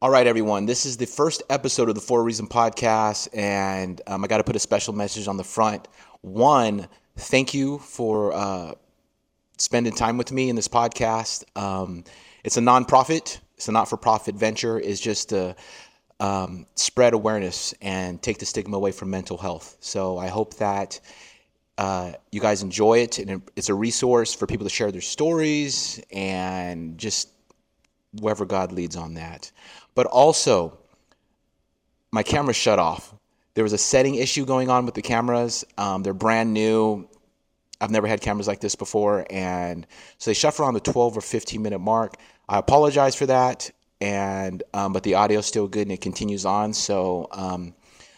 All right, everyone. This is the first episode of the For a Reason podcast, and um, I got to put a special message on the front. One, thank you for uh, spending time with me in this podcast. Um, it's a nonprofit, it's a not for profit venture, it's just to um, spread awareness and take the stigma away from mental health. So I hope that uh, you guys enjoy it, and it's a resource for people to share their stories and just wherever God leads on that. But also, my camera shut off. There was a setting issue going on with the cameras. Um, they're brand new. I've never had cameras like this before, and so they shut around the 12 or 15 minute mark. I apologize for that, and um, but the audio is still good and it continues on. So um,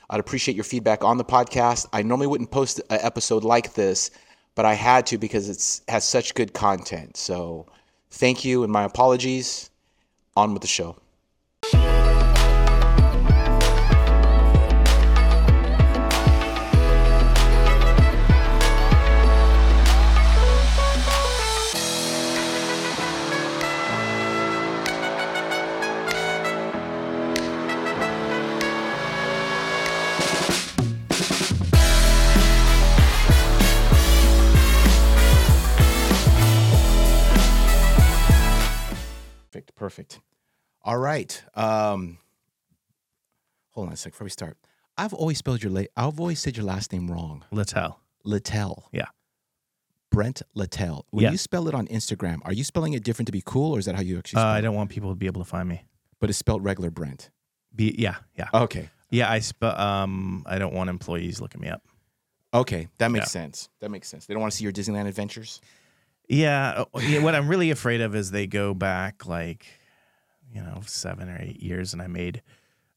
I'd appreciate your feedback on the podcast. I normally wouldn't post an episode like this, but I had to because it has such good content. So thank you and my apologies. On with the show. Perfect. All right. Um, hold on a sec before we start. I've always spelled your late. I've always said your last name wrong. Littell. Littell. Yeah. Brent Littell. When Yeah. you spell it on Instagram, are you spelling it different to be cool, or is that how you actually Uh, spell I don't want people to be able to find me. But it's spelled regular Brent. Be yeah, yeah, Okay. yeah. I sp- um, I don't want employees looking me up. Okay. That makes Yeah. sense. That makes sense. They don't want to see your Disneyland adventures. Yeah, uh, yeah. What I'm really afraid of is they go back like, you know, seven or eight years, and I made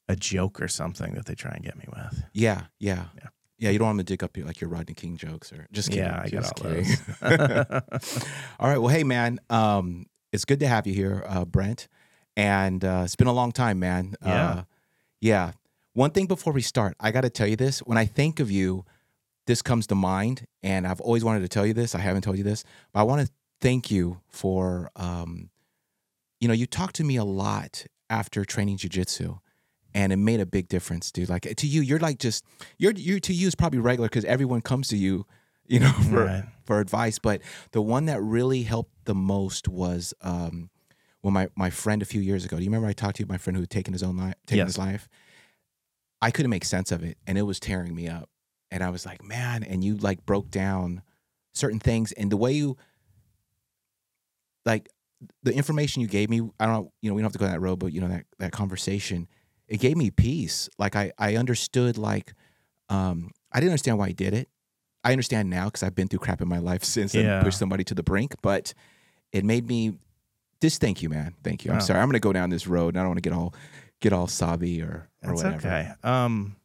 a joke or something that they try and get me with. Yeah. Yeah. Yeah. Yeah. You don't want them to dig up your, like your Rodney King jokes or just kidding. Yeah, I got just all kidding. those. All right. Well, hey, man. Um, it's good to have you here, uh, Brent. And uh, it's been a long time, man. Yeah. Uh, yeah. One thing before we start, I got to tell you this. When I think of you, this comes to mind. And I've always wanted to tell you this. I haven't told you this, but I want to thank you for, um, you know, you talked to me a lot after training jujitsu. And it made a big difference, dude. Like to you, you're like just you're you to you is probably regular because everyone comes to you, you know, for Right. for advice. But the one that really helped the most was um, when my my friend a few years ago. Do you remember I talked to you, my friend who had taken his own life, taken Yes. his life? I couldn't make sense of it, and it was tearing me up. And I was like, man. And you like broke down certain things, and the way you like the information you gave me. I don't, you know, we don't have to go that road, but you know that that conversation, it gave me peace. Like I I understood like um I didn't understand why he did it. I understand now because I've been through crap in my life since and Yeah. pushed somebody to the brink. But it made me just thank you, man. Thank you. I'm Oh. sorry. I'm gonna go down this road and I don't want to get all get all sobby or or That's whatever. okay. Um,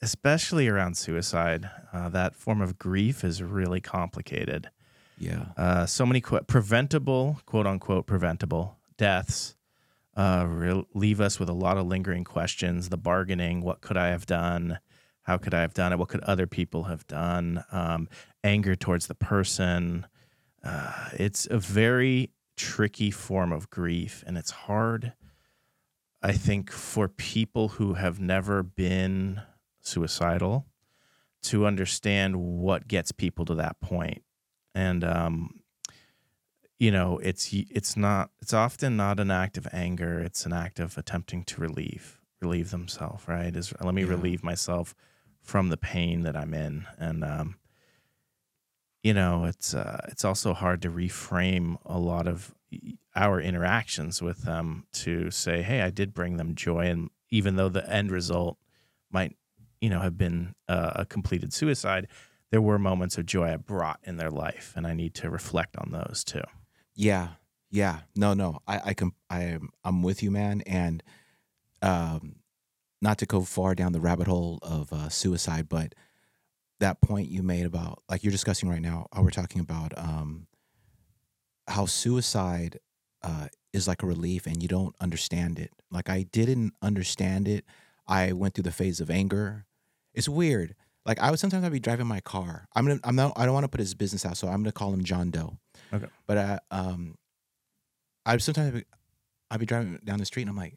especially around suicide, uh, that form of grief is really complicated. Yeah. Uh, so many qu- preventable, quote unquote, preventable deaths uh, re- leave us with a lot of lingering questions. The bargaining, what could I have done? How could I have done it? What could other people have done? Um, anger towards the person. Uh, it's a very tricky form of grief, and it's hard, I think, for people who have never been suicidal to understand what gets people to that point and um, you know it's it's not it's often not an act of anger it's an act of attempting to relieve relieve themselves right is let me Yeah. relieve myself from the pain that i'm in and um, you know it's uh, it's also hard to reframe a lot of our interactions with them to say hey i did bring them joy and even though the end result might you know have been uh, a completed suicide there were moments of joy I brought in their life, and I need to reflect on those too. Yeah, yeah. No, no. I, I can. I am. I'm with you, man. And um, not to go far down the rabbit hole of uh, suicide, but that point you made about like you're discussing right now. How we're talking about um, how suicide uh, is like a relief, and you don't understand it. Like I didn't understand it. I went through the phase of anger. It's weird. Like I would sometimes I'd be driving my car. I'm gonna. I'm not. I don't want to put his business out, so I'm gonna call him John Doe. Okay. But I um, I sometimes I'd be, I'd be driving down the street and I'm like,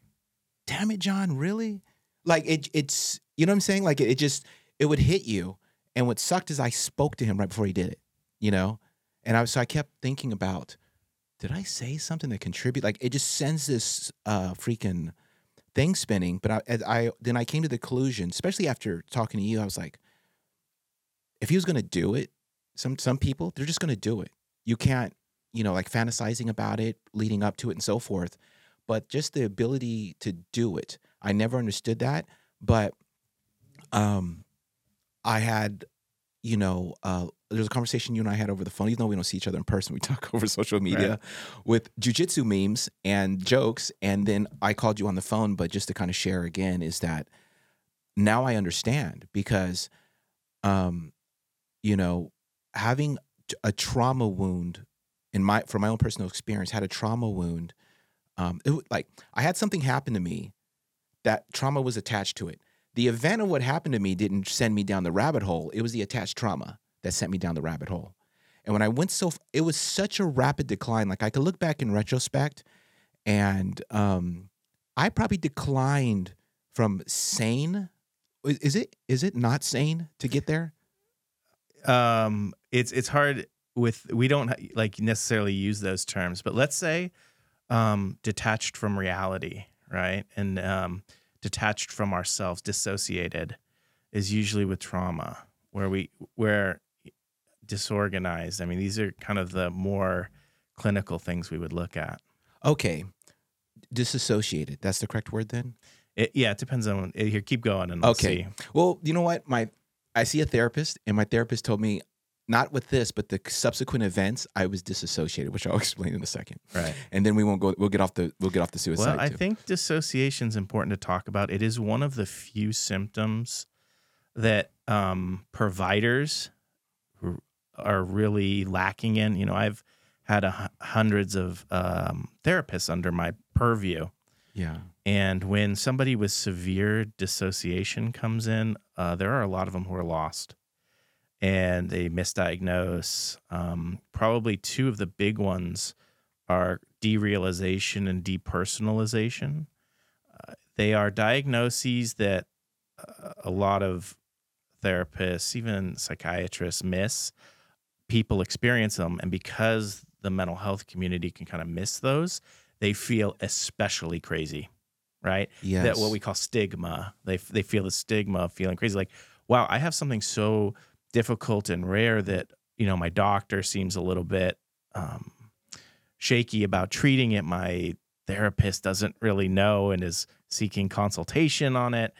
damn it, John, really? Like it, it's you know what I'm saying? Like it, it just it would hit you. And what sucked is I spoke to him right before he did it, you know? And I was so I kept thinking about, did I say something that contribute? Like it just sends this uh freaking thing spinning. But I, as I then I came to the conclusion, especially after talking to you, I was like, if he was gonna do it, some some people they're just gonna do it. You can't, you know, like fantasizing about it, leading up to it, and so forth. But just the ability to do it, I never understood that. But um, I had, you know, uh, there's a conversation you and I had over the phone, even though we don't see each other in person, we talk over social media Right. with jujitsu memes and jokes. And then I called you on the phone, but just to kind of share again is that now I understand because, um, you know, having a trauma wound in my from my own personal experience had a trauma wound. Um, it, like I had something happen to me that trauma was attached to it. The event of what happened to me didn't send me down the rabbit hole. It was the attached trauma that sent me down the rabbit hole. And when I went so, it was such a rapid decline. Like I could look back in retrospect, and um, I probably declined from sane. Is it is it not sane to get there? Um it's it's hard with we don't like necessarily use those terms but let's say um detached from reality right and um detached from ourselves dissociated is usually with trauma where we where disorganized i mean these are kind of the more clinical things we would look at Okay, disassociated. That's the correct word then. it, yeah it depends on here keep going and Okay. see. Well, you know what? My I see a therapist, and my therapist told me not with this, but the subsequent events, I was disassociated, which I'll explain in a second. right And then we won't go. We'll get off the. We'll get off the suicide. Well, I too. think dissociation is important to talk about. It is one of the few symptoms that um, providers are really lacking in. You know, I've had a, hundreds of um, therapists under my purview. Yeah. And when somebody with severe dissociation comes in, uh, there are a lot of them who are lost and they misdiagnose. Um, probably two of the big ones are derealization and depersonalization. Uh, they are diagnoses that uh, a lot of therapists, even psychiatrists, miss. People experience them, and because the mental health community can kind of miss those, they feel especially crazy, right? Yes. That what we call stigma. They they feel the stigma of feeling crazy. Like, wow, I have something so difficult and rare that you know my doctor seems a little bit um, shaky about treating it. My therapist doesn't really know and is seeking consultation on it.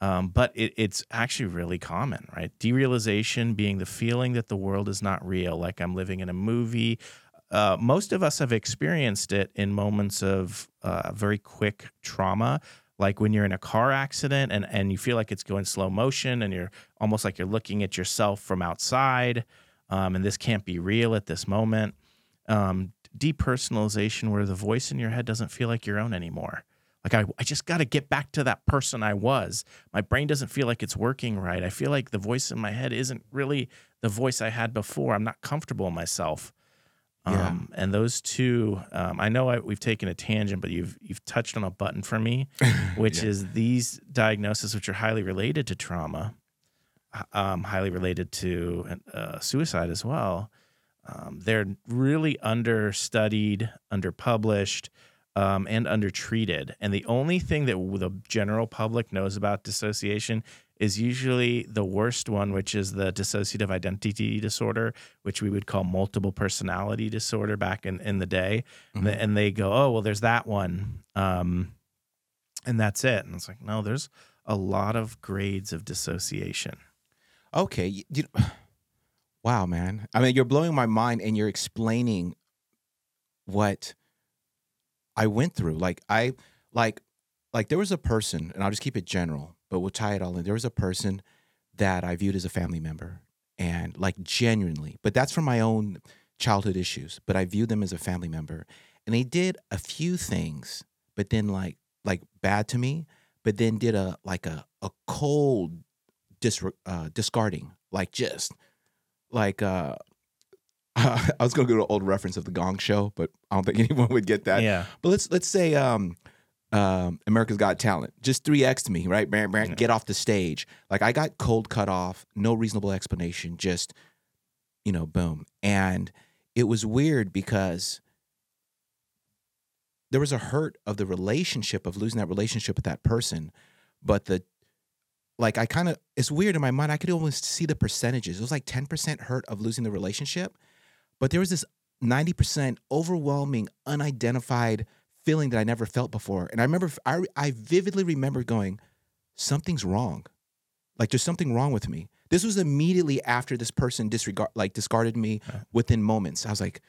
Um, but it, it's actually really common, right? Derealization being the feeling that the world is not real, like I'm living in a movie. Uh, most of us have experienced it in moments of uh, very quick trauma, like when you're in a car accident and, and you feel like it's going slow motion and you're almost like you're looking at yourself from outside. Um, and this can't be real at this moment. Um, depersonalization, where the voice in your head doesn't feel like your own anymore. Like, I, I just got to get back to that person I was. My brain doesn't feel like it's working right. I feel like the voice in my head isn't really the voice I had before. I'm not comfortable in myself. Yeah. Um, and those two, um, I know I, we've taken a tangent, but you've you've touched on a button for me, which Yeah. is these diagnoses, which are highly related to trauma, um, highly related to uh, suicide as well. Um, they're really understudied, underpublished, um, and undertreated. And the only thing that the general public knows about dissociation is usually the worst one, which is the dissociative identity disorder, which we would call multiple personality disorder back in, in the day. Mhm. And they go, oh, well, there's that one. Um, and that's it. And it's like, no, there's a lot of grades of dissociation. Okay. You, you- wow, man. I mean, you're blowing my mind, and you're explaining what I went through. Like I, like, like there was a person, and I'll just keep it general, but we'll tie it all in. There was a person that I viewed as a family member, and like genuinely, but that's from my own childhood issues. But I viewed them as a family member, and they did a few things, but then like like bad to me, but then did a like a a cold dis- uh, discarding, like just like uh, I was gonna go to an old reference of the Gong Show, but I don't think anyone would get that. yeah. But let's let's say um, um, America's Got Talent. Just 3x to me, right? Bam, bam, Get off the stage. Like I got cold cut off, no reasonable explanation, just, you know, boom. And it was weird because there was a hurt of the relationship of losing that relationship with that person. But the, like, I kind of, it's weird in my mind. I could almost see the percentages. It was like 10% hurt of losing the relationship. But there was this 90% overwhelming, unidentified feeling that I never felt before. And I remember, I, I vividly remember going, something's wrong. Like there's something wrong with me. This was immediately after this person disregard, like discarded me within moments. I was like,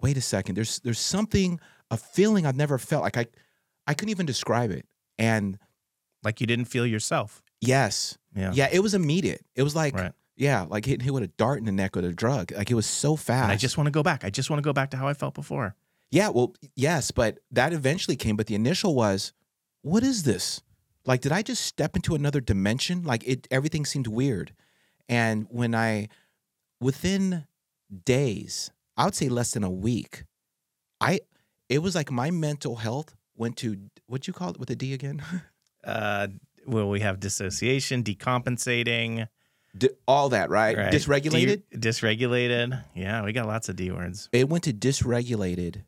wait a second. There's there's something, a feeling I've never felt. Like I, I couldn't even describe it. And Like you didn't feel yourself. yes, Yeah. yeah, it was immediate. It was like, Right. yeah, like hitting hit with a dart in the neck with a drug. Like it was so fast. And I just want to go back. I just want to go back to how I felt before. Yeah, well, yes, but that eventually came. But the initial was, what is this? Like, did I just step into another dimension? Like, it everything seemed weird. And when I, within days, I would say less than a week, I, it was like my mental health went to what'd you call it with a D again? Uh, well, we have dissociation, decompensating, D- all that, right? right? Dysregulated. De- dysregulated. Yeah, we got lots of D words. it went to dysregulated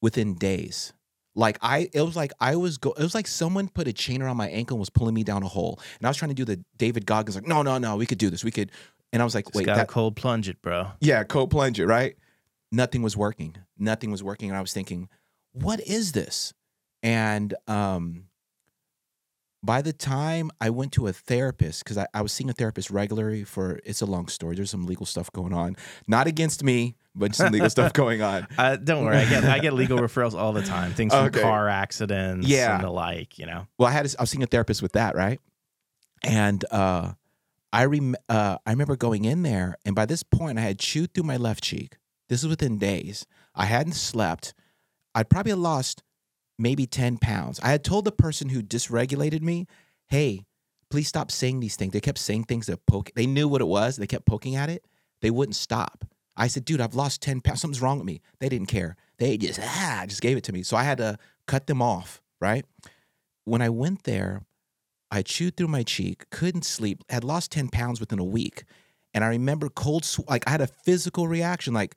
within days. Like I, it was like I was go. It was like someone put a chain around my ankle and was pulling me down a hole. And I was trying to do the David Goggins, like, no, no, no, we could do this. We could. And I was like, Just wait, got that, cold plunge it, bro. yeah, cold plunger, right? Nothing was working. Nothing was working. And I was thinking, what is this? And um, by the time I went to a therapist, because I, I was seeing a therapist regularly for, it's a long story. There's some legal stuff going on, not against me, but some legal stuff going on. Uh, don't worry, I get I get legal referrals all the time. Things from Okay. car accidents Yeah. and the like. You know. well, I had I was seeing a therapist with that, right? And uh, I rem- uh, I remember going in there, and by this point, I had chewed through my left cheek. This is within days. I hadn't slept. I'd probably lost maybe ten pounds. I had told the person who dysregulated me, "Hey, please stop saying these things." They kept saying things that poke. They knew what it was. They kept poking at it. They wouldn't stop. I said, "Dude, I've lost ten pounds. Something's wrong with me." They didn't care. They just ah, just gave it to me. So I had to cut them off. Right when I went there, I chewed through my cheek, couldn't sleep, had lost 10 pounds within a week. And I remember cold, like I had a physical reaction. Like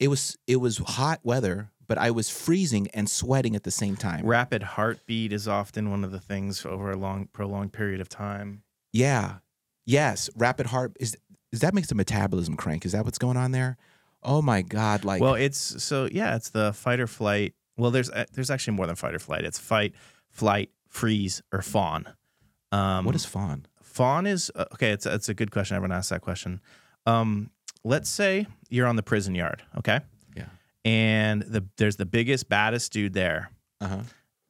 it was, it was hot weather, but I was freezing and sweating at the same time. Rapid heartbeat is often one of the things over a long, prolonged period of time. Yeah. Yes. Rapid heart is, is that makes the metabolism crank? Is that what's going on there? Oh my God. Like, well, it's so yeah, it's the fight or flight. Well, there's uh, there's actually more than fight or flight. It's fight, flight, freeze, or fawn. Um, what is fawn? fawn is uh, okay? It's it's a good question. Everyone asks that question. Um, let's say you're on the prison yard, okay? And the there's the biggest, baddest dude there. Uh huh.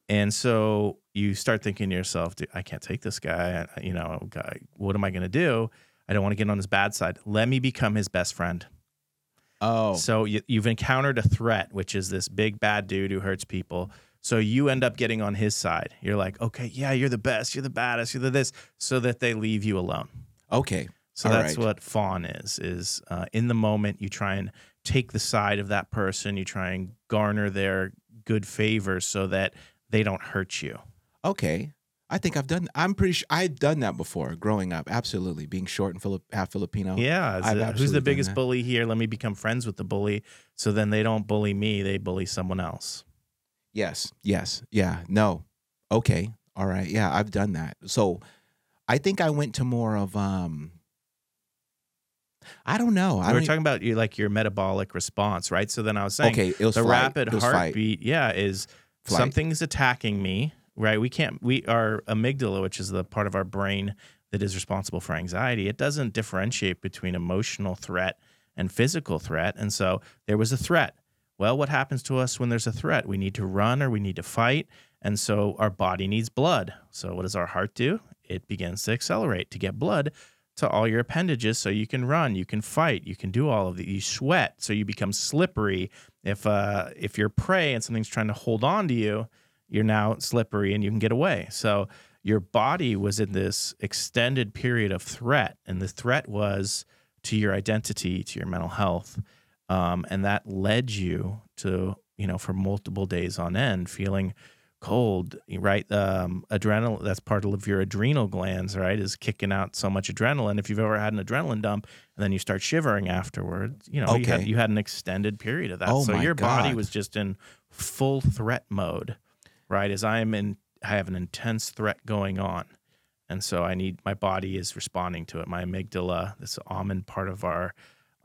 And so you start thinking to yourself, Dude, I can't take this guy. I- You know, guy, what am I going to do? I don't want to get on his bad side. Let me become his best friend. Oh, So you, you've encountered a threat, which is this big bad dude who hurts people. So you end up getting on his side. You're like, okay, yeah, you're the best, you're the baddest, you're the this, so that they leave you alone. okay. So All that's right. what fawn is. Is uh, in the moment you try and take the side of that person. You try and garner their good favor so that they don't hurt you. Okay. I think I've done, I'm pretty sure I've done that before growing up. Absolutely. Being short and Filip, half Filipino. Yeah. A- who's the biggest bully here? Let me become friends with the bully, so then they don't bully me. They bully someone else. Yes. Yes. Yeah. No. Okay. All right. Yeah, I've done that. So I think I went to more of um I don't know. I we were talking about you like your metabolic response, right? So then I was saying Okay, it was the flight. rapid was flight. heartbeat, yeah, is Flight. something's attacking me, right? We can't we our amygdala, which is the part of our brain that is responsible for anxiety, it doesn't differentiate between emotional threat and physical threat. And so there was a threat. Well, what happens to us when there's a threat? We need to run or we need to fight. And so our body needs blood. So what does our heart do? It begins to accelerate to get blood to all your appendages so you can run, you can fight, you can do all of that. You sweat, so you become slippery. If uh if you're prey and something's trying to hold on to you, you're now slippery and you can get away. So your body was in this extended period of threat, and the threat was to your identity, to your mental health, um, and that led you to you know for multiple days on end feeling cold, right? Um, adrenaline, that's part of your adrenal glands, right? Is kicking out so much adrenaline. If you've ever had an adrenaline dump and then you start shivering afterwards, you know, you, had, you had an extended period of that. Oh so your body was just in full threat mode, right? As I am in, I have an intense threat going on. And so I need, my body is responding to it. My amygdala, this almond part of our,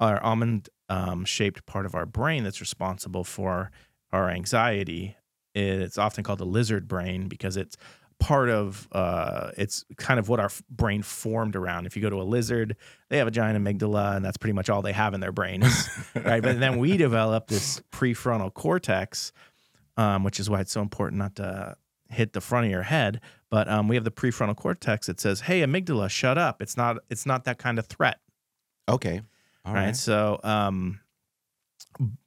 our almond um, shaped part of our brain that's responsible for our anxiety it's often called the lizard brain because it's part of uh, it's kind of what our brain formed around. If you go to a lizard, they have a giant amygdala, and that's pretty much all they have in their brain, right? But then we develop this prefrontal cortex, um, which is why it's so important not to hit the front of your head. But um, we have the prefrontal cortex that says, "Hey, amygdala, shut up! It's not it's not that kind of threat." Okay. All right? right. So, um,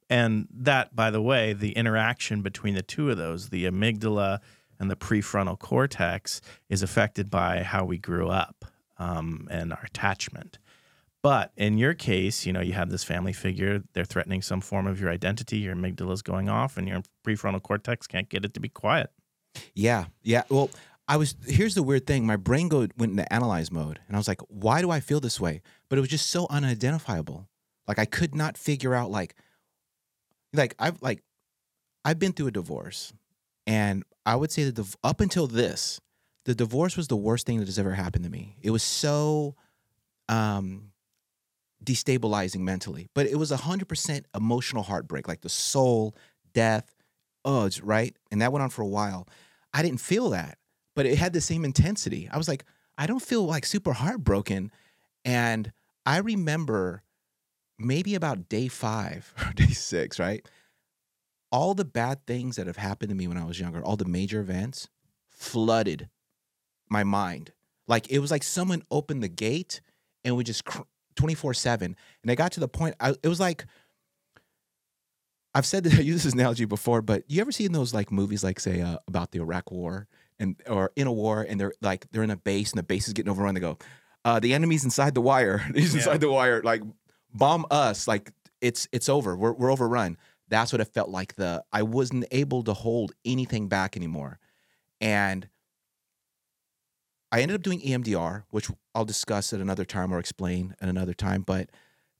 and that, by the way, the interaction between the two of those, the amygdala and the prefrontal cortex, is affected by how we grew up um, and our attachment. But in your case, you know, you have this family figure, they're threatening some form of your identity, your amygdala is going off, and your prefrontal cortex can't get it to be quiet. Yeah, yeah. Well, I was. Here's the weird thing. My brain go went into analyze mode, and I was like, "Why do I feel this way?" But it was just so unidentifiable. Like I could not figure out. Like, like I've like, I've been through a divorce, and I would say that the up until this, the divorce was the worst thing that has ever happened to me. It was so, um, destabilizing mentally, but it was hundred percent emotional heartbreak, like the soul, death, it's right. And that went on for a while. I didn't feel that, but it had the same intensity. I was like, I don't feel like super heartbroken. And I remember maybe about day five or day six, right? All the bad things that have happened to me when I was younger, all the major events flooded my mind. Like it was like someone opened the gate and we just 24 7. And I got to the point, I, it was like, I've said that I used this analogy before, but you ever seen those like movies, like say uh, about the Iraq War and or in a war, and they're like they're in a base and the base is getting overrun. They go, uh, the enemy's inside the wire. He's Yeah. inside the wire. Like bomb us. Like it's it's over. We're we're overrun. That's what it felt like. The I wasn't able to hold anything back anymore, and I ended up doing EMDR, which I'll discuss at another time or explain at another time. But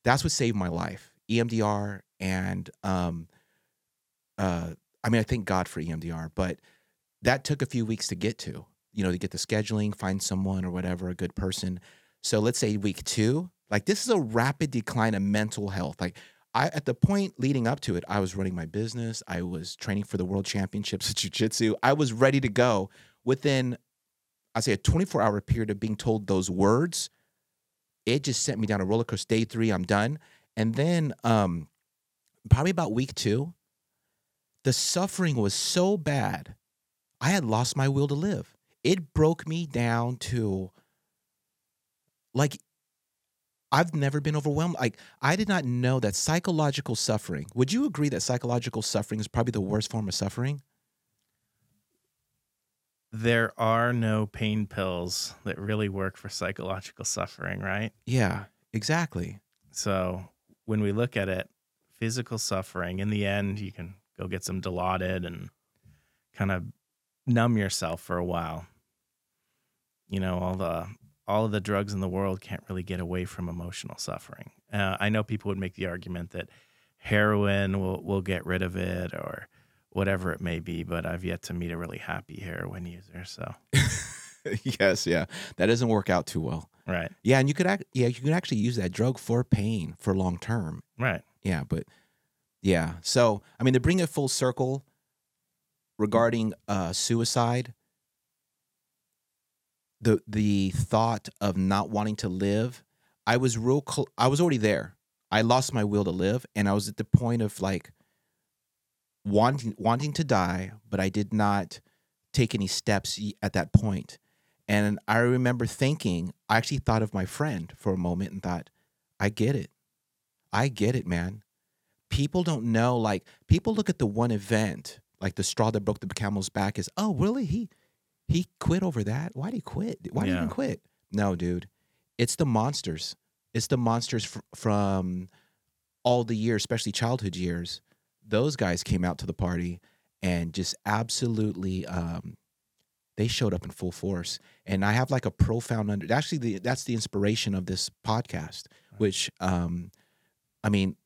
that's what saved my life. EMDR and um, uh, I mean, I thank God for EMDR, but that took a few weeks to get to. You know, to get the scheduling, find someone or whatever, a good person. So let's say week two, like this is a rapid decline of mental health. Like I, at the point leading up to it, I was running my business. I was training for the world championships of jujitsu. I was ready to go. Within, I say, a 24 hour period of being told those words, it just sent me down a roller coaster. Day three, I'm done. And then, um, probably about week two, the suffering was so bad, I had lost my will to live. It broke me down to like I've never been overwhelmed. Like I did not know that psychological suffering. Would you agree that psychological suffering is probably the worst form of suffering? There are no pain pills that really work for psychological suffering, right? Yeah, exactly. So when we look at it, physical suffering, in the end, you can go get some Dilaudid and kind of numb yourself for a while. You know, all the all of the drugs in the world can't really get away from emotional suffering. Uh, I know people would make the argument that heroin will will get rid of it or whatever it may be, but I've yet to meet a really happy heroin user. So yes, yeah. That doesn't work out too well. right, Yeah, and you could act, yeah, you can actually use that drug for pain for long term. right, Yeah, but yeah. So I mean, to bring it full circle regarding uh, suicide, the the thought of not wanting to live, I was real. Cl- I was already there. I lost my will to live, and I was at the point of like wanting wanting to die, but I did not take any steps at that point. And I remember thinking, I actually thought of my friend for a moment and thought, I get it. I get it, man. People don't know, like, people look at the one event, like the straw that broke the camel's back is, oh, really? He he quit over that? Why'd he quit? Why did he Yeah. even quit? No, dude. It's the monsters. It's the monsters fr- from all the years, especially childhood years. Those guys came out to the party and just absolutely um, they showed up in full force. And I have like a profound under actually the that's the inspiration of this podcast, which um I mean,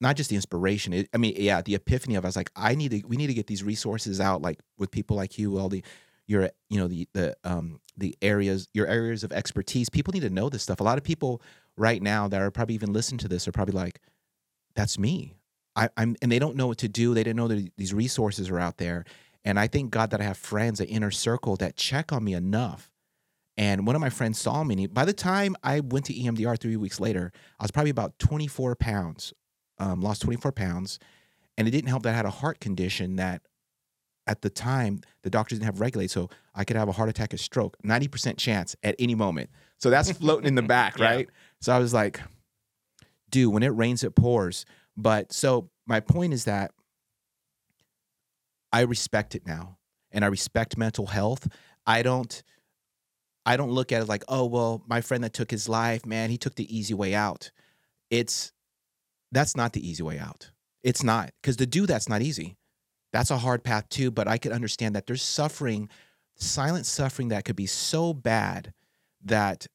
not just the inspiration. It, I mean, yeah, the epiphany of I was like, I need to we need to get these resources out like with people like you, all the your you know the the um the areas your areas of expertise. People need to know this stuff. A lot of people right now that are probably even listening to this are probably like, that's me. I, I'm and they don't know what to do. They didn't know that these resources are out there. And I thank God that I have friends, an inner circle that check on me enough. And one of my friends saw me. He, by the time I went to EMDR three weeks later, I was probably about 24 pounds, um, lost 24 pounds. And it didn't help that I had a heart condition that at the time the doctors didn't have regulate. So I could have a heart attack or stroke, 90% chance at any moment. So that's floating in the back, Yeah. right? So I was like, dude, when it rains, it pours. But so my point is that I respect it now and I respect mental health. I don't I don't look at it like, oh well, my friend that took his life, man, he took the easy way out. It's that's not the easy way out. It's not. Because to do that's not easy. That's a hard path too, but I could understand that there's suffering, silent suffering that could be so bad that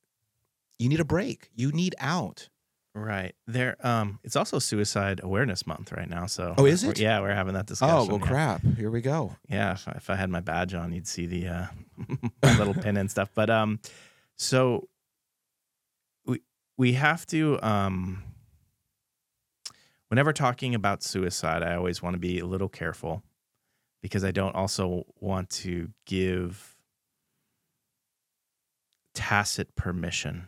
you need a break. You need out. Right. There um it's also suicide awareness month right now, so Oh, is we're- it? Yeah, we're having that discussion. Oh, well yeah. crap. Here we go. Yeah, if, if I had my badge on, you'd see the uh, little pin and stuff. But um, so we we have to um, whenever talking about suicide, I always want to be a little careful because I don't also want to give tacit permission.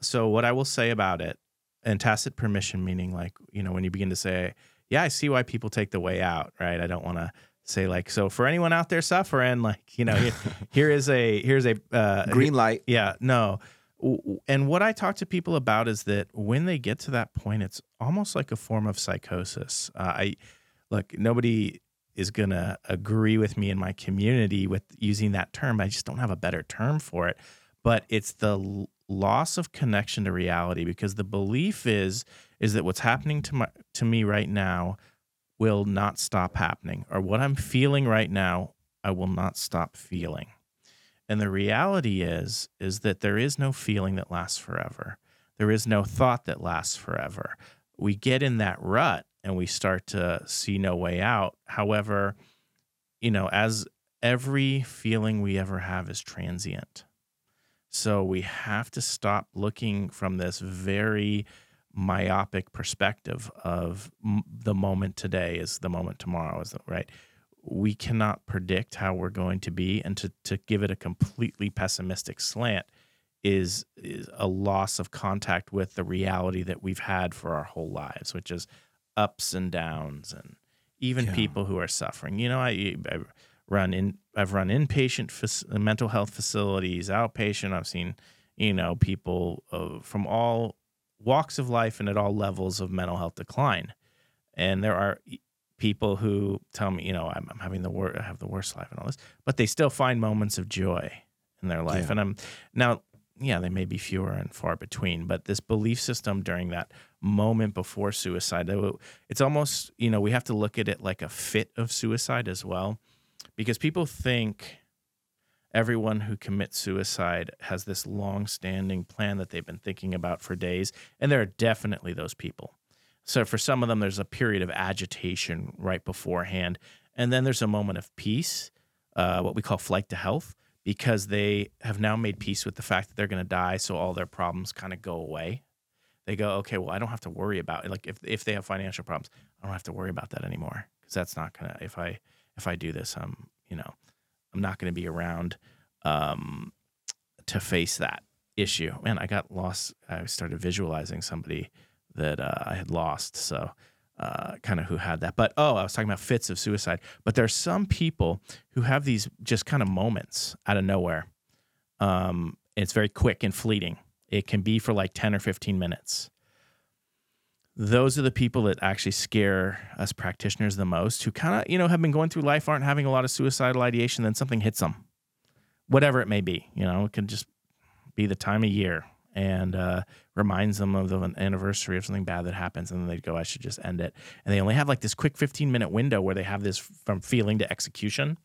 So what I will say about it, and tacit permission meaning like you know when you begin to say yeah, I see why people take the way out, right? I don't want to say like, so for anyone out there suffering, like, you know, here, here is a, here's a, uh, Green light. yeah, no. And what I talk to people about is that when they get to that point, it's almost like a form of psychosis. Uh, I look, nobody is going to agree with me in my community with using that term. I just don't have a better term for it. But it's the l- loss of connection to reality because the belief is is that what's happening to my to me right now will not stop happening or what I'm feeling right now I will not stop feeling. And the reality is is that there is no feeling that lasts forever. There is no thought that lasts forever. We get in that rut and we start to see no way out. However, you know, as every feeling we ever have is transient. So we have to stop looking from this very myopic perspective of the moment today is the moment tomorrow is the, right we cannot predict how we're going to be and to, to give it a completely pessimistic slant is is a loss of contact with the reality that we've had for our whole lives which is ups and downs and even Yeah. people who are suffering. You know i, I run in i've run inpatient fac- mental health facilities outpatient. I've seen you know people uh, from all walks of life and at all levels of mental health decline. And there are people who tell me, you know, I'm, I'm having the wor- I have the worst life and all this, but they still find moments of joy in their life. Yeah. And I'm now, yeah, they may be fewer and far between, but this belief system during that moment before suicide, it's almost, you know, we have to look at it like a fit of suicide as well, because people think everyone who commits suicide has this long-standing plan that they've been thinking about for days, and there are definitely those people. So for some of them, there's a period of agitation right beforehand, and then there's a moment of peace, uh, what we call flight to health, because they have now made peace with the fact that they're going to die, so all their problems kind of go away. They go, okay, well, I don't have to worry about it. Like if if they have financial problems, I don't have to worry about that anymore because that's not gonna. If I if I do this, I'm you know, I'm not going to be around um, to face that issue. Man, I got lost. I started visualizing somebody that uh, I had lost. So, uh, kind of who had that. But oh, I was talking about fits of suicide. But there's some people who have these just kind of moments out of nowhere. Um, it's very quick and fleeting. It can be for like 10 or 15 minutes. Those are the people that actually scare us practitioners the most, who kind of, you know, have been going through life, aren't having a lot of suicidal ideation, then something hits them, whatever it may be. You know, it can just be the time of year and uh, reminds them of an anniversary of something bad that happens, and then they go, "I should just end it." And they only have like this quick 15 minute window where they have this from feeling to execution.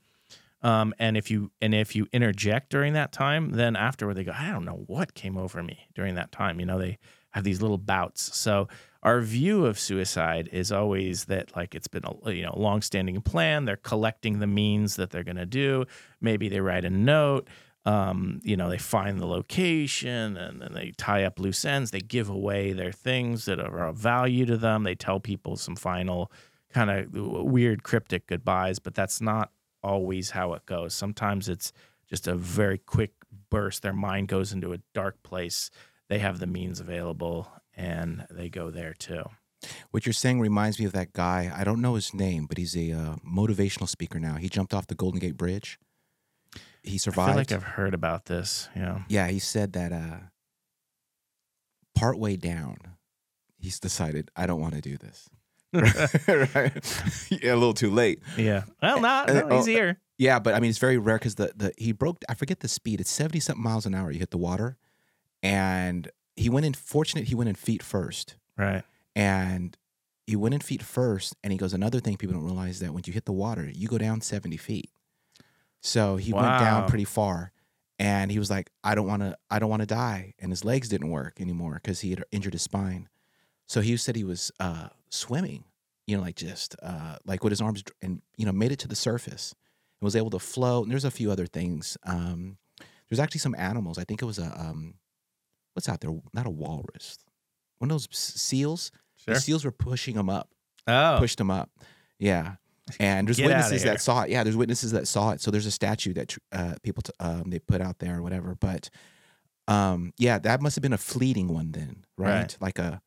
Um, and if you and if you interject during that time, then afterward they go, "I don't know what came over me during that time." You know, they have these little bouts. So our view of suicide is always that like it's been a you know long-standing plan. They're collecting the means that they're going to do. Maybe they write a note. Um, you know, they find the location and then they tie up loose ends. They give away their things that are of value to them. They tell people some final kind of weird cryptic goodbyes, but that's not always how it goes. Sometimes it's just a very quick burst. Their mind goes into a dark place. They have the means available and they go there too. What you're saying reminds me of that guy. I don't know his name, but he's a uh, motivational speaker now. He jumped off the Golden Gate Bridge. He I survived. feel like I've heard about this. Yeah. yeah, he said that uh, partway down, he's decided, I don't want to do this. right? yeah, a little too late. Yeah. Well, not. No, he's oh, here. Yeah, but I mean, it's very rare because the, the he broke. I forget the speed. It's seventy something miles an hour. You hit the water, and he went in. Fortunate, he went in feet first, Right. and he went in feet first. And he goes, another thing people don't realize that when you hit the water, you go down seventy feet. So he went down pretty far, and he was like, I don't want to. I don't want to die. And his legs didn't work anymore because he had injured his spine. So he said he was uh, swimming, you know, like just uh, like with his arms, and you know, made it to the surface and was able to float. And there's a few other things. Um, there's actually some animals. I think it was a um, what's out there? Not a walrus. One of those seals. Sure. The seals were pushing him up, Oh. pushed him up. Yeah. And there's Get witnesses that saw it. Yeah, there's witnesses that saw it. So there's a statue that uh, people t- um, they put out there or whatever. But um, yeah, that must have been a fleeting one then, right? Right. Like a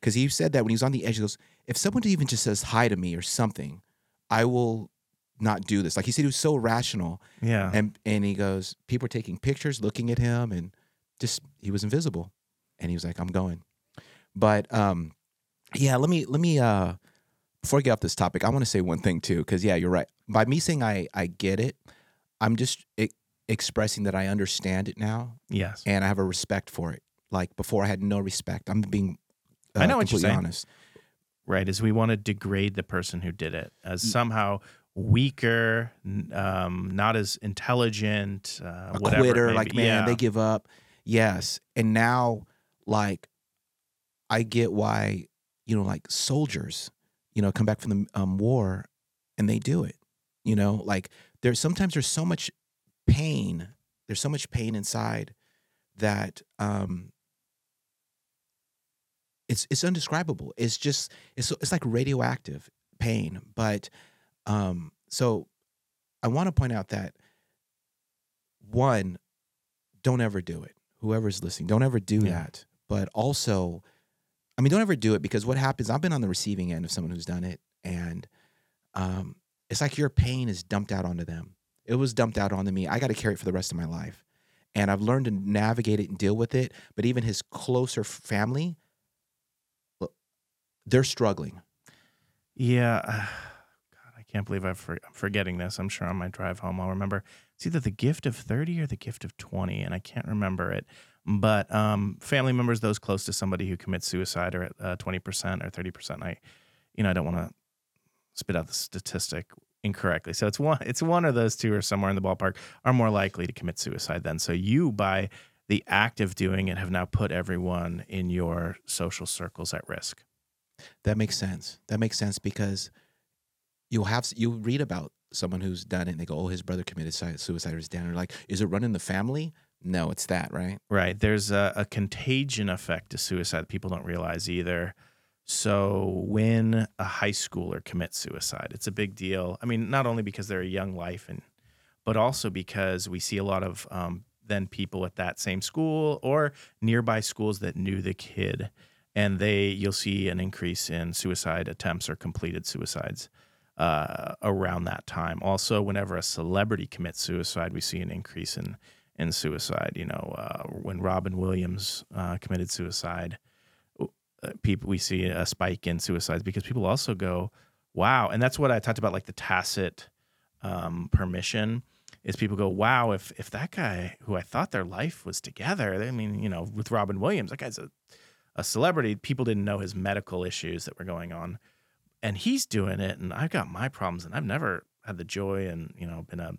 because he said that when he was on the edge, he goes, "If someone even just says hi to me or something, I will not do this." Like he said, he was so rational, Yeah. and and he goes, people are taking pictures, looking at him, and just he was invisible, and he was like, "I'm going." But um, yeah, let me let me uh, before I get off this topic, I want to say one thing too, because yeah, you're right. By me saying I I get it, I'm just expressing that I understand it now, yes. and I have a respect for it. Like before, I had no respect. I'm being uh, I know what you're saying. honest. right is we want to degrade the person who did it as somehow weaker um, not as intelligent uh, a whatever quitter, may like man, yeah. they give up. Yes, and now like I get why you know like soldiers, you know, come back from the um, war and they do it. You know, like there's sometimes there's so much pain. There's so much pain inside that um it's it's undescribable. It's just it's it's like radioactive pain. But um so I want to point out that one, don't ever do it. Whoever's listening, don't ever do Yeah. that. But also, I mean, don't ever do it because what happens? I've been on the receiving end of someone who's done it, and um, it's like your pain is dumped out onto them. It was dumped out onto me. I got to carry it for the rest of my life, and I've learned to navigate it and deal with it. But even his closer family, they're struggling. yeah god i can't believe i'm forgetting this i'm sure on my drive home i'll remember it's either the gift of 30 or the gift of 20 and i can't remember it but um, family members those close to somebody who commits suicide are at uh, 20% or 30% i you know i don't want to spit out the statistic incorrectly so it's one it's one of those two or somewhere in the ballpark are more likely to commit suicide then so you by the act of doing it have now put everyone in your social circles at risk That makes sense. That makes sense because you'll have you read about someone who's done it and they go, "Oh, his brother committed suicide or his dad." Or like, is it running the family? No, it's that, right? Right. There's a, a contagion effect to suicide that people don't realize either. So when a high schooler commits suicide, it's a big deal. I mean, not only because they're a young life, and but also because we see a lot of um, then people at that same school or nearby schools that knew the kid, and they you'll see an increase in suicide attempts or completed suicides uh, around that time. Also, whenever a celebrity commits suicide, we see an increase in in suicide. You know, uh, when Robin Williams uh, committed suicide, uh, people we see a spike in suicides because people also go, "Wow!" And that's what I talked about, like the tacit um, permission is people go, wow, if if that guy who I thought their life was together, I mean, you know, with Robin Williams, that guy's a, a celebrity. People didn't know his medical issues that were going on. And he's doing it, and I've got my problems, and I've never had the joy and, you know, been a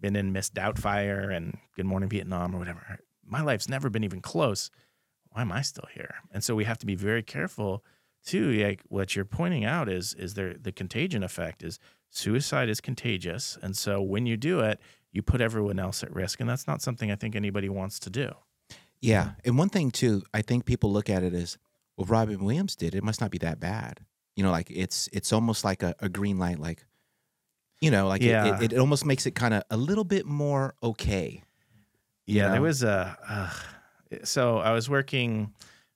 been in Miss Doubtfire and Good Morning Vietnam or whatever. My life's never been even close. Why am I still here? And so we have to be very careful too. Like what you're pointing out is is there the contagion effect is suicide is contagious. And so when you do it, you put everyone else at risk. And that's not something I think anybody wants to do. Yeah. And one thing too, I think people look at it as, well, Robin Williams did. It must not be that bad. You know, like it's it's almost like a, a green light, like you know, like Yeah. it, it, it almost makes it kind of a little bit more okay. Yeah, there was a. Uh, so I was working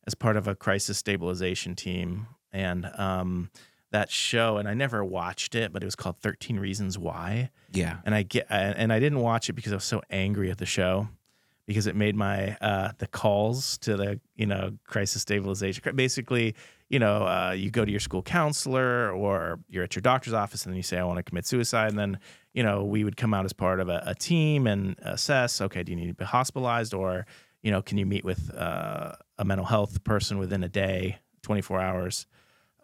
as part of a crisis stabilization team, and um, that show, and I never watched it, but it was called Thirteen Reasons Why, Yeah. and I get, and I didn't watch it because I was so angry at the show, because it made my uh, the calls to the you know crisis stabilization basically. You know, uh, you go to your school counselor or you're at your doctor's office and then you say, I want to commit suicide. And then, you know, we would come out as part of a, a team and assess, okay, do you need to be hospitalized or, you know, can you meet with uh, a mental health person within a day, 24 hours,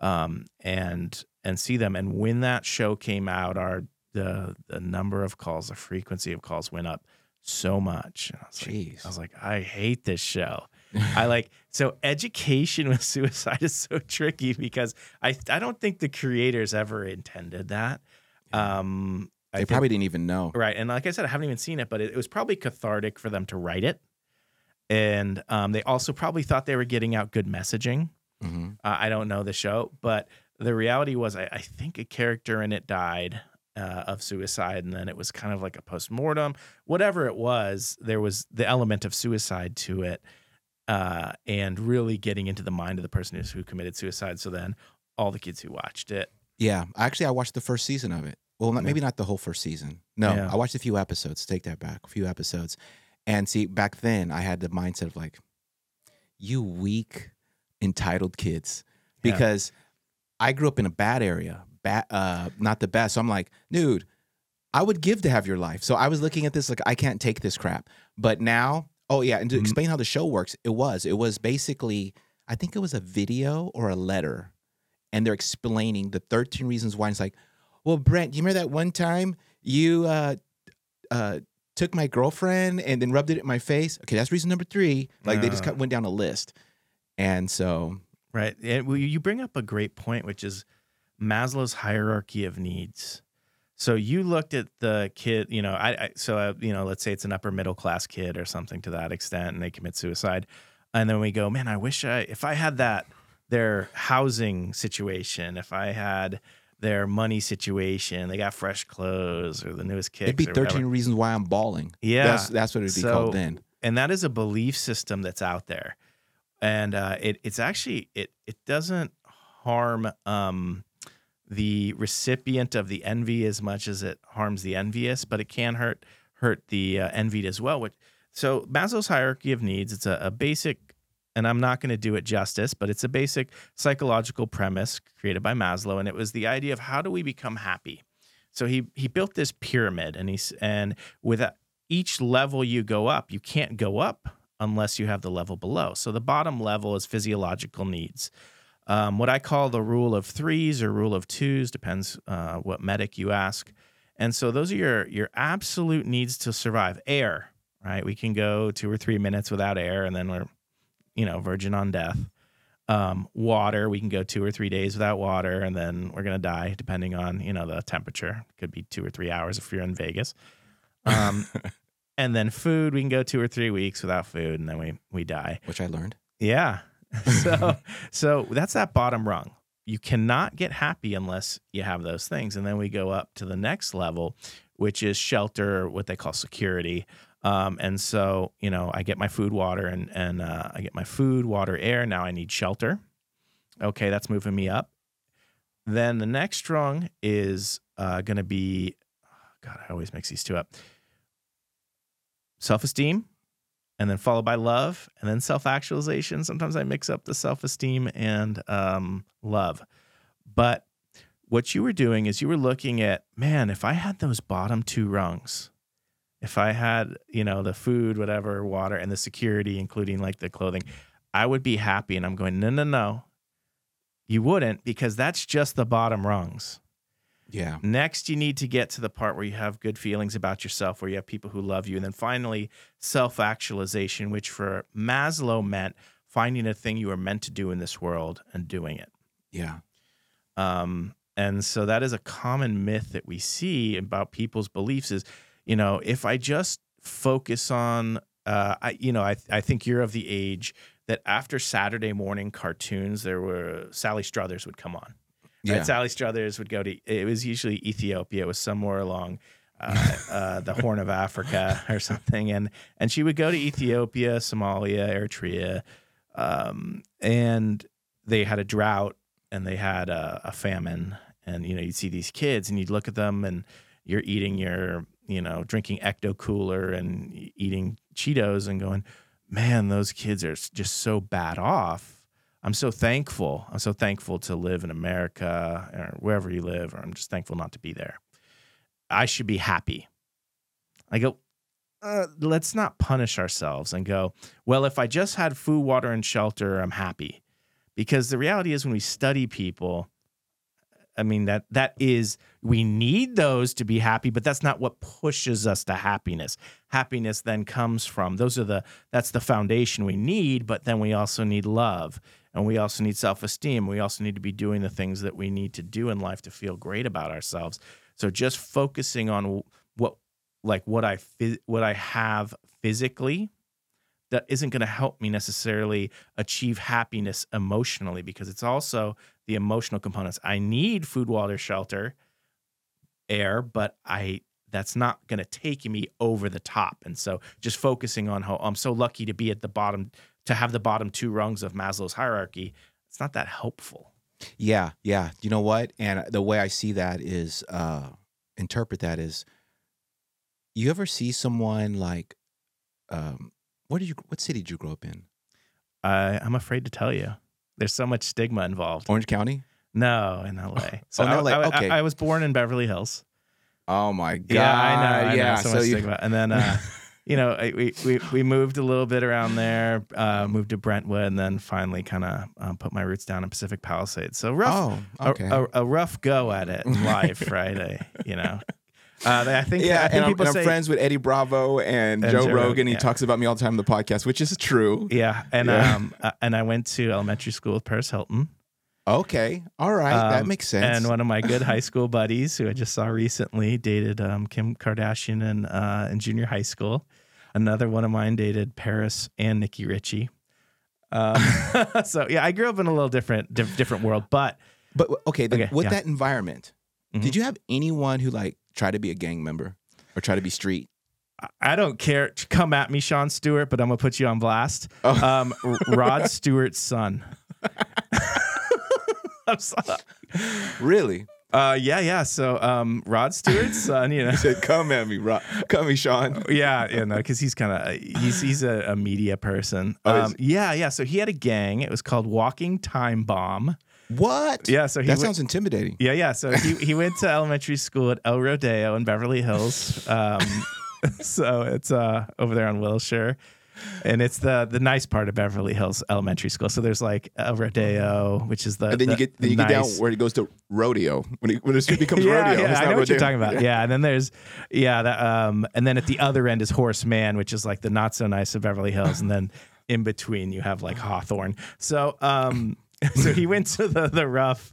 um, and and see them. And when that show came out, our the the number of calls, the frequency of calls went up so much. And I was, like, Jeez. I was like, I hate this show. I like so education with suicide is so tricky because I I don't think the creators ever intended that. Um, I They think- probably didn't even know. Right. And like I said, I haven't even seen it, but it, it was probably cathartic for them to write it. And um, they also probably thought they were getting out good messaging. hmm Uh, I don't know the show, but the reality was, I, I think a character in it died uh, of suicide, and then it was kind of like a post mortem. Whatever it was, there was the element of suicide to it, uh, and really getting into the mind of the person who committed suicide. So then, all the kids who watched it, Yeah. Actually, I watched the first season of it. Well, not, maybe not the whole first season. No, Yeah. I watched a few episodes. Take that back. A few episodes. And see, back then, I had the mindset of like, you weak, entitled kids. Yeah. Because I grew up in a bad area, bad, uh, not the best. So I'm like, dude, I would give to have your life. So I was looking at this like, I can't take this crap. But now, oh yeah, and to Mhm. explain how the show works, it was, it was basically, I think it was a video or a letter, and they're explaining the 13 reasons why. And it's like, well, Brent, you remember that one time you uh, uh, took my girlfriend and then rubbed it in my face? Okay, that's reason number three. Like they just Uh. cut, went down a list, and so Right. And well, you bring up a great point, which is Maslow's hierarchy of needs. So you looked at the kid, you know, I, I so uh, you know, let's say it's an upper middle class kid or something to that extent, and they commit suicide, and then we go, man, I wish I, if I had that, their housing situation, if I had their money situation, they got fresh clothes or the newest kicks. it'd be or whatever. 13 reasons why I'm bawling. Yeah. that's that's what it'd be So- called then. and that is a belief system that's out there and uh, it, it's actually it it doesn't harm um, the recipient of the envy as much as it harms the envious but it can hurt hurt the uh, envied as well which so maslow's hierarchy of needs it's a, a basic and i'm not going to do it justice but it's a basic psychological premise created by maslow and it was the idea of how do we become happy so he he built this pyramid and he's and with each level you go up, you can't go up unless you have the level below. So the bottom level is physiological needs. Um, what I call the rule of threes or rule of twos depends uh, what medic you ask. And so those are your your absolute needs to survive. Air, right? We can go two or three minutes without air, and then we're, you know, virgin on death. Um, water, we can go two or three days without water, and then we're gonna die, depending on you know the temperature. Could be two or three hours if you're in Vegas. Um, and then food, we can go two or three weeks without food, and then we we die. which I learned. Yeah. So so that's that bottom rung. You cannot get happy unless you have those things. And then we go up to the next level, which is shelter, what they call security. Um, and so, you know, I get my food, water, and and uh, I get my food, water, air. Now I need shelter. Okay, that's moving me up. Then the next rung is uh, going to be, God, I always mix these two up. Self esteem, and then followed by love and then self-actualization sometimes i mix up the self-esteem and um, love but what you were doing is you were looking at man if i had those bottom two rungs if I had, you know, the food, whatever, water, and the security, including like the clothing, I would be happy. And I'm going, no, no, no. You wouldn't because that's just the bottom rungs. Yeah. Next, you need to get to the part where you have good feelings about yourself, where you have people who love you. And then finally, self actualization, which for Maslow meant finding a thing you were meant to do in this world and doing it. Yeah. Um, and so that is a common myth that we see about people's beliefs is, you know, if I just focus on, uh, I, you know, I, I think you're of the age that after Saturday morning cartoons, there were Sally Struthers would come on. Right? Yeah. Sally Struthers would go to, it was usually Ethiopia. It was somewhere along uh, uh, the Horn of Africa or something. And, and she would go to Ethiopia, Somalia, Eritrea. Um, and they had a drought and they had a, a famine. And, you know, you'd see these kids and you'd look at them and you're eating your, you know, drinking Ecto Cooler and eating Cheetos and going, man, those kids are just so bad off. I'm so thankful. I'm so thankful to live in America or wherever you live, or I'm just thankful not to be there. I should be happy. I go, uh, let's not punish ourselves and go, well, if I just had food, water, and shelter, I'm happy. Because the reality is, when we study people, I mean that that is we need those to be happy, but that's not what pushes us to happiness. Happiness then comes from those are the that's the foundation we need, but then we also need love and we also need self-esteem. We also need to be doing the things that we need to do in life to feel great about ourselves. So just focusing on what like what I what I have physically that isn't going to help me necessarily achieve happiness emotionally because it's also the emotional components. I need food, water, shelter, air, but I that's not going to take me over the top. And so just focusing on how I'm so lucky to be at the bottom to have the bottom two rungs of Maslow's hierarchy, it's not that helpful. Yeah, yeah. You know what? And the way I see that is uh interpret that is you ever see someone like um what did you what city did you grow up in? I I'm afraid to tell you. There's so much stigma involved. Orange County? No, in LA. So in LA, I, I- okay. I was born in Beverly Hills. Oh my god. Yeah, I know. I yeah. know. So, so much you stigma. And then, uh, you know, we, we we moved a little bit around there, uh, moved to Brentwood, and then finally kind of um, put my roots down in Pacific Palisades. So rough, Oh, a- okay. a, a rough go at it in life, right? You know, uh, I think yeah, I think and, I'm, people and say I'm friends with Eddie Bravo and, And Joe, Joe Rogan. He yeah. talks about me all the time in the podcast, which is true. yeah, and Yeah. um, uh, and I went to elementary school with Paris Hilton. Okay, all right, that Um, makes sense. And one of my good high school buddies, who I just saw recently, dated um, Kim Kardashian in, uh, in junior high school. Another one of mine dated Paris and Nikki Richie. Um, so yeah, I grew up in a little different, diff- different world, but but okay, Okay, with yeah. that environment, Mhm. did you have anyone who like tried to be a gang member or try to be street? I- don't care. Come at me, Sean Stewart, but I'm gonna put you on blast. Oh. Um, Rod Stewart's son. I'm sorry. Really? Uh, yeah, yeah. So um, Rod Stewart's son, you know, He said, "Come at me, Rod. Come at me, Sean." yeah, you know, because he's kind of he's he's a, a media person. Oh, Um, yeah, yeah. So he had a gang. It was called Walking Time Bomb. What? Yeah, so he that went- sounds intimidating. Yeah, yeah. So he he went to elementary school at El Rodeo in Beverly Hills. Um, so it's uh over there on Wilshire. And it's the the nice part of Beverly Hills Elementary School. So there's like El Rodeo, which is the And then you get then you get down where it goes to rodeo when it, when the street becomes yeah, rodeo. Yeah, I not know what you're talking about. Yeah, and then there's yeah, that, um, and then at the other end is Horace Mann, which is like the not so nice of Beverly Hills, and then in between you have like Hawthorne. So um, so he went to the the rough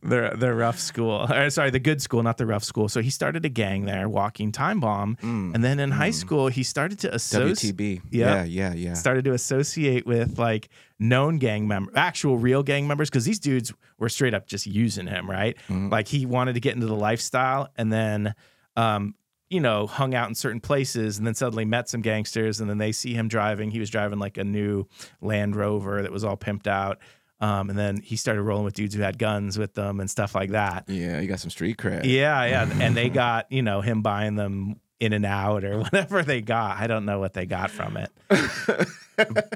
the the rough school, or sorry, the good school, not the rough school. So he started a gang there, Walking Time Bomb, Mm, and then in high school he started to associate WTB. Yeah. Yeah, yeah, yeah. started to associate with like known gang members, actual real gang members, because these dudes were straight up just using him, right? Mhm. Like he wanted to get into the lifestyle and then, um, you know, hung out in certain places and then suddenly met some gangsters and then they see him driving. He was driving like a new Land Rover that was all pimped out. Um, and then he started rolling with dudes who had guns with them and stuff like that. Yeah, you got some street cred. Yeah, yeah. And they got, you know, him buying them In-N-Out or whatever they got. I don't know what they got from it.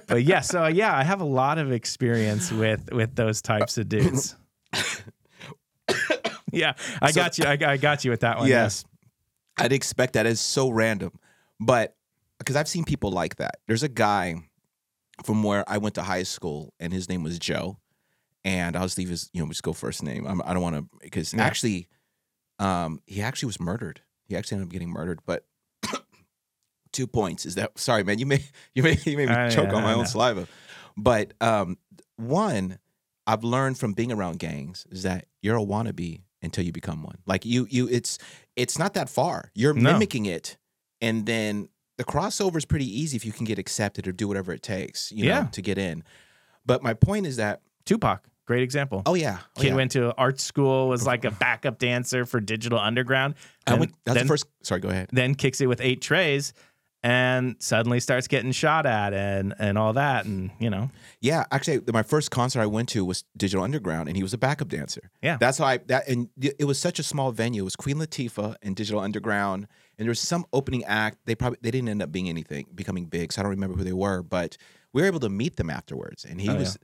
but yeah, so yeah, I have a lot of experience with with those types of dudes. yeah, I So- got you. I, I got you with that one. Yes. I'd expect that is so random. But because I've seen people like that. There's a guy from where I went to high school, and his name was Joe. And I'll just leave his, you know, just go first name. I'm, I do not want to, because Yeah. actually, um, he actually was murdered. He actually ended up getting murdered. But two points is that sorry, man, you may you may you made me I- choke on my own saliva. But um, one, I've learned from being around gangs is that you're a wannabe until you become one. Like you, you, it's it's not that far. You're No. mimicking it, and then the crossover is pretty easy if you can get accepted or do whatever it takes, you know, to get in. But my point is that, Tupac, great example. oh yeah, oh, Kid yeah. went to art school, was like a backup dancer for Digital Underground. I and went, that's then, the first. Sorry, go ahead. then kicks it with eight trays and suddenly starts getting shot at and and all that. And you know, Yeah, actually, my first concert I went to was Digital Underground, and he was a backup dancer. Yeah. that's how I that, and it was such a small venue. It was Queen Latifah and Digital Underground, and there was some opening act. They probably they didn't end up being anything, becoming big. So I don't remember who they were, but we were able to meet them afterwards, and he Oh, was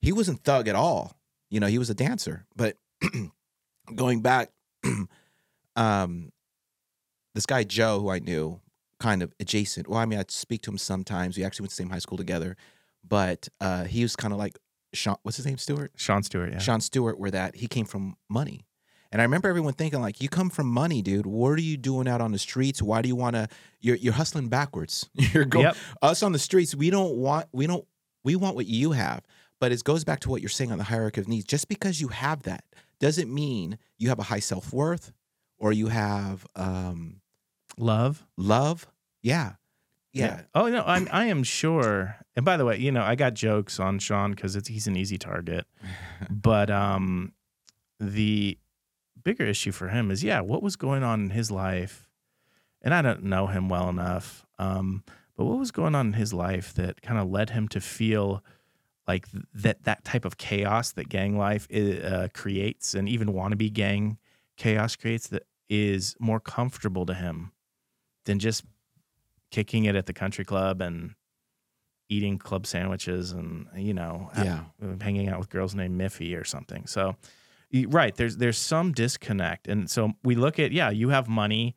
he wasn't thug at all. You know, he was a dancer. But going back, um, this guy Joe, who I knew, kind of adjacent. Well, I mean, I'd speak to him sometimes. We actually went to the same high school together, but uh, he was kind of like Sean. What's his name? Stewart. Sean Stewart. Yeah. Sean Stewart. Where that he came from money. And I remember everyone thinking like, "You come from money, dude. What are you doing out on the streets? Why do you want to? You're you're hustling backwards. You're going Yep. us on the streets. We don't want. We don't. We want what you have. But it goes back to what you're saying on the hierarchy of needs. Just because you have that doesn't mean you have a high self worth or you have um, Love. love. Yeah. Yeah. Oh no, I'm I am sure. And by the way, you know, I got jokes on Sean because it's he's an easy target. but um, the bigger issue for him is yeah, what was going on in his life, and I don't know him well enough. Um, but what was going on in his life that kind of led him to feel like th- that that type of chaos that gang life uh, creates, and even wannabe gang chaos creates, that is more comfortable to him than just kicking it at the country club and eating club sandwiches and you know Yeah. hanging out with girls named Miffy or something. So right there's there's some disconnect and so we look at yeah you have money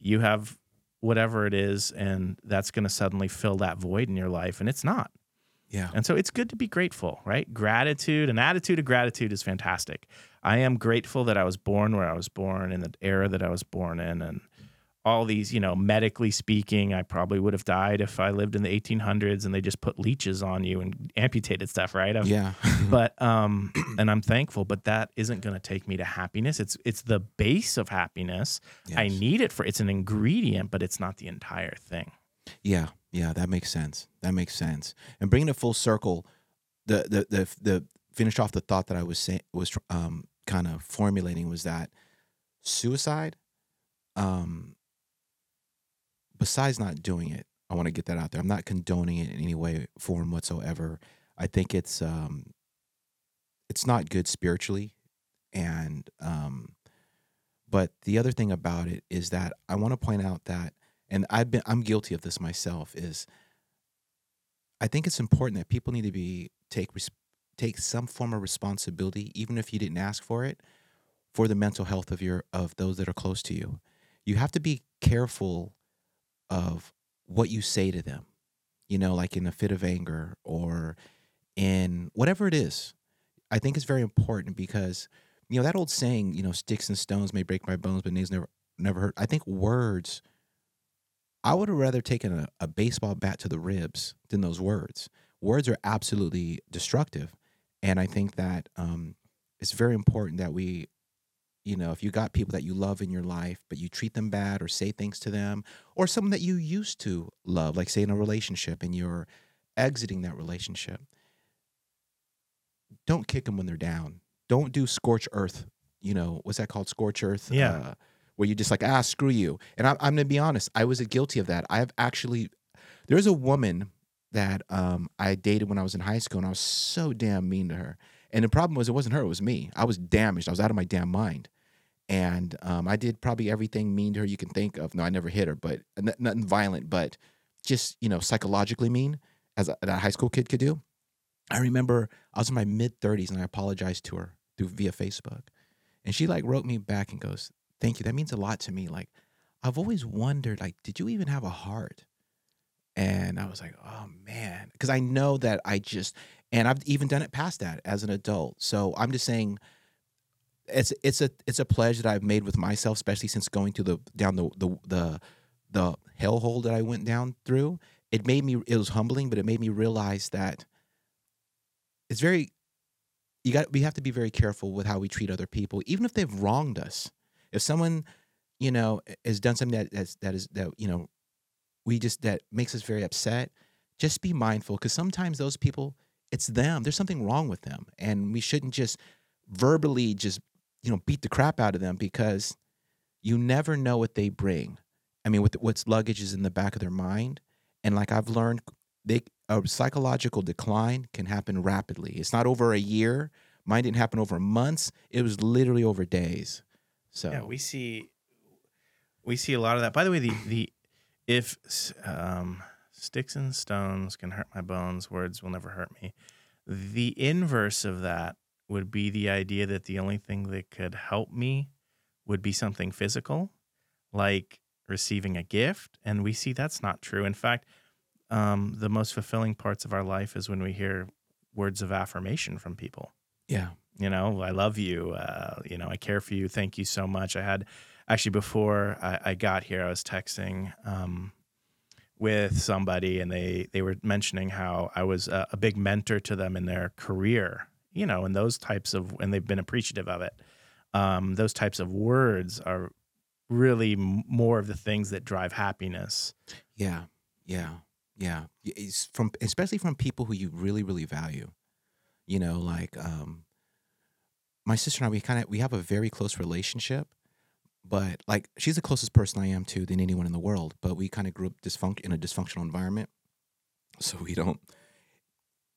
you have whatever it is and that's going to suddenly fill that void in your life and it's not Yeah. and so it's good to be grateful, right? Gratitude, an attitude of gratitude is fantastic. I am grateful that I was born where I was born in the era that I was born in. And all these, you know, medically speaking, I probably would have died if I lived in the 1800s and they just put leeches on you and amputated stuff, right? I'm- Yeah. but um and i'm thankful but that isn't going to take me to happiness it's it's the base of happiness i need it for it's an ingredient but it's not the entire thing Yeah, yeah, that makes sense. That makes sense. And bringing it full circle, the the the the finish off the thought that I was saying was um kind of formulating was that suicide, um, besides not doing it, I want to get that out there. I'm not condoning it in any way, form whatsoever. I think it's um, it's not good spiritually, and um, but the other thing about it is that I want to point out that and I've been I'm guilty of this myself is I think it's important that people need to be take take some form of responsibility even if you didn't ask for it for the mental health of your of those that are close to you. You have to be careful of what you say to them. You know, like in a fit of anger or in whatever it is. I think it's very important because you know that old saying, you know, sticks and stones may break my bones, but names never never hurt. I think words I would have rather taken a, a baseball bat to the ribs than those words. Words are absolutely destructive. And I think that um, it's very important that we, you know, if you got people that you love in your life, but you treat them bad or say things to them, or someone that you used to love, like say in a relationship and you're exiting that relationship, don't kick them when they're down. Don't do scorch earth. You know, what's that called? Scorch earth? Yeah. Uh, where you just like, ah, screw you. And I'm, I'm going to be honest, I was guilty of that. I have actually, there's a woman that um, I dated when I was in high school, and I was so damn mean to her. And the problem was, it wasn't her, it was me. I was damaged. I was out of my damn mind. And um, I did probably everything mean to her you can think of. No, I never hit her, but n- nothing violent, but just, you know, psychologically mean as a, a high school kid could do. I remember I was in my mid 30s and I apologized to her through via Facebook. And she like wrote me back and goes, Thank you. That means a lot to me. Like, I've always wondered, like, did you even have a heart? And I was like, oh man, because I know that I just, and I've even done it past that as an adult. So I'm just saying, it's it's a it's a pledge that I've made with myself, especially since going to the down the the the the hellhole that I went down through. It made me it was humbling, but it made me realize that it's very you got we have to be very careful with how we treat other people, even if they've wronged us. If someone, you know, has done something that that's, that is that you know, we just that makes us very upset. Just be mindful because sometimes those people, it's them. There's something wrong with them, and we shouldn't just verbally just you know beat the crap out of them because you never know what they bring. I mean, with what's luggage is in the back of their mind, and like I've learned, they a psychological decline can happen rapidly. It's not over a year. Mine didn't happen over months. It was literally over days. So Yeah, we see we see a lot of that. By the way, the the if um, sticks and stones can hurt my bones, words will never hurt me. The inverse of that would be the idea that the only thing that could help me would be something physical, like receiving a gift, and we see that's not true. In fact, um, the most fulfilling parts of our life is when we hear words of affirmation from people. Yeah, you know i love you uh, you know i care for you thank you so much. I had actually before i, I got here i was texting um, with somebody and they they were mentioning how i was a, a big mentor to them in their career you know and those types of and they've been appreciative of it um, those types of words are really more of the things that drive happiness yeah, yeah, yeah. It's from especially from people who you really, really value. You know, like um, my sister and I. We kind of we have a very close relationship, but like she's the closest person I am to than anyone in the world. But we kind of grew up dysfunct in a dysfunctional environment, so we don't.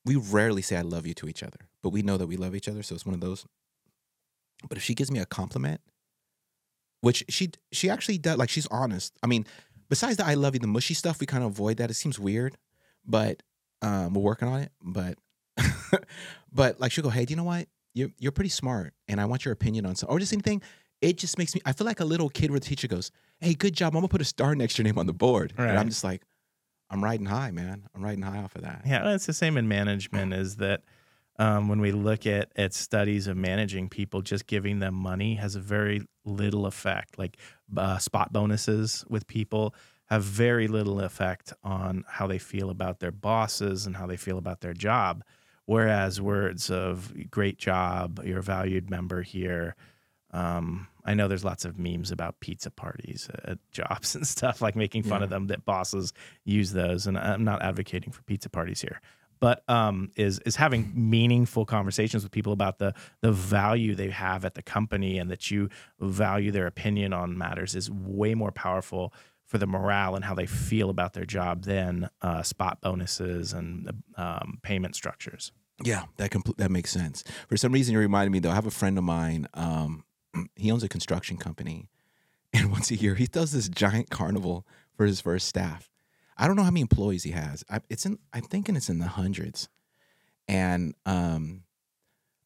We rarely say "I love you" to each other, but we know that we love each other. So it's one of those. But if she gives me a compliment, which she she actually does, like she's honest. I mean, besides the "I love you," the mushy stuff, we kind of avoid that. It seems weird, but um, we're working on it. But but like she'll go, "Hey, do you know what? You're you're pretty smart, and I want your opinion on something." Or just anything. It just makes me. I feel like a little kid where the teacher goes, "Hey, good job. I'm gonna put a star next to your name on the board," and Right. I'm just like, "I'm riding high, man. I'm riding high off of that." Yeah, it's the same in management. Is that um, when we look at at studies of managing people, just giving them money has a very little effect. Like uh, spot bonuses with people have very little effect on how they feel about their bosses and how they feel about their job. Whereas words of "great job," "you're a valued member here." Um, I know there's lots of memes about pizza parties at jobs and stuff, like making fun of them that bosses use those. And I'm not advocating for pizza parties here, but um, is is having meaningful conversations with people about the the value they have at the company and that you value their opinion on matters is way more powerful for the morale and how they feel about their job than uh, spot bonuses and um, payment structures. Yeah, that compl- that makes sense. For some reason, you reminded me though. I have a friend of mine. Um, he owns a construction company, and once a year he does this giant carnival for his first staff. I don't know how many employees he has. I, it's in. I'm thinking it's in the hundreds, and um,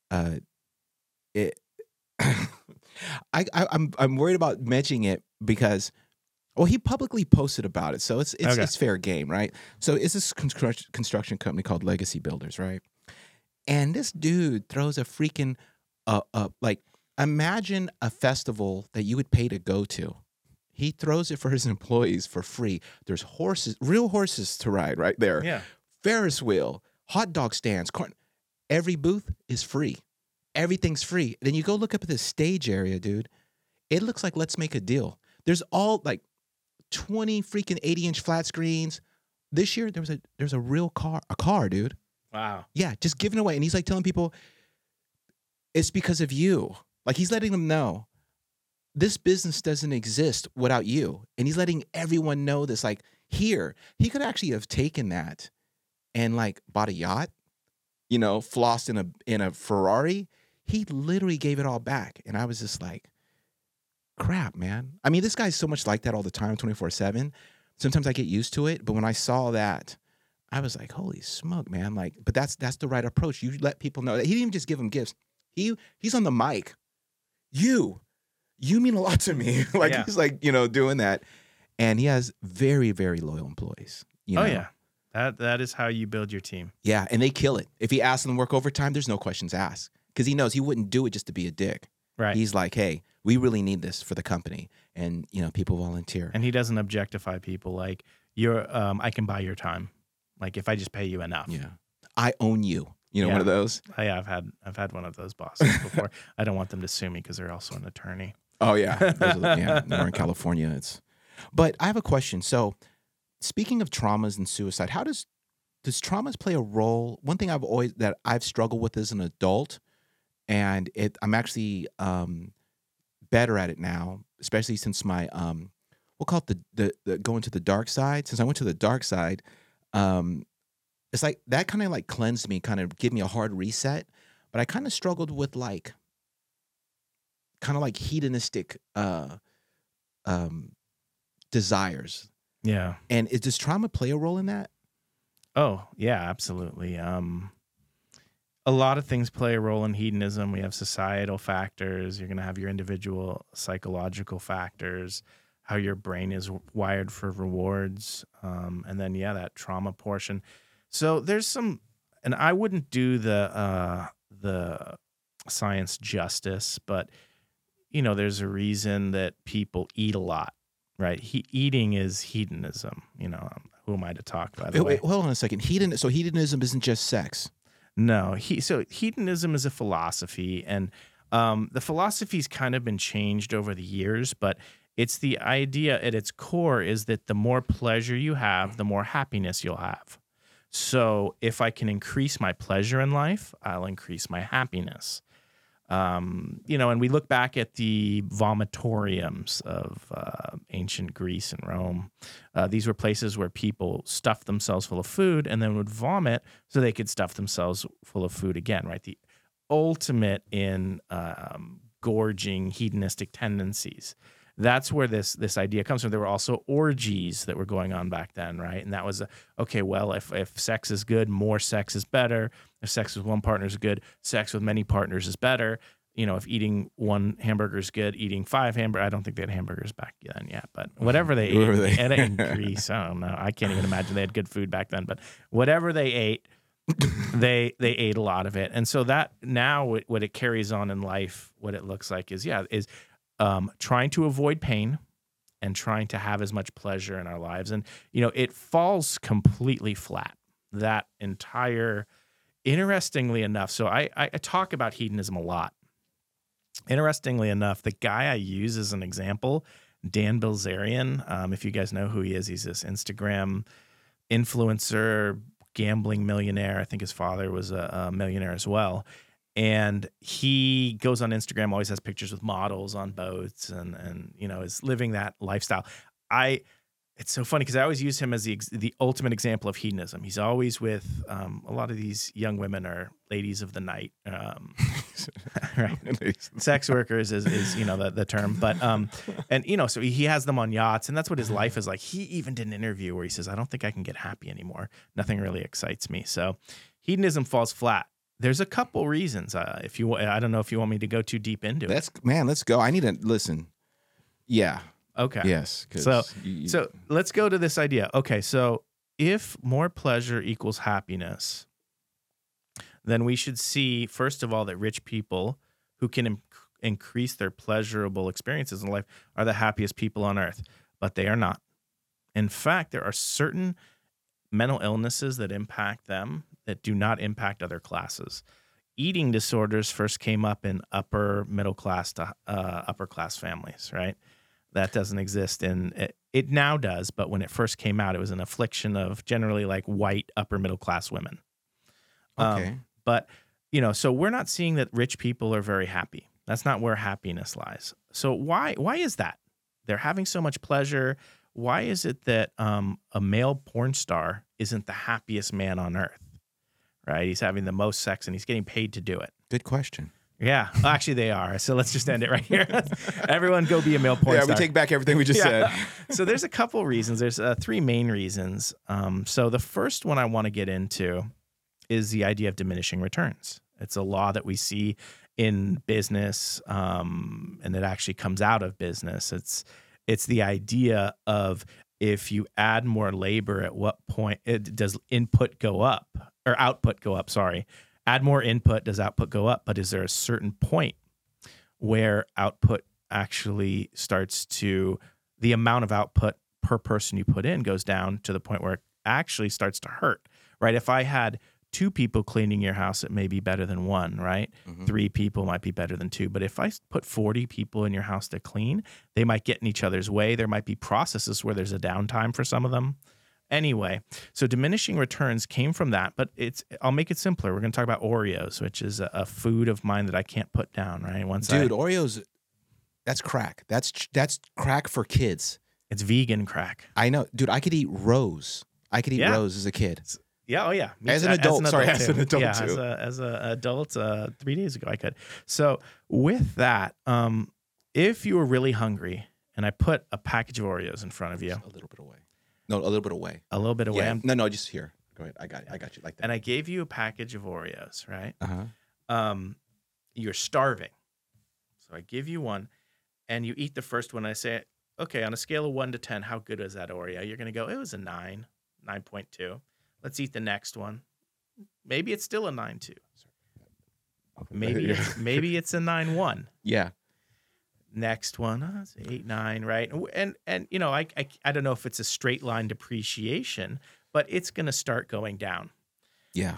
uh, it. I, I I'm I'm worried about mentioning it because. Well, he publicly posted about it, so it's it's, Okay. it's fair game, right? So it's this construction construction company called Legacy Builders, right? And this dude throws a freaking uh, uh like imagine a festival that you would pay to go to. He throws it for his employees for free. There's horses, real horses to ride right there. Yeah. Ferris wheel, hot dog stands, corn. Every booth is free. Everything's free. Then you go look up at the stage area, dude. It looks like let's make a deal. There's all like 20 freaking 80 inch flat screens. This year there was a there's a real car, a car, dude. Wow. Yeah, just giving away. And he's like telling people, it's because of you. Like he's letting them know this business doesn't exist without you. And he's letting everyone know this. Like here, he could actually have taken that and like bought a yacht, you know, flossed in a in a Ferrari. He literally gave it all back. And I was just like, crap, man. I mean, this guy's so much like that all the time, 24-7. Sometimes I get used to it. But when I saw that, I was like, holy smoke, man. Like, but that's that's the right approach. You let people know that he didn't even just give them gifts. He he's on the mic. You, you mean a lot to me. like Yeah. he's like, you know, doing that. And he has very, very loyal employees. You know? Oh yeah, that that is how you build your team. Yeah. And they kill it. If he asks them to work overtime, there's no questions asked. Because he knows he wouldn't do it just to be a dick. Right. He's like, hey, we really need this for the company. And, you know, people volunteer. and he doesn't objectify people like you're. Um, I can buy your time. Like if I just pay you enough. yeah. I own you. You know, Yeah. one of those. Oh, yeah, I've had I've had one of those bosses before. I don't want them to sue me because they're also an attorney. Oh yeah, Those are the- yeah. We're in California. It's, but I have a question. So, speaking of traumas and suicide, how does does traumas play a role? One thing I've always that I've struggled with as an adult, and it I'm actually um, better at it now, especially since my um, we'll call it the, the the going to the dark side. Since I went to the dark side, um, it's like that kind of like cleansed me, kind of give me a hard reset. But I kind of struggled with like kind of like hedonistic uh um desires Yeah. and is, does trauma play a role in that Oh yeah, absolutely. Um, a lot of things play a role in hedonism. We have societal factors. You're going to have your individual psychological factors, how your brain is wired for rewards, um, and then yeah, that trauma portion. So there's some, and I wouldn't do the uh, the science justice, but you know, there's a reason that people eat a lot, right? He, eating is hedonism. You know, um, who am I to talk? By the wait, way, wait, hold on a second hedon so hedonism isn't just sex no, he so hedonism is a philosophy, and um, the philosophy's kind of been changed over the years, but it's the idea at its core is that the more pleasure you have, the more happiness you'll have. So if I can increase my pleasure in life, I'll increase my happiness. Um, you know, and we look back at the vomitoriums of uh, ancient Greece and Rome. Uh, these were places where people stuffed themselves full of food and then would vomit so they could stuff themselves full of food again, right? The ultimate in um, gorging hedonistic tendencies. That's where this this idea comes from. There were also orgies that were going on back then, right? And that was a, okay. Well, if if sex is good, more sex is better. If sex with one partner is good, sex with many partners is better. You know, if eating one hamburger is good, eating five hamburgers. I don't think they had hamburgers back then yet, but whatever they ate, they- and in Greece, I don't know. I can't even imagine they had good food back then. But whatever they ate, they they ate a lot of it, and so that now what, what it carries on in life, what it looks like is yeah, is um, trying to avoid pain and trying to have as much pleasure in our lives, and you know it falls completely flat. That entire, interestingly enough, so I I, talk about hedonism a lot. Interestingly enough, the guy I use as an example, Dan Bilzerian, um, if you guys know who he is, he's this Instagram influencer, gambling millionaire. I think his father was a, a millionaire as well. And he goes on Instagram, always has pictures with models on boats and, and you know, is living that lifestyle. I, it's so funny because I always use him as the, the ultimate example of hedonism. He's always with um, a lot of these young women are ladies of the night. Um, right sex workers is, is you know the, the term but um and you know so he has them on yachts and that's what his life is like he even did an interview where he says i don't think i can get happy anymore nothing really excites me so hedonism falls flat there's a couple reasons uh, if you i don't know if you want me to go too deep into it Let's man, let's go. I need to listen. Yeah. Okay Yes. So- you- So let's go to this idea. Okay, so if more pleasure equals happiness, then we should see, first of all, that rich people who can im- increase their pleasurable experiences in life are the happiest people on earth, but they are not. In fact, there are certain mental illnesses that impact them that do not impact other classes. Eating disorders first came up in upper middle class to uh, upper class families, right? That doesn't exist and it, it now does, but when it first came out, it was an affliction of generally like white upper middle class women. Um, okay. but you know, so we're not seeing that rich people are very happy. That's not where happiness lies. So why why is that? They're having so much pleasure. Why is it that um, a male porn star isn't the happiest man on earth? Right? He's having the most sex and he's getting paid to do it. Good question. Yeah, actually they are. So let's just end it right here. Everyone go be a male porn yeah, star we take back everything we just Yeah. said. so there's a couple reasons. There's uh, three main reasons. Um, so the first one I want to get into is the idea of diminishing returns. It's a law that we see in business, um, and it actually comes out of business. It's it's the idea of if you add more labor, at what point it, does input go up or output go up? Sorry, add more input, does output go up? But is there a certain point where output actually starts to the amount of output per person you put in goes down to the point where it actually starts to hurt, right? If I had two people cleaning your house, it may be better than one, right? Mhm. Three people might be better than two. But if I put 40 people in your house to clean, they might get in each other's way. There might be processes where there's a downtime for some of them. Anyway, so diminishing returns came from that, but it's I'll make it simpler. We're going to talk about Oreos, which is a, a food of mine that I can't put down, right? Once I- Dude, Oreos, that's crack. That's that's crack for kids. it's vegan crack. I know, dude. I could eat rose. I could eat Yeah. rose as a kid. Yeah, oh yeah. Me As too. an adult, sorry, as an adult, yeah, too. as a as a adult, uh, three days ago I could. So with that, um, if you were really hungry and I put a package of Oreos in front of you, A little bit away. No, a little bit away. a little bit away, Yeah. No, no, just here. Go ahead. I got it. I got you like that. and I gave you a package of Oreos, right? Uh huh. Um, you're starving, so I give you one, and you eat the first one. I say, okay, on a scale of one to ten, how good is that Oreo? You're gonna go, it was a nine, nine point two. Let's eat the next one. Maybe it's still a nine two. Maybe it's, maybe it's a nine one. yeah. Next one, uh, it's eight nine, right? And and, you know, I, I I don't know if it's a straight line depreciation, but it's going to start going down Yeah.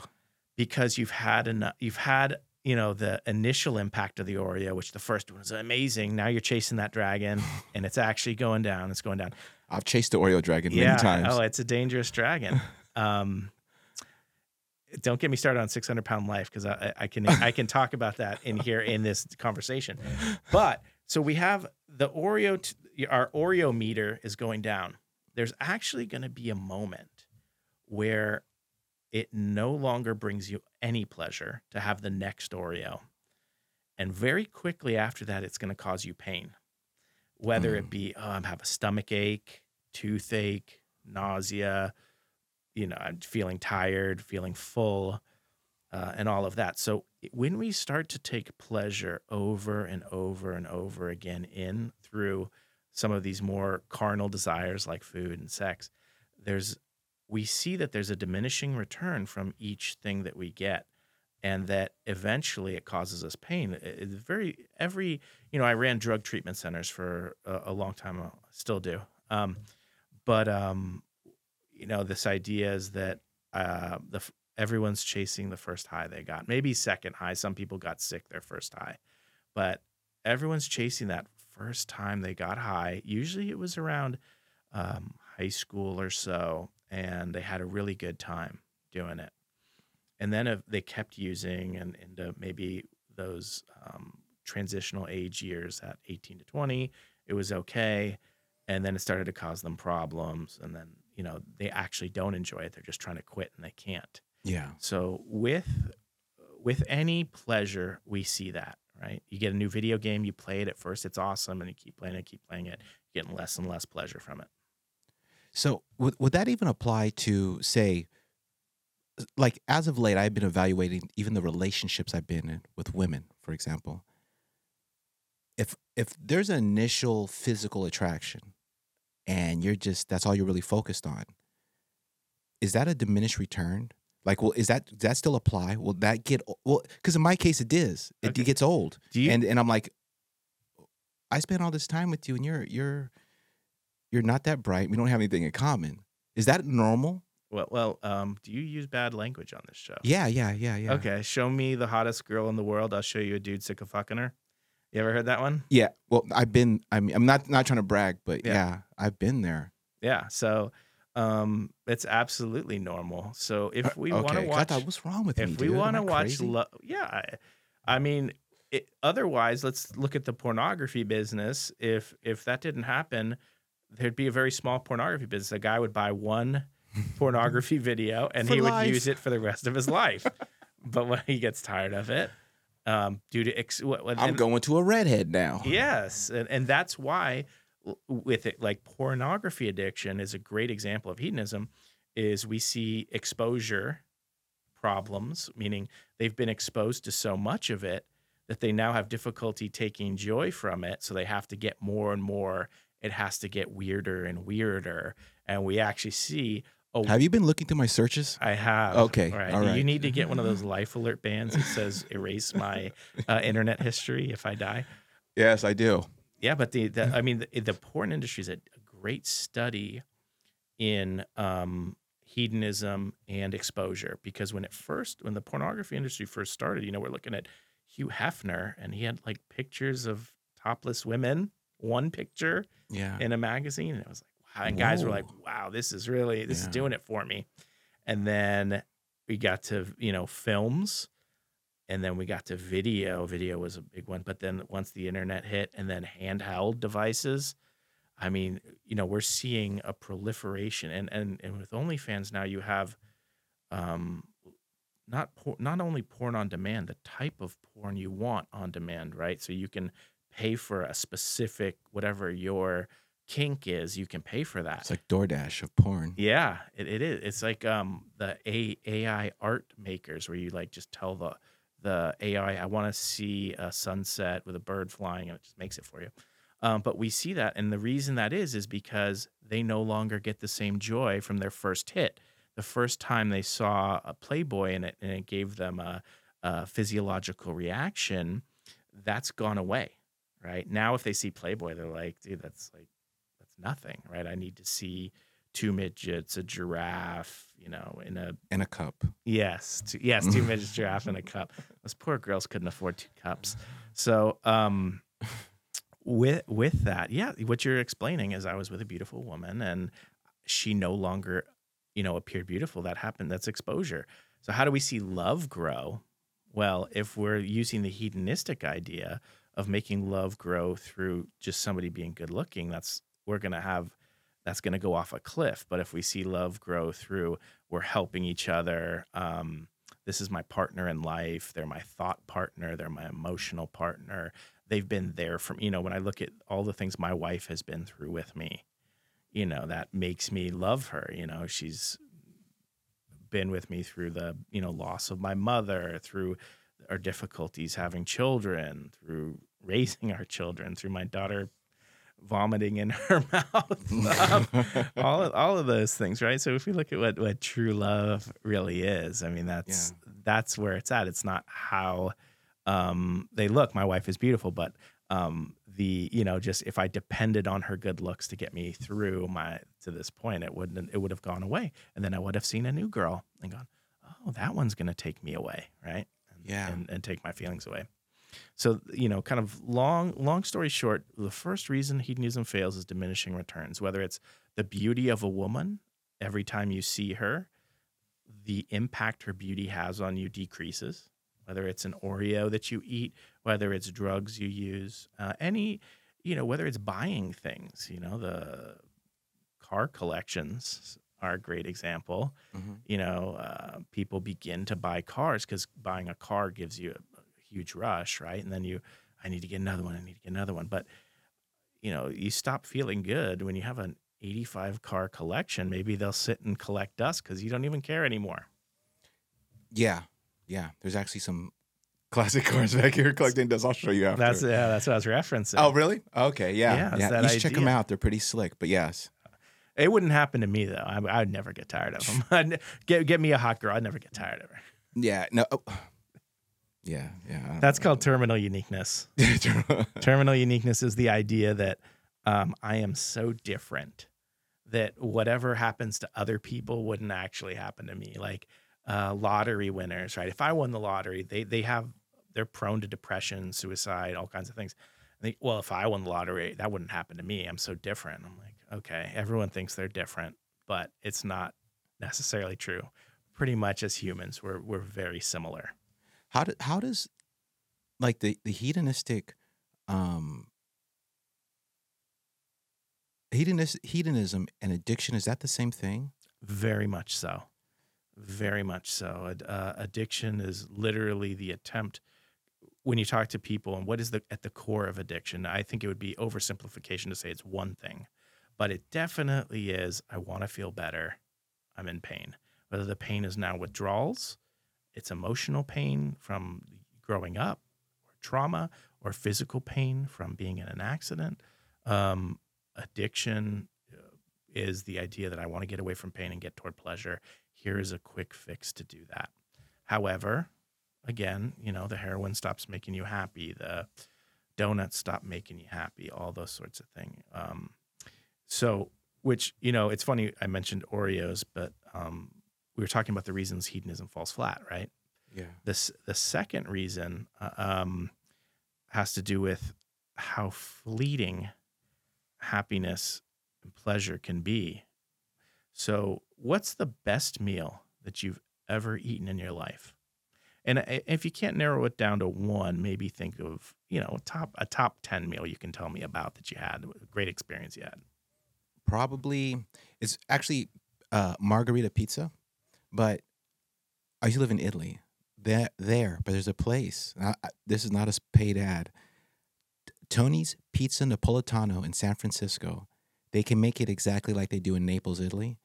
because you've had enough. You've had you know the initial impact of the Oreo, which the first one was amazing. Now you're chasing that dragon, and it's actually going down. It's going down. I've chased the Oreo dragon yeah. many times. Oh, it's a dangerous dragon. Um, don't get me started on 600 pound life because I- I can I can talk about that in here in this conversation. But so we have the Oreo, t- our Oreo meter is going down. There's actually going to be a moment where it no longer brings you any pleasure to have the next Oreo. And very quickly after that, it's going to cause you pain, whether it be, oh, I have a stomach ache, toothache, nausea, you know, I'm feeling tired, feeling full, uh, and all of that. So when we start to take pleasure over and over and over again in through some of these more carnal desires like food and sex, there's we see that there's a diminishing return from each thing that we get and that eventually it causes us pain. It's very every you know I ran drug treatment centers for a, a long time, I still do. Um, but um, you know this idea is that uh, the everyone's chasing the first high they got, maybe second high. Some people got sick their first high, but everyone's chasing that first time they got high. Usually it was around um, high school or so, and they had a really good time doing it. And then if they kept using and into maybe those um, transitional age years at 18 to 20, it was okay. And then it started to cause them problems. And then, you know, they actually don't enjoy it. They're just trying to quit and they can't. Yeah. So with with any pleasure, we see that, right? You get a new video game, you play it at first, it's awesome, and you keep playing it, keep playing it, you're getting less and less pleasure from it. So would would that even apply to say like as of late I've been evaluating even the relationships I've been in with women, for example. If if there's an initial physical attraction and you're just that's all you're really focused on, is that a diminished return? Like, well, is that does that still apply? Will that get well? Because in my case, it does. It Okay. gets old, Do you and and I'm like, I spent all this time with you, and you're you're you're not that bright. We don't have anything in common. Is that normal? well, well, um, do you use bad language on this show? Yeah, yeah, yeah, yeah. Okay, show me the hottest girl in the world. I'll show you a dude sick of fucking her. You ever heard that one? Yeah. Well, I've been. I mean, I'm not not trying to brag, but Yeah. yeah, I've been there. Yeah. So um, it's absolutely normal. So if we want to Uh, okay. I watch, thought, what's wrong with me? if we want to watch, crazy? lo- yeah, I, I mean, it, otherwise, let's look at the pornography business. If if that didn't happen, there'd be a very small pornography business. A guy would buy one pornography video and For he would use it for the rest of his life. but when he gets tired of it, um, due to ex- what, what- I'm and- going to a redhead now. Yes, and, and that's why with it like pornography addiction is a great example of hedonism is we see exposure problems meaning they've been exposed to so much of it that they now have difficulty taking joy from it. So they have to get more and more. It has to get weirder and weirder. And we actually see, oh, Have you been looking through my searches? I have. Okay, All right. all You need to get one of those life alert bands that says erase my uh, internet history if I die. Yes, I do. Yeah, but the, the I mean the, the porn industry is a, great study in um, hedonism and exposure because when it first when the pornography industry first started, you know, we're looking at Hugh Hefner and he had like pictures of topless women, one picture Yeah. in a magazine, and it was like wow, and guys were like, wow, this is really this is doing it for me. And then we got to you know films and then we got to video video was a big one but then once the internet hit and then handheld devices i mean you know we're seeing a proliferation and and, and with onlyfans now you have um not por- not only porn on demand the type of porn you want on demand right so you can pay for a specific whatever your kink is you can pay for that It's like DoorDash of porn. yeah, it, it is. It's like um the A, AI art makers where you like just tell the the AI I want to see a sunset with a bird flying and it just makes it for you. Um, but we see that, and the reason that is is because they no longer get the same joy from their first hit. The first time they saw a Playboy and it and it gave them a, a physiological reaction, that's gone away. Right now, if they see Playboy, they're like, dude, that's like that's nothing, right? I need to see two midgets, a giraffe, you know, in a In a cup. yes, two, yes, two midgets, giraffe, in a cup. Those poor girls couldn't afford two cups. So, um, with with that, yeah, what you're explaining is I was with a beautiful woman and she no longer, you know, appeared beautiful. That happened. That's exposure. So how do we see love grow? Well, if we're using the hedonistic idea of making love grow through just somebody being good looking, that's we're gonna have that's gonna go off a cliff. But if we see love grow through we're helping each other, um, this is my partner in life, they're my thought partner, they're my emotional partner. They've been there from you know, when I look at all the things my wife has been through with me, you know, that makes me love her. You know, she's been with me through the you know loss of my mother through our difficulties having children through raising our children through my daughter vomiting in her mouth. Um, all of, all of those things right? So if we look at what what true love really is i mean that's that's where it's at. It's not how um they look. My wife is beautiful but um the you know just if i depended on her good looks to get me through my to this point it wouldn't it would have gone away. And then i would have seen a new girl and gone oh that one's going to take me away right? And, Yeah. and, and take my feelings away so you know kind of long long story short the first reason hedonism fails is diminishing returns whether it's the beauty of a woman every time you see her the impact her beauty has on you decreases whether it's an oreo that you eat whether it's drugs you use uh, any you know whether it's buying things you know the car collections are a great example Mhm. you know uh, people begin to buy cars because buying a car gives you huge rush right and then you i need to get another one i need to get another one but you know you stop feeling good when you have an 85 car collection maybe they'll sit and collect dust because you don't even care anymore Yeah. Yeah. There's actually some classic cars back here collecting dust. I'll show you after. that's yeah that's what i was referencing Oh, really? Okay. Yeah. Yeah, Yeah. you should check them out. They're pretty slick. But yes. It wouldn't happen to me though. I, I'd never get tired of them. Get get me a hot girl. I'd never get tired of her. Yeah. No. oh. Yeah. Yeah. That's know. called terminal uniqueness. terminal uniqueness is the idea that um, I am so different that whatever happens to other people wouldn't actually happen to me. Like uh, lottery winners, right? If I won the lottery, they they have they're prone to depression, suicide, all kinds of things. I think, well, if I won the lottery, that wouldn't happen to me. I'm so different. I'm like, okay, everyone thinks they're different, but it's not necessarily true. Pretty much as humans, we're we're very similar. How do, how does like the the hedonistic um hedonist hedonism and addiction is that the same thing? Very much so. Very much so. Uh, addiction is literally the attempt. When you talk to people, and what is the at the core of addiction? I think it would be oversimplification to say it's one thing, but it definitely is. I want to feel better. I'm in pain. Whether the pain is now withdrawals, it's emotional pain from growing up, or trauma or physical pain from being in an accident. Um, addiction uh, is the idea that I want to get away from pain and get toward pleasure. Here is a quick fix to do that. However, again, you know, the heroin stops making you happy, the donuts stop making you happy, all those sorts of things. Um, so, which, you know, it's funny, I mentioned Oreos, but um, we were talking about the reasons hedonism falls flat, right? Yeah. This the second reason uh, um, has to do with how fleeting happiness and pleasure can be. So, what's the best meal that you've ever eaten in your life? And if you can't narrow it down to one, maybe think of you know top a top ten meal you can tell me about that you had a great experience you had. Probably it's actually uh, margarita pizza, but I used to live in Italy. There, there, but there's a place. I, I- this is not a paid ad. Tony's Pizza Napolitano in San Francisco. They can make it exactly like they do in Naples, Italy,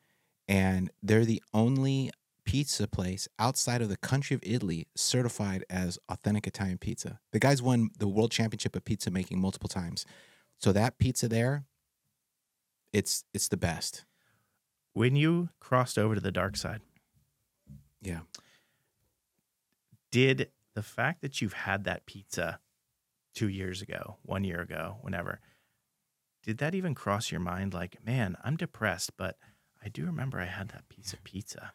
and they're the only pizza place outside of the country of Italy certified as authentic Italian pizza. The guys won the world championship of pizza making multiple times. So that pizza there, it's it's the best. When you crossed over to the dark side, Yeah. did the fact that you've had that pizza two years ago, one year ago, whenever, did that even cross your mind? Like, man, I'm depressed, but I do remember I had that piece of pizza.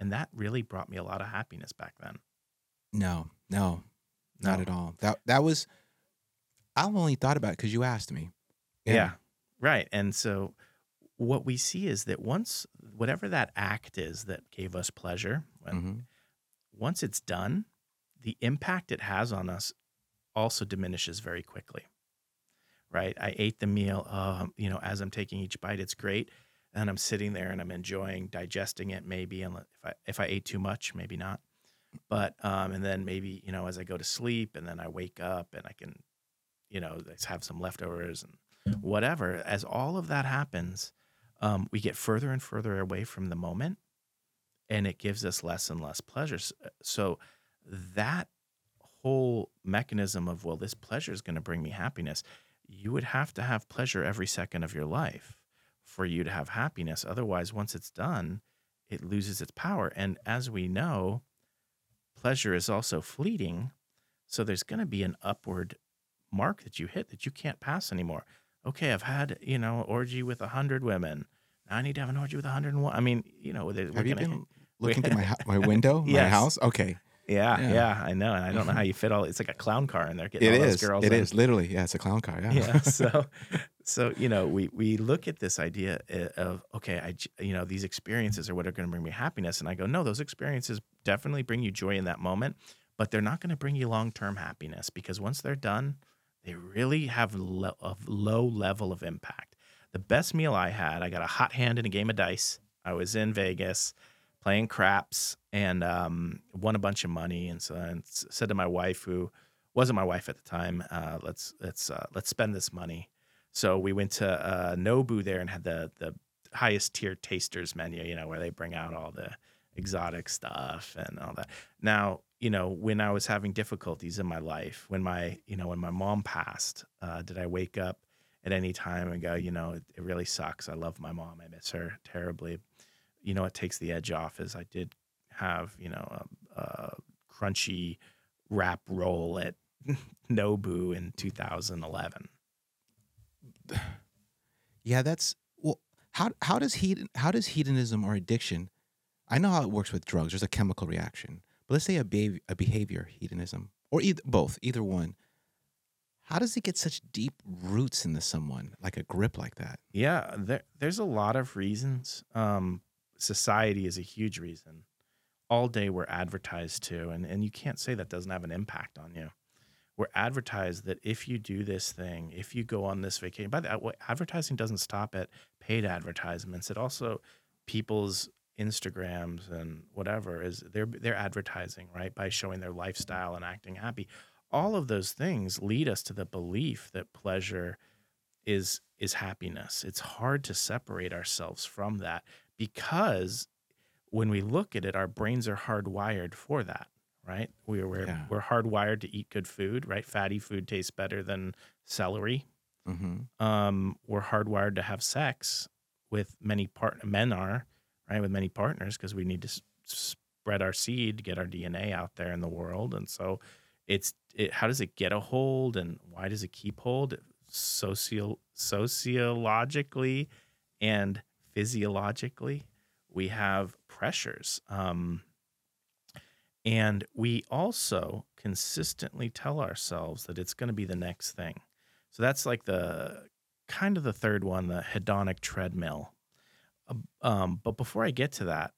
And that really brought me a lot of happiness back then. No, no, not No. at all. That that was I've only thought about it because you asked me. Yeah. Right. And so what we see is that once, whatever that act is that gave us pleasure, when, hmm once it's done, the impact it has on us also diminishes very quickly. Right? I ate the meal, um, you know, as I'm taking each bite, it's great. And I'm sitting there and I'm enjoying digesting it, maybe. And if I, if I ate too much, maybe not. But, um, and then maybe, you know, as I go to sleep and then I wake up and I can, you know, have some leftovers and whatever. As all of that happens, um, we get further and further away from the moment and it gives us less and less pleasure. So that whole mechanism of, well, this pleasure is going to bring me happiness, you would have to have pleasure every second of your life for you to have happiness. Otherwise, once it's done, it loses its power. And as we know, pleasure is also fleeting. So there's going to be an upward mark that you hit that you can't pass anymore. Okay, I've had, you know, orgy with a hundred women. Now I need to have an orgy with a hundred and one. I mean, you know, Have you gonna- been looking through my my window, my house? Okay, Yeah, Yeah. yeah, I know, and I don't know how you fit all. It's like a clown car in there. Getting it all those girls. It in. is literally. Yeah, it's a clown car. Yeah. Yeah. So, so you know, we we look at this idea uh, of okay, I you know these experiences are what are going to bring me happiness, and I go, no, those experiences definitely bring you joy in that moment, but they're not going to bring you long term happiness because once they're done, they really have lo- a low level of impact. The best meal I had, I got a hot hand in a game of dice. I was in Vegas playing craps and um, won a bunch of money. And so I said to my wife, who wasn't my wife at the time, uh, let's let's uh, let's spend this money. So we went to uh, Nobu there and had the the highest tier tasters menu, you know, where they bring out all the exotic stuff and all that. Now, you know, when I was having difficulties in my life, when my, you know, when my mom passed, uh, did I wake up at any time and go, you know, it, it really sucks. I love my mom. I miss her terribly. You know, it takes the edge off as I did have, you know, a, a crunchy wrap roll at Nobu in 2011. Yeah, that's well. How how does heat how does hedonism or addiction? I know how it works with drugs. There's a chemical reaction, but let's say a behavior, a behavior hedonism or either both, either one. How does it get such deep roots into someone, like a grip like that? Yeah, there, there's a lot of reasons. Um, society is a huge reason. All day we're advertised to, and, and you can't say that doesn't have an impact on you. We're advertised that if you do this thing, if you go on this vacation, by the way, advertising doesn't stop at paid advertisements. It also people's Instagrams and whatever is they're they're advertising right by showing their lifestyle and acting happy. All of those things lead us to the belief that pleasure is is happiness. It's hard to separate ourselves from that because when we look at it, our brains are hardwired for that, right? We're we're, Yeah. we're hardwired to eat good food, right? Fatty food tastes better than celery. Mm-hmm. Um, we're hardwired to have sex with many part men are right with many partners because we need to s- spread our seed, get our DNA out there in the world, and so it's it, how does it get a hold and why does it keep hold? Social sociologically and physiologically, we have pressures. Um, and we also consistently tell ourselves that it's going to be the next thing. So that's like the kind of the third one, the hedonic treadmill. Um, but before I get to that,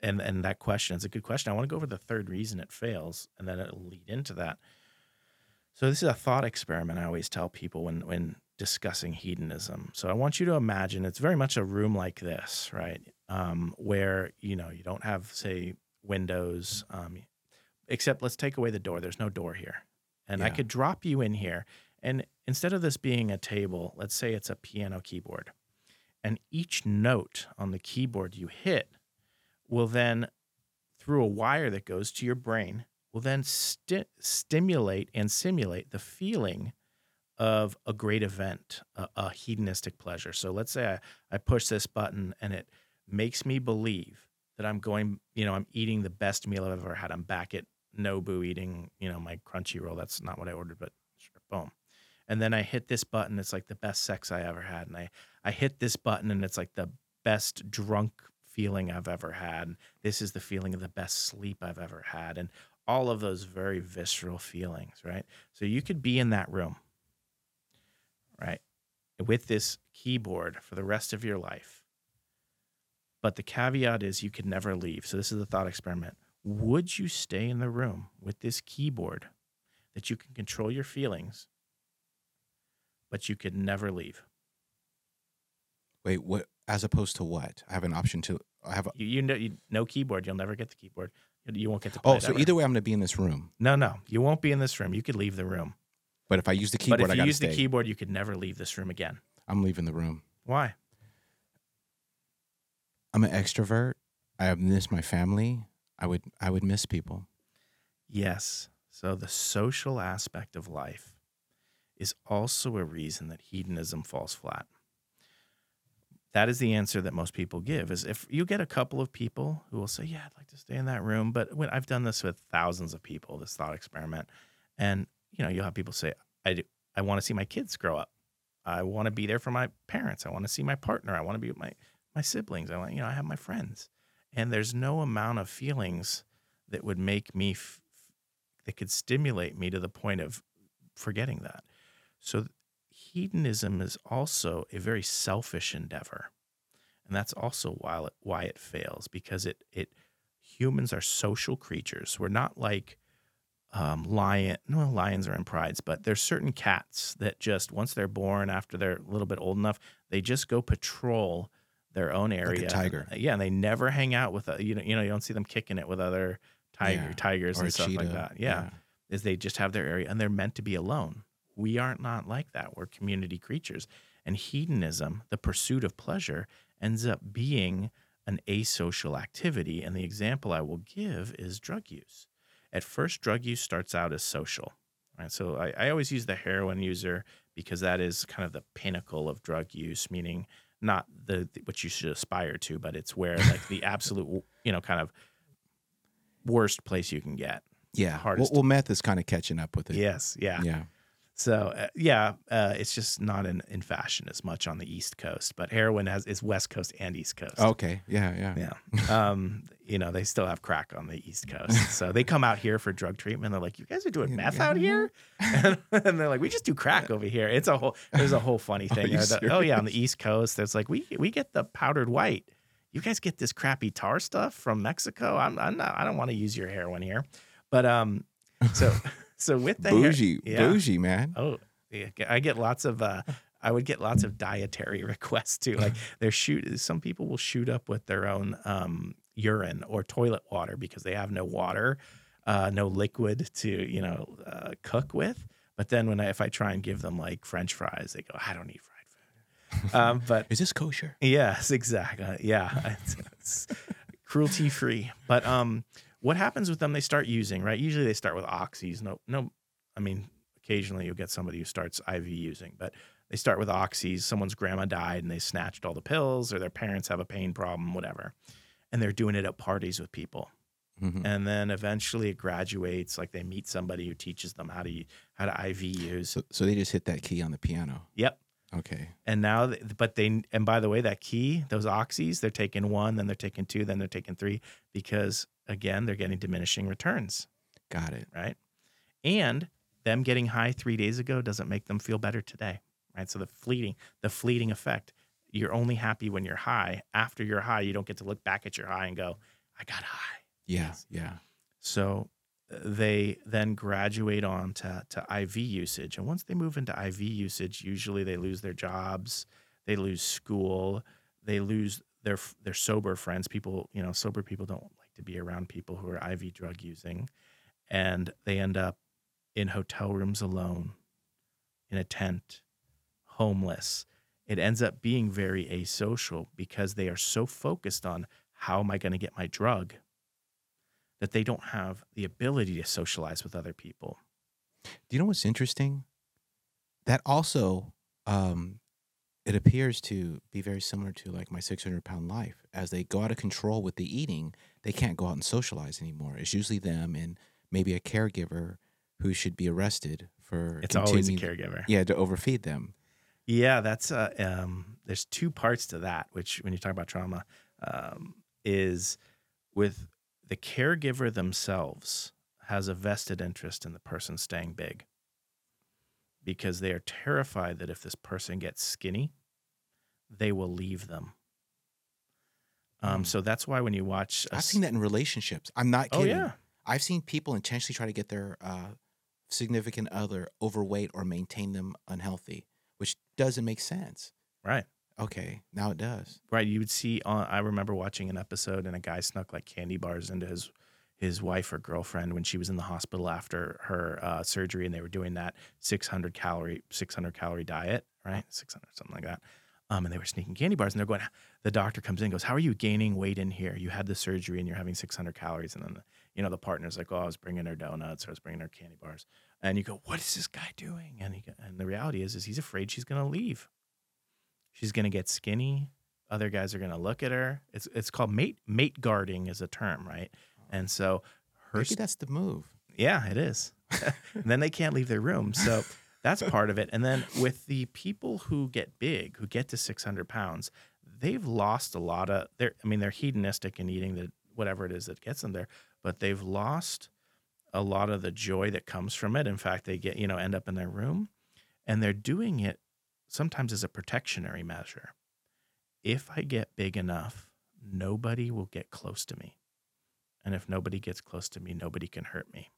and and that question, it's a good question. I want to go over the third reason it fails, and then it'll lead into that. So this is a thought experiment. I always tell people when when discussing hedonism. So I want you to imagine it's very much a room like this, right? Um, where you know you don't have say windows, um, except let's take away the door. There's no door here, and I could drop you in here, and instead of this being a table, let's say it's a piano keyboard, and each note on the keyboard you hit will then through a wire that goes to your brain will then sti- stimulate and simulate the feeling of a great event, a, a hedonistic pleasure. So let's say I, I push this button and it makes me believe that I'm going, you know, I'm eating the best meal I've ever had. I'm back at Nobu eating, you know, my crunchy roll. That's not what I ordered, but sure, boom. And then I hit this button. It's like the best sex I ever had. And I, I hit this button and it's like the best drunk feeling I've ever had. This is the feeling of the best sleep I've ever had. And all of those very visceral feelings, right? So you could be in that room, right? With this keyboard for the rest of your life. But the caveat is you could never leave. So this is the thought experiment. Would you stay in the room with this keyboard that you can control your feelings, but you could never leave? Wait, what? As opposed to what? I have an option to. I have. A, You, you know, you, no keyboard. You'll never get the keyboard. You, won't get to oh, play oh, so ever. either way, I'm going to be in this room. No, no, you won't be in this room. You could leave the room. But if I use the keyboard, I got to stay. but I if you use stay. the keyboard, you could never leave this room again. I'm leaving the room. Why? I'm an extrovert. I miss my family. I would. I would miss people. Yes. So the social aspect of life is also a reason that hedonism falls flat. That is the answer that most people give is if you get a couple of people who will say, "Yeah, I'd like to stay in that room," but when I've done this with thousands of people, this thought experiment, and you know, you'll have people say, "I do, I want to see my kids grow up. I want to be there for my parents. I want to see my partner. I want to be with my my siblings. I want, you know, I have my friends." And there's no amount of feelings that would make me f- that could stimulate me to the point of forgetting that. So hedonism is also a very selfish endeavor. And that's also why it, why it fails because it it humans are social creatures. We're not like um, lion. No, lions are in prides, but there's certain cats that just once they're born, after they're a little bit old enough, they just go patrol their own area. tiger. Yeah, and they never hang out with uh, you know you know you don't see them kicking it with other tiger Yeah, tigers or and a stuff like cheetah. that. Yeah is they just have their area and they're meant to be alone. We aren't not like that. We're community creatures. And hedonism, the pursuit of pleasure, ends up being an asocial activity. And the example I will give is drug use. At first, drug use starts out as social. Right? So I, I always use the heroin user because that is kind of the pinnacle of drug use, meaning not the what you should aspire to, but it's where like the absolute, you know, kind of worst place you can get. Yeah. Well, well, meth is kind of catching up with it. Yes, yeah. Yeah. So uh, yeah, uh, it's just not in, in fashion as much on the East Coast, but heroin has is West Coast and East Coast. Okay. Yeah. Yeah. Yeah, um, you know they still have crack on the East Coast, so they come out here for drug treatment. They're like, "You guys are doing meth out here," and they're like, "We just do crack over here." It's a whole there's a whole funny thing. the- oh yeah, on the? East Coast, there's like we we get the powdered white. You guys get this crappy tar stuff from Mexico. I'm, I'm not. I don't want to use your heroin here, but um, so so with the hair- Bougie. yeah. Bougie, man. Oh, yeah, I get lots of. Uh, I would get lots of dietary requests too. Like they're shoot. Some people will shoot up with their own um, urine or toilet water because they have no water, uh, no liquid to you know uh, cook with. But then when I, if I try and give them like French fries, they go, "I don't eat fried food." Um, but Is this kosher? Yes, exactly. Yeah, it's, it's cruelty free. But um, what happens with them? They start using right. Usually they start with oxys. No, no. I mean, occasionally you'll get somebody who starts IV using, but they start with oxys. Someone's grandma died and they snatched all the pills, or their parents have a pain problem, whatever, and they're doing it at parties with people. Mhm. And then eventually it graduates. Like they meet somebody who teaches them how to how to IV use. So, so they just hit that key on the piano. Yep. Okay. And now, but they, and by the way, that key, those oxys, they're taking one, then they're taking two, then they're taking three, because again, they're getting diminishing returns, Got it. right? And them getting high three days ago doesn't make them feel better today, right? So the fleeting, the fleeting effect, you're only happy when you're high. After you're high, you don't get to look back at your high and go, I got high. Yeah. Yeah. So uh, they then graduate on to, to IV usage. And once they move into IV usage, usually they lose their jobs, they lose school, they lose their their sober friends. People, you know, sober people don't like to be around people who are IV drug using. And they end up in hotel rooms alone, in a tent, homeless. It ends up being very asocial because they are so focused on how am I going to get my drug that they don't have the ability to socialize with other people. Do you know what's interesting? That also, um, it appears to be very similar to like my 600 pound life. As they go out of control with the eating, they can't go out and socialize anymore. It's usually them and maybe a caregiver who should be arrested for It's always a caregiver. Yeah, to overfeed them. Yeah, that's uh, um, there's two parts to that. Which, when you talk about trauma, um, is with the caregiver themselves has a vested interest in the person staying big because they are terrified that if this person gets skinny, they will leave them. Um, Mm. so that's why when you watch, I've seen that in relationships. I'm not Oh kidding. yeah, I've seen people intentionally try to get their uh, significant other overweight or maintain them unhealthy, which doesn't make sense. right. Okay, now it does. right you would see on i remember watching an episode and a guy snuck like candy bars into his his wife or girlfriend when she was in the hospital after her uh, surgery and they were doing that 600 calorie 600 calorie diet right? 600 something like that. Um, and they were sneaking candy bars and they're going the doctor comes in goes how are you gaining weight in here? You had the surgery and you're having 600 calories. And then the, you know the partner's like oh i was bringing her donuts or i was bringing her candy bars. And you go what is this guy doing? And he and the reality is is he's afraid she's going to leave. She's going to get skinny. Other guys are going to look at her. It's it's called mate mate guarding is a term, right? And so her Maybe that's the move. yeah, it is. and then they can't leave their room. So that's part of it. And then with the people who get big, who get to 600 pounds, they've lost a lot of their, I mean, they're hedonistic in eating the, whatever it is that gets them there, but they've lost a lot of the joy that comes from it. In fact, they get, you know, end up in their room and they're doing it sometimes as a protectionary measure. If I get big enough, nobody will get close to me. And if nobody gets close to me, nobody can hurt me.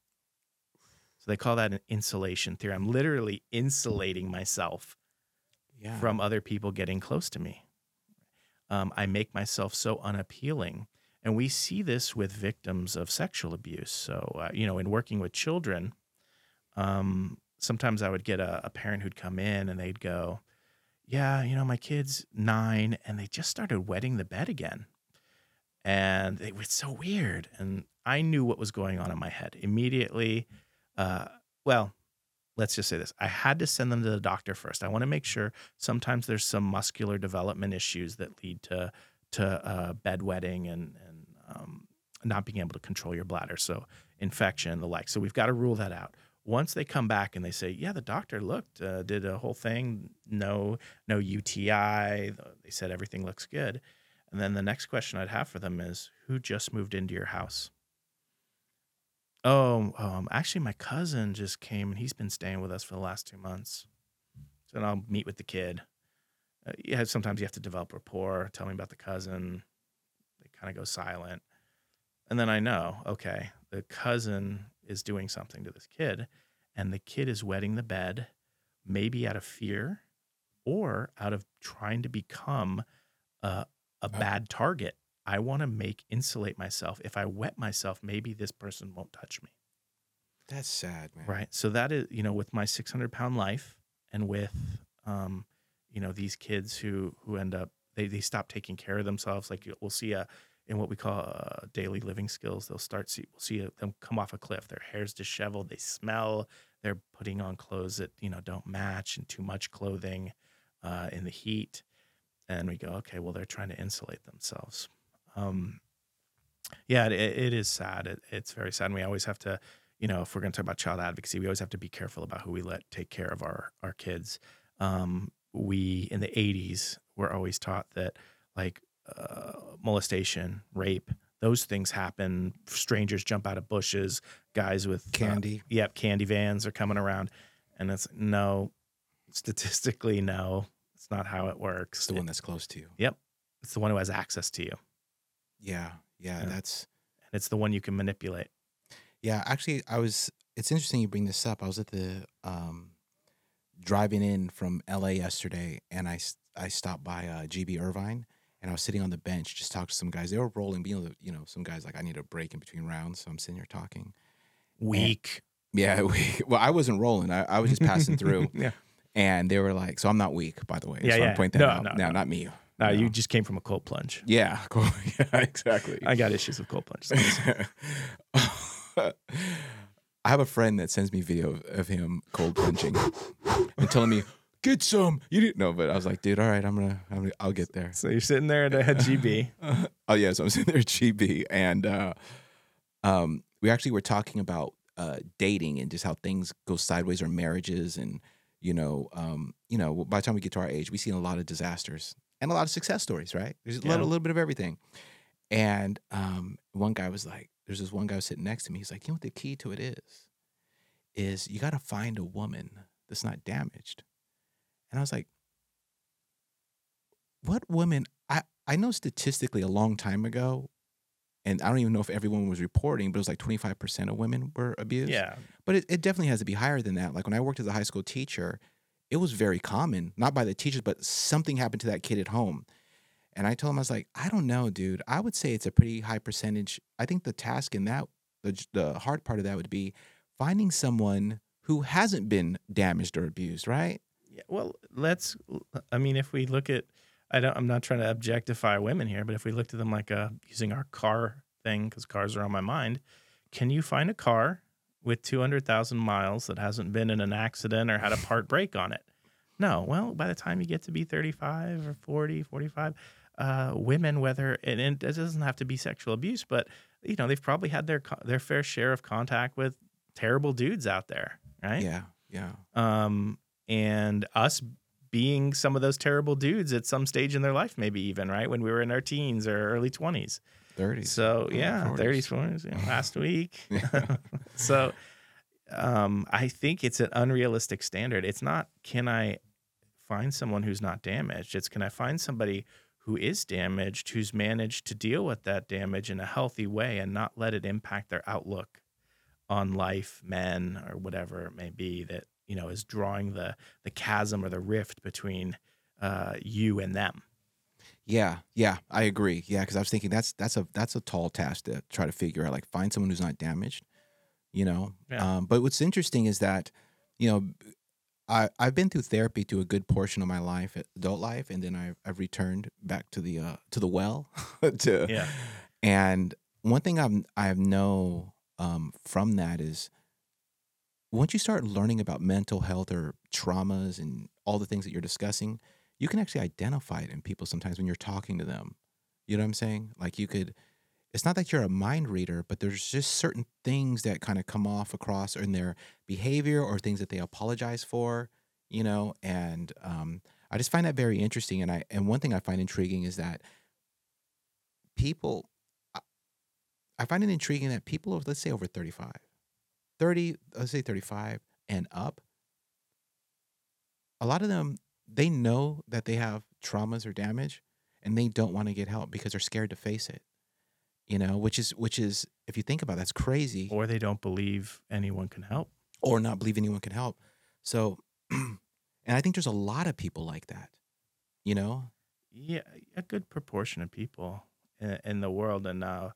So they call that an insulation theory. I'm literally insulating myself Yeah. from other people getting close to me. Um, I make myself so unappealing. And we see this with victims of sexual abuse. So, uh, you know, in working with children, um, sometimes I would get a, a parent who'd come in and they'd go, Yeah, you know, my kid's nine and they just started wetting the bed again. And it was so weird. And I knew what was going on in my head immediately. Uh, well, let's just say this I had to send them to the doctor first. I want to make sure sometimes there's some muscular development issues that lead to to uh, bedwetting and and um, not being able to control your bladder, so infection and the like. So we've got to rule that out. Once they come back and they say, "Yeah, the doctor looked, uh, did a whole thing, no no UTI," they said everything looks good. And then the next question I'd have for them is, "Who just moved into your house?" Oh, um, actually, my cousin just came and he's been staying with us for the last two months. So then I'll meet with the kid. Uh, yeah, sometimes you have to develop rapport. Tell me about the cousin. They kind of go silent, and then I know, okay, the cousin is doing something to this kid, and the kid is wetting the bed, maybe out of fear, or out of trying to become a, a bad target. I want to make insulate myself. If I wet myself, maybe this person won't touch me. That's sad, man. Right. So that is, you know, with my 600 pound life and with, um, you know, these kids who, who end up, they, they stop taking care of themselves. Like we'll see a, in what we call uh, daily living skills. They'll start see we'll see them come off a cliff. Their hair's disheveled. They smell. They're putting on clothes that you know don't match and too much clothing uh, in the heat. And we go, okay, well they're trying to insulate themselves. Um, yeah, it, it is sad. It, it's very sad. And we always have to, you know, if we're going to talk about child advocacy, we always have to be careful about who we let take care of our our kids. Um, we in the '80s were always taught that like uh, molestation, rape, those things happen. Strangers jump out of bushes. Guys with uh, Candy. yep, candy vans are coming around, and it's no, statistically no, not how it works. It's the one that's close to you. Yep, it's the one who has access to you, Yeah, yeah, Yeah. that's and it's the one you can manipulate. yeah. Actually, I was. It's interesting you bring this up. I was at the um, driving in from LA yesterday, and I, I stopped by uh, GB Irvine, and I was sitting on the bench just talking to some guys. They were rolling, you know, you know, some guys like I need a break in between rounds, so I'm sitting here talking. Weak. Yeah, we, well, I wasn't rolling. I, I was just passing through, yeah. And they were like, "So I'm not weak, by the way." Yeah, so yeah. I'm pointing that No, out. no, No, no. not me. No, No. you just came from a cold plunge. Yeah, cool. yeah, exactly. I got issues with cold plunges. I have a friend that sends me video of, him cold plunging and telling me, "Get some." You didn't know, but I was like, "Dude, all right, I'm gonna, I'm gonna I'll get there." so you're sitting there at a GB. oh yeah, so I'm sitting there at GB, and uh, um, we actually were talking about uh, dating and just how things go sideways or marriages, and you know, um, you know, by the time we get to our age, we've seen a lot of disasters and a lot of success stories, right? There's a Yeah. little, little bit of everything. And um, one guy was like, "There's this one guy sitting next to me. He's like, you know what the key to it is? Is you got to find a woman that's not damaged." And I was like, "What woman?" I I know statistically a long time ago, and I don't even know if everyone was reporting, but it was like 25% of women were abused. Yeah. But it, it definitely has to be higher than that. Like when I worked as a high school teacher, it was very common, not by the teachers, but something happened to that kid at home. And I told him, I was like, I don't know, dude. I would say it's a pretty high percentage. I think the task in that, the, the hard part of that would be finding someone who hasn't been damaged or abused, right? Yeah, well, let's. I mean, if we look at, I don't. I'm not trying to objectify women here, but if we looked at them like a using our car thing, because cars are on my mind, can you find a car with 200,000 miles that hasn't been in an accident or had a part break on it? No. Well, by the time you get to be 35 or 40, 45, uh, women, whether and it doesn't have to be sexual abuse, but you know they've probably had their their fair share of contact with terrible dudes out there, right? Yeah, yeah. um, and us being some of those terrible dudes at some stage in their life, maybe even right when we were in our teens or early twenties. 30s. So yeah, thirties, forties. You know, last week. so um, I think it's an unrealistic standard. It's not can I find someone who's not damaged. It's can I find somebody who is damaged, who's managed to deal with that damage in a healthy way and not let it impact their outlook on life, men, or whatever it may be that you know is drawing the the chasm or the rift between uh, you and them. Yeah, yeah, I agree. Yeah, because I was thinking that's that's a that's a tall task to try to figure out. Like find someone who's not damaged, you know. Yeah. Um, but what's interesting is that, you know, I I've been through therapy to a good portion of my life, adult life, and then I've I've returned back to the uh to the well, to Yeah. and one thing I've I know um, from that is once you start learning about mental health or traumas and all the things that you're discussing, you can actually identify it in people sometimes when you're talking to them. You know what I'm saying? Like you could. It's not that you're a mind reader, but there's just certain things that kind of come off across in their behavior or things that they apologize for. You know, and um, I just find that very interesting. And I and one thing I find intriguing is that people I find it intriguing that people let's say over 35, 30, let's say 35 and up, a lot of them they know that they have traumas or damage and they don't want to get help because they're scared to face it. You know, which is which is if you think about it, that's crazy Or they don't believe anyone can help. or not believe anyone can help. So and I think there's a lot of people like that. You know? Yeah, a good proportion of people in, in the world and now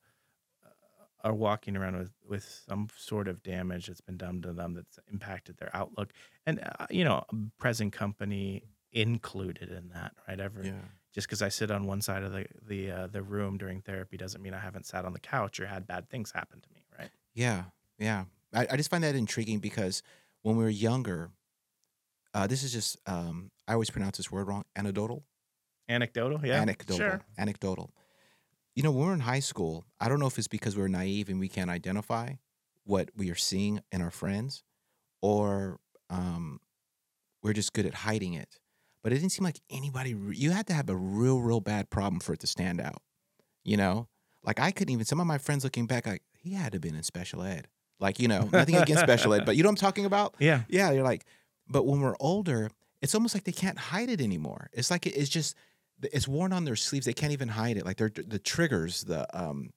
are walking around with, with some sort of damage that's been done to them that's impacted their outlook, and uh, you know, present company included in that, right? Every just because I sit on one side of the the uh, the room during therapy doesn't mean I haven't sat on the couch or had bad things happen to me, right? Yeah, yeah. I, I just find that intriguing because when we were younger, uh, this is just um, I always pronounce this word wrong. Anecdotal. Anecdotal, yeah, anecdotal. sure. Anecdotal. You know, when we're in high school, I don't know if it's because we we're naive and we can't identify what we are seeing in our friends, or um, we're just good at hiding it. But it didn't seem like anybody. re- You had to have a real, real bad problem for it to stand out. You know, like I couldn't even. Some of my friends looking back, like he had to have been in special ed. Like you know, nothing against special ed, but you know what I'm talking about. Yeah, Yeah, you're like, but when we're older, it's almost like they can't hide it anymore. It's like it- it's just it's worn on their sleeves. They can't even hide it. Like they're the triggers, the um,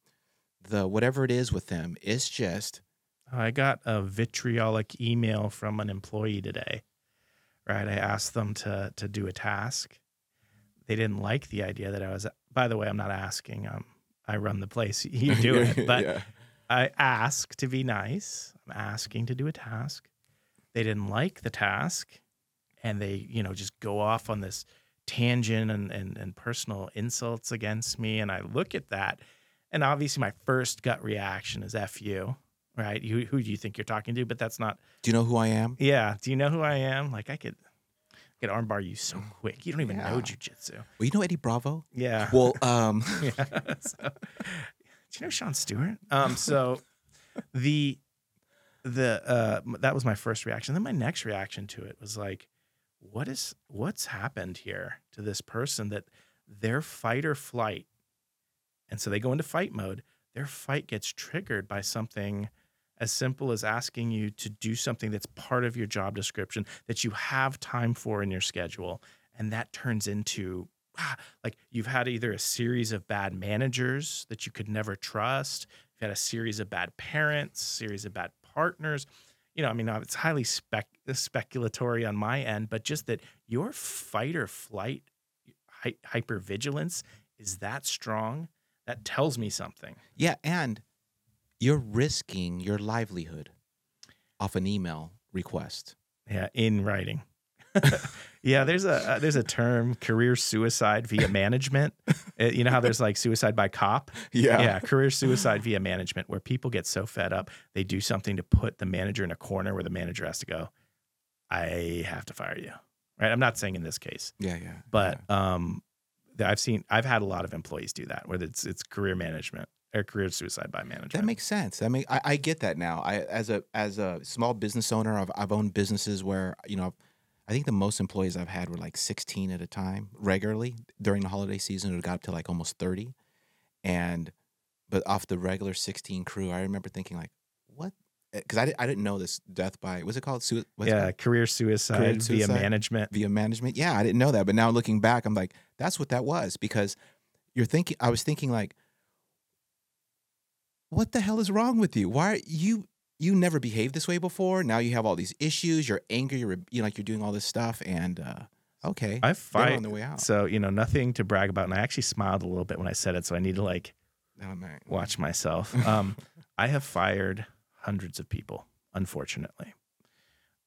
the whatever it is with them. It's just I got a vitriolic email from an employee today. Right, I asked them to to do a task. They didn't like the idea that I was. By the way, I'm not asking. Um, I run the place. You do it, but yeah. I ask to be nice. I'm asking to do a task. They didn't like the task, and they, you know, just go off on this tangent and and, and personal insults against me. And I look at that, and obviously my first gut reaction is "f you," right? Who who do you think you're talking to? But that's not. Do you know who I am? Yeah. Do you know who I am? Like I could, I could armbar you so quick. You don't even know Yeah. jujitsu. Well, you know Eddie Bravo. Yeah. Well, um, yeah. So, do you know Sean Stewart? Um, so the the uh that was my first reaction. Then my next reaction to it was like, what is what's happened here to this person that their fight or flight, and so they go into fight mode. Their fight gets triggered by something as simple as asking you to do something that's part of your job description that you have time for in your schedule, and that turns into ah, like you've had either a series of bad managers that you could never trust, you've had a series of bad parents, series of bad partners. You know, I mean, it's highly spec speculatory on my end, but just that your fight or flight hy- hypervigilance is that strong, that tells me something. yeah, and you're risking your livelihood off an email request. Yeah, in writing. yeah, there's a uh, there's a term career suicide via management. Uh, you know how there's like suicide by cop? yeah, career suicide via management, where people get so fed up they do something to put the manager in a corner where the manager has to go, "I have to fire you." Right? I'm not saying in this case, yeah, yeah. but um, I've seen I've had a lot of employees do that, where it's it's career management or career suicide by management. That makes sense. I mean, I, I get that now. I as a as a small business owner, I've I've owned businesses where you know, I think the most employees I've had were like sixteen at a time regularly during the holiday season. It got up to like almost thirty, and but off the regular sixteen crew, I remember thinking like, what? Eh, because I, I didn't know this death by was it called? Sui- what's it yeah, called? career suicide, Career via suicide? management. via management. Yeah, I didn't know that, but now looking back, I'm like, that's what that was because you're thinking. I was thinking like, what the hell is wrong with you? Why are you? You never behaved this way before. Now you have all these issues. You're angry. You're you know like you're doing all this stuff, and uh, okay, I fight on the way out. So, you know, nothing to brag about. And I actually smiled a little bit when I said it. So I need to like Oh, man. watch myself. Um, I have fired hundreds of people, unfortunately.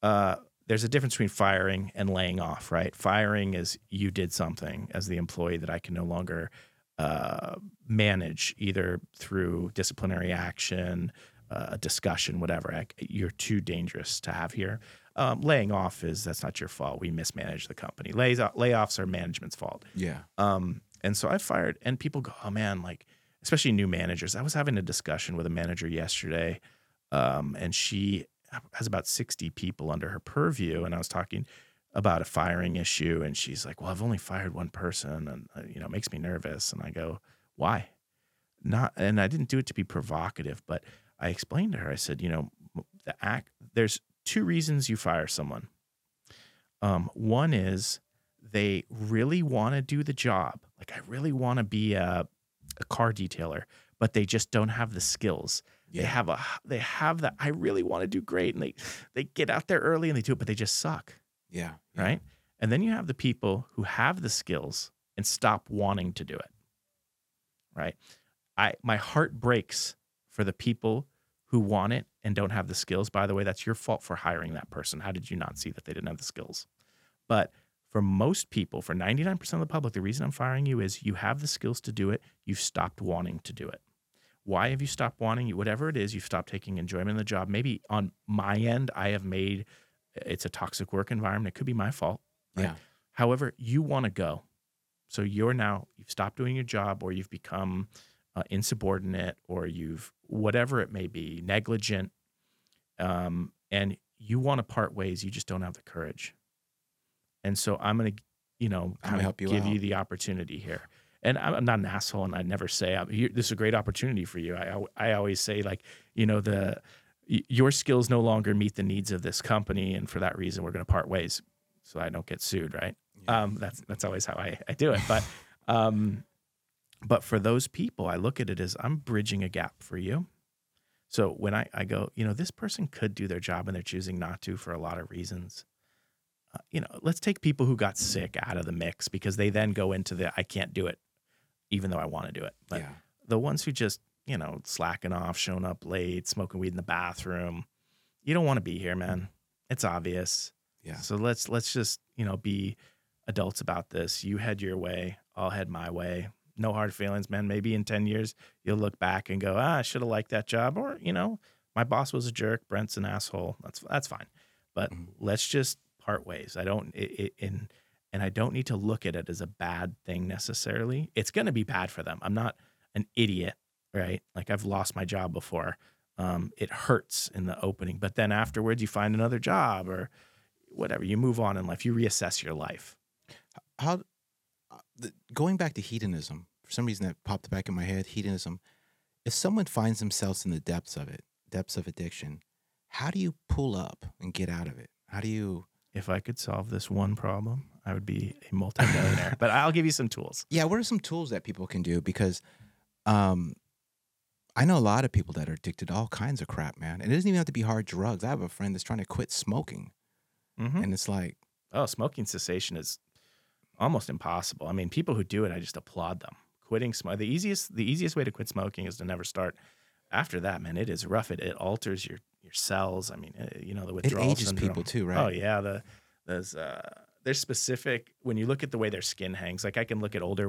Uh, there's a difference between firing and laying off, right? Firing is you did something as the employee that I can no longer uh, manage, either through disciplinary action, a discussion, whatever. You're too dangerous to have here. Um, laying off is that's not your fault. We mismanaged the company. Lays layoffs are management's fault. Yeah, Um, and so I fired, and people go, "Oh man!" Like, especially new managers. I was having a discussion with a manager yesterday, um, and she has about sixty people under her purview, and I was talking about a firing issue, and she's like, "Well, I've only fired one person, and uh, you know, it makes me nervous." And I go, "Why?" Not, and I didn't do it to be provocative, but I explained to her. I said, "You know, the act. There's two reasons you fire someone. Um, one is." they really want to do the job. Like I really want to be a, a car detailer, but they just don't have the skills. They have a they have that I really want to do great and they they get out there early and they do it, but they just suck, yeah, yeah. right? And then you have the people who have the skills and stop wanting to do it. Right? I my heart breaks for the people who want it and don't have the skills. By the way, that's your fault for hiring that person. How did you not see that they didn't have the skills? But For most people, for 99% of the public, the reason I'm firing you is you have the skills to do it. You've stopped wanting to do it. Why have you stopped wanting you? Whatever it is, you've stopped taking enjoyment in the job. Maybe on my end, I have made it's a toxic work environment. It could be my fault. Right? Yeah. However, you want to go. So you're now, you've stopped doing your job or you've become uh, insubordinate or you've, whatever it may be, negligent. Um, and you want to part ways. You just don't have the courage. And so I'm going to, you know, I'm gonna kind of help you give out. you the opportunity here. And I'm I'm not an asshole, and I never say this is a great opportunity for you. I I always say like, you know, the your skills no longer meet the needs of this company, and for that reason, we're going to part ways, so I don't get sued, right? Um, that's that's always how I, I do it. But um, but for those people, I look at it as I'm bridging a gap for you. So when I, I go, you know, this person could do their job and they're choosing not to for a lot of reasons. Uh, you know, let's take people who got sick out of the mix because they then go into the I can't do it, even though I want to do it. But yeah. the ones who just, you know, slacking off, showing up late, smoking weed in the bathroom, you don't want to be here, man. It's obvious. Yeah. So let's let's just, you know, be adults about this. You head your way, I'll head my way. No hard feelings, man. Maybe in 10 years you'll look back and go, "Ah, I should have liked that job." Or, you know, my boss was a jerk, Brent's an asshole. That's that's fine. But Mhm. let's just part ways. I don't it, it, and and I don't need to look at it as a bad thing necessarily. It's going to be bad for them. I'm not an idiot, right? Like I've lost my job before. Um, it hurts in the opening, but then afterwards you find another job or whatever. You move on in life. You reassess your life. How uh, the, going back to hedonism for some reason that popped back in my head. Hedonism. If someone finds themselves in the depths of it, depths of addiction, how do you pull up and get out of it? How do you? If I could solve this one problem, I would be a multimillionaire. but I'll give you some tools. Yeah, what are some tools that people can do? Because um, I know a lot of people that are addicted to all kinds of crap, man. And it doesn't even have to be hard drugs. I have a friend that's trying to quit smoking, Mhm. and it's like, Oh, smoking cessation is almost impossible. I mean, people who do it, I just applaud them. Quitting smoke. The easiest the easiest way to quit smoking is to never start. After that, man, it is rough. It, it alters your your cells. I mean, uh, you know the it withdrawal ages syndrome. people too, right? Oh yeah, the there's uh there's specific when you look at the way their skin hangs. Like I can look at older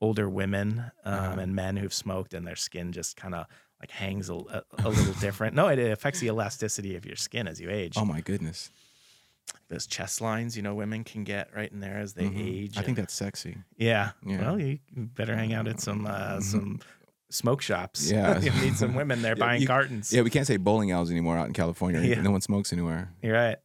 older women um, Uh-huh. and men who've smoked, and their skin just kind of like hangs a, a, a little different. No, it affects the elasticity of your skin as you age. Oh my goodness. Those chest lines, you know, women can get right in there as they Mhm. age. I think that's sexy. yeah. Yeah. Well, you better hang out at some uh, some smoke shops. Yeah. you need some women there Yeah, buying you- cartons. Yeah, we can't say bowling alleys anymore out in California. Yeah. No one smokes anywhere. You're right.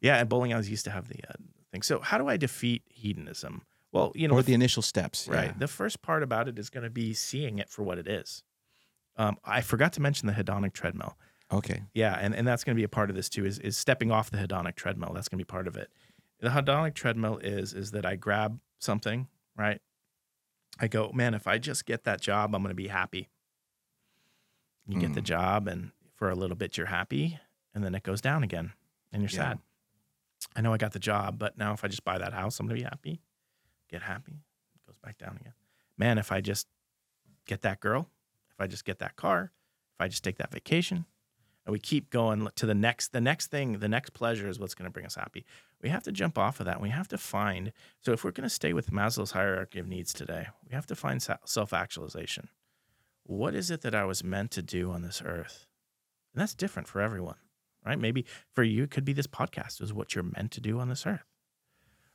Yeah, and bowling alleys used to have the uh, thing. So how do I defeat hedonism? Well, you know, Or the the initial steps. Right. yeah. The first part about it is going to be seeing it for what it is. Um, I forgot to mention the hedonic treadmill. Okay. Yeah, and, and that's going to be a part of this too. Is is stepping off the hedonic treadmill? That's going to be part of it. The hedonic treadmill is is that I grab something, right? I go, man, if I just get that job, I'm going to be happy. You get the Mm. job, and for a little bit you're happy, and then it goes down again, and you're Yeah. sad. I know I got the job, but now if I just buy that house, I'm going to be happy. Get happy, it goes back down again. Man, if I just get that girl, if I just get that car, if I just take that vacation, and we keep going to the next the next thing the next pleasure is what's going to bring us happy. We have to jump off of that. We have to find so if we're going to stay with maslow's hierarchy of needs today we have to find self-actualization. What is it that i was meant to do on this earth? And that's different for everyone right? Maybe for you it could be this podcast is what you're meant to do on this earth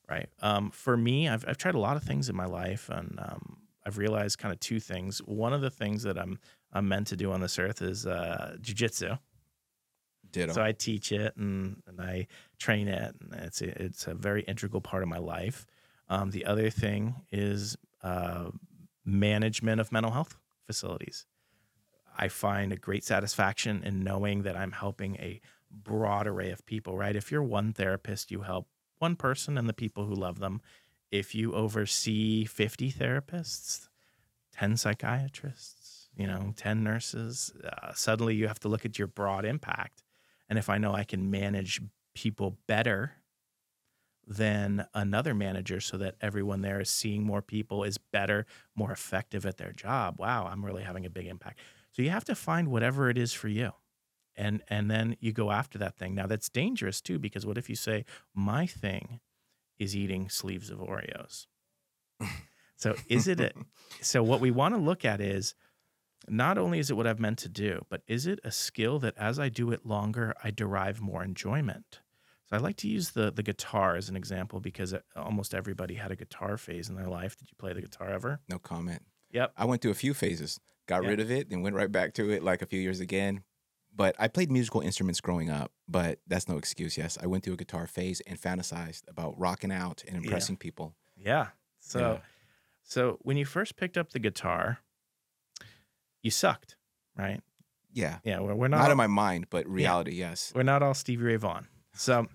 right? Um, for me I've, I've tried a lot of things in my life and um, i've realized kind of two things. One of the things that i'm i'm meant to do on this earth is uh, jiu-jitsu Ditto. so I teach it and, and I train it, and it's a, it's a very integral part of my life. Um, the other thing is uh, management of mental health facilities. I find a great satisfaction in knowing that I'm helping a broad array of people. Right? If you're one therapist, you help one person and the people who love them. If you oversee 50 therapists, 10 psychiatrists, you know, 10 nurses, uh, suddenly you have to look at your broad impact. And if I know I can manage people better than another manager so that everyone there is seeing more people, is better, more effective at their job, wow, I'm really having a big impact. So you have to find whatever it is for you. And and then you go after that thing. Now that's dangerous too, because what if you say, my thing is eating sleeves of Oreos. So is it a, so what we want to look at is not only is it what I've meant to do, but is it a skill that as I do it longer, I derive more enjoyment? So I like to use the the guitar as an example because uh, almost everybody had a guitar phase in their life. Did you play the guitar ever? No comment. Yep. I went through a few phases, got Yeah. rid of it, then went right back to it like a few years again. But I played musical instruments growing up, but that's no excuse. Yes, I went through a guitar phase and fantasized about rocking out and impressing people. Yeah. So Yeah. so when you first picked up the guitar, you sucked, right? Yeah. Yeah, we're, we're not Not all- in my mind, but reality, yes. we're not all Stevie Ray Vaughan. So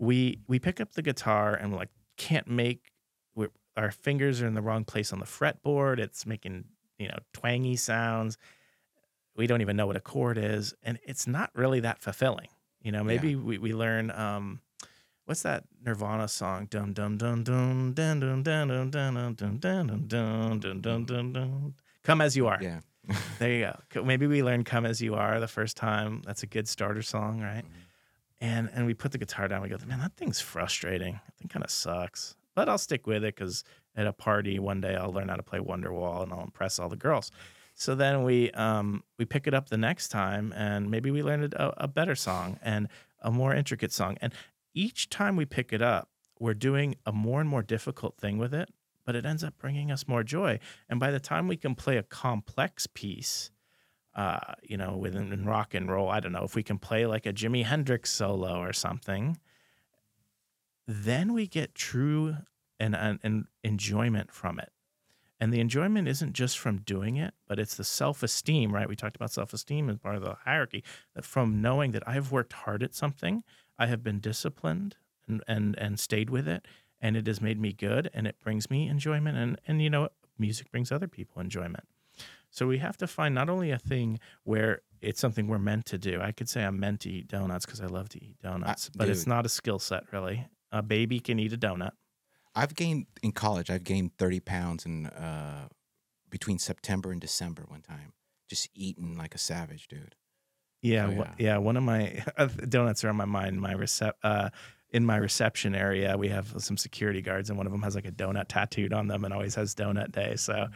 we we pick up the guitar and we're like can't make we're, our fingers are in the wrong place on the fretboard. It's making you know twangy sounds. We don't even know what a chord is, and it's not really that fulfilling. You know, maybe we we learn um, what's that Nirvana song? Dum dum dum dum dum dum dum dum dum dum dum dum dum dum dum dum dum. Come as you are. Yeah. There you go. Maybe we learn "Come as You Are" the first time. That's a good starter song, right? And and we put the guitar down. We go, man, that thing's frustrating. That thing kind of sucks. But I'll stick with it because at a party one day I'll learn how to play Wonderwall and I'll impress all the girls. So then we um we pick it up the next time and maybe we learn a, a better song and a more intricate song. And each time we pick it up, we're doing a more and more difficult thing with it, but it ends up bringing us more joy. And by the time we can play a complex piece, uh, you know, within in rock and roll, I don't know if we can play like a Jimi Hendrix solo or something, then we get true and, and, and enjoyment from it. And the enjoyment isn't just from doing it, but it's the self esteem, right? We talked about self esteem as part of the hierarchy, that from knowing that I've worked hard at something, I have been disciplined and, and, and stayed with it, and it has made me good and it brings me enjoyment. And, and, you know, music brings other people enjoyment. So we have to find not only a thing where it's something we're meant to do. I could say I'm meant to eat donuts because I love to eat donuts, but it's not a skill set really. A baby can eat a donut. I've gained in college. I've gained thirty pounds in uh, between September and December one time, just eating like a savage, dude. Yeah, Oh, yeah. yeah. One of my donuts are on my mind. My recep, uh, in my reception area, we have some security guards, and one of them has like a donut tattooed on them, and always has donut day. So.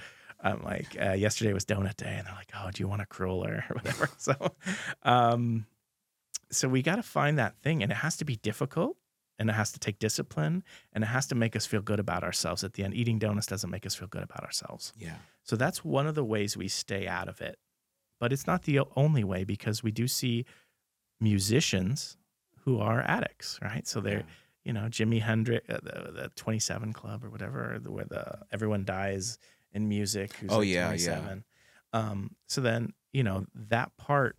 I'm like, uh, yesterday was donut day, and they're like, "Oh, do you want a cruller or whatever?" So, um, so we got to find that thing, and it has to be difficult, and it has to take discipline, and it has to make us feel good about ourselves. At the end, eating donuts doesn't make us feel good about ourselves. Yeah. So that's one of the ways we stay out of it. But it's not the only way because we do see musicians who are addicts, right? So they're, Yeah. you know, Jimi Hendrix, uh, the, the 27 Club or whatever, the- where the everyone dies in music. Who's Oh, like yeah, yeah. 27. Um, so then, you know, that part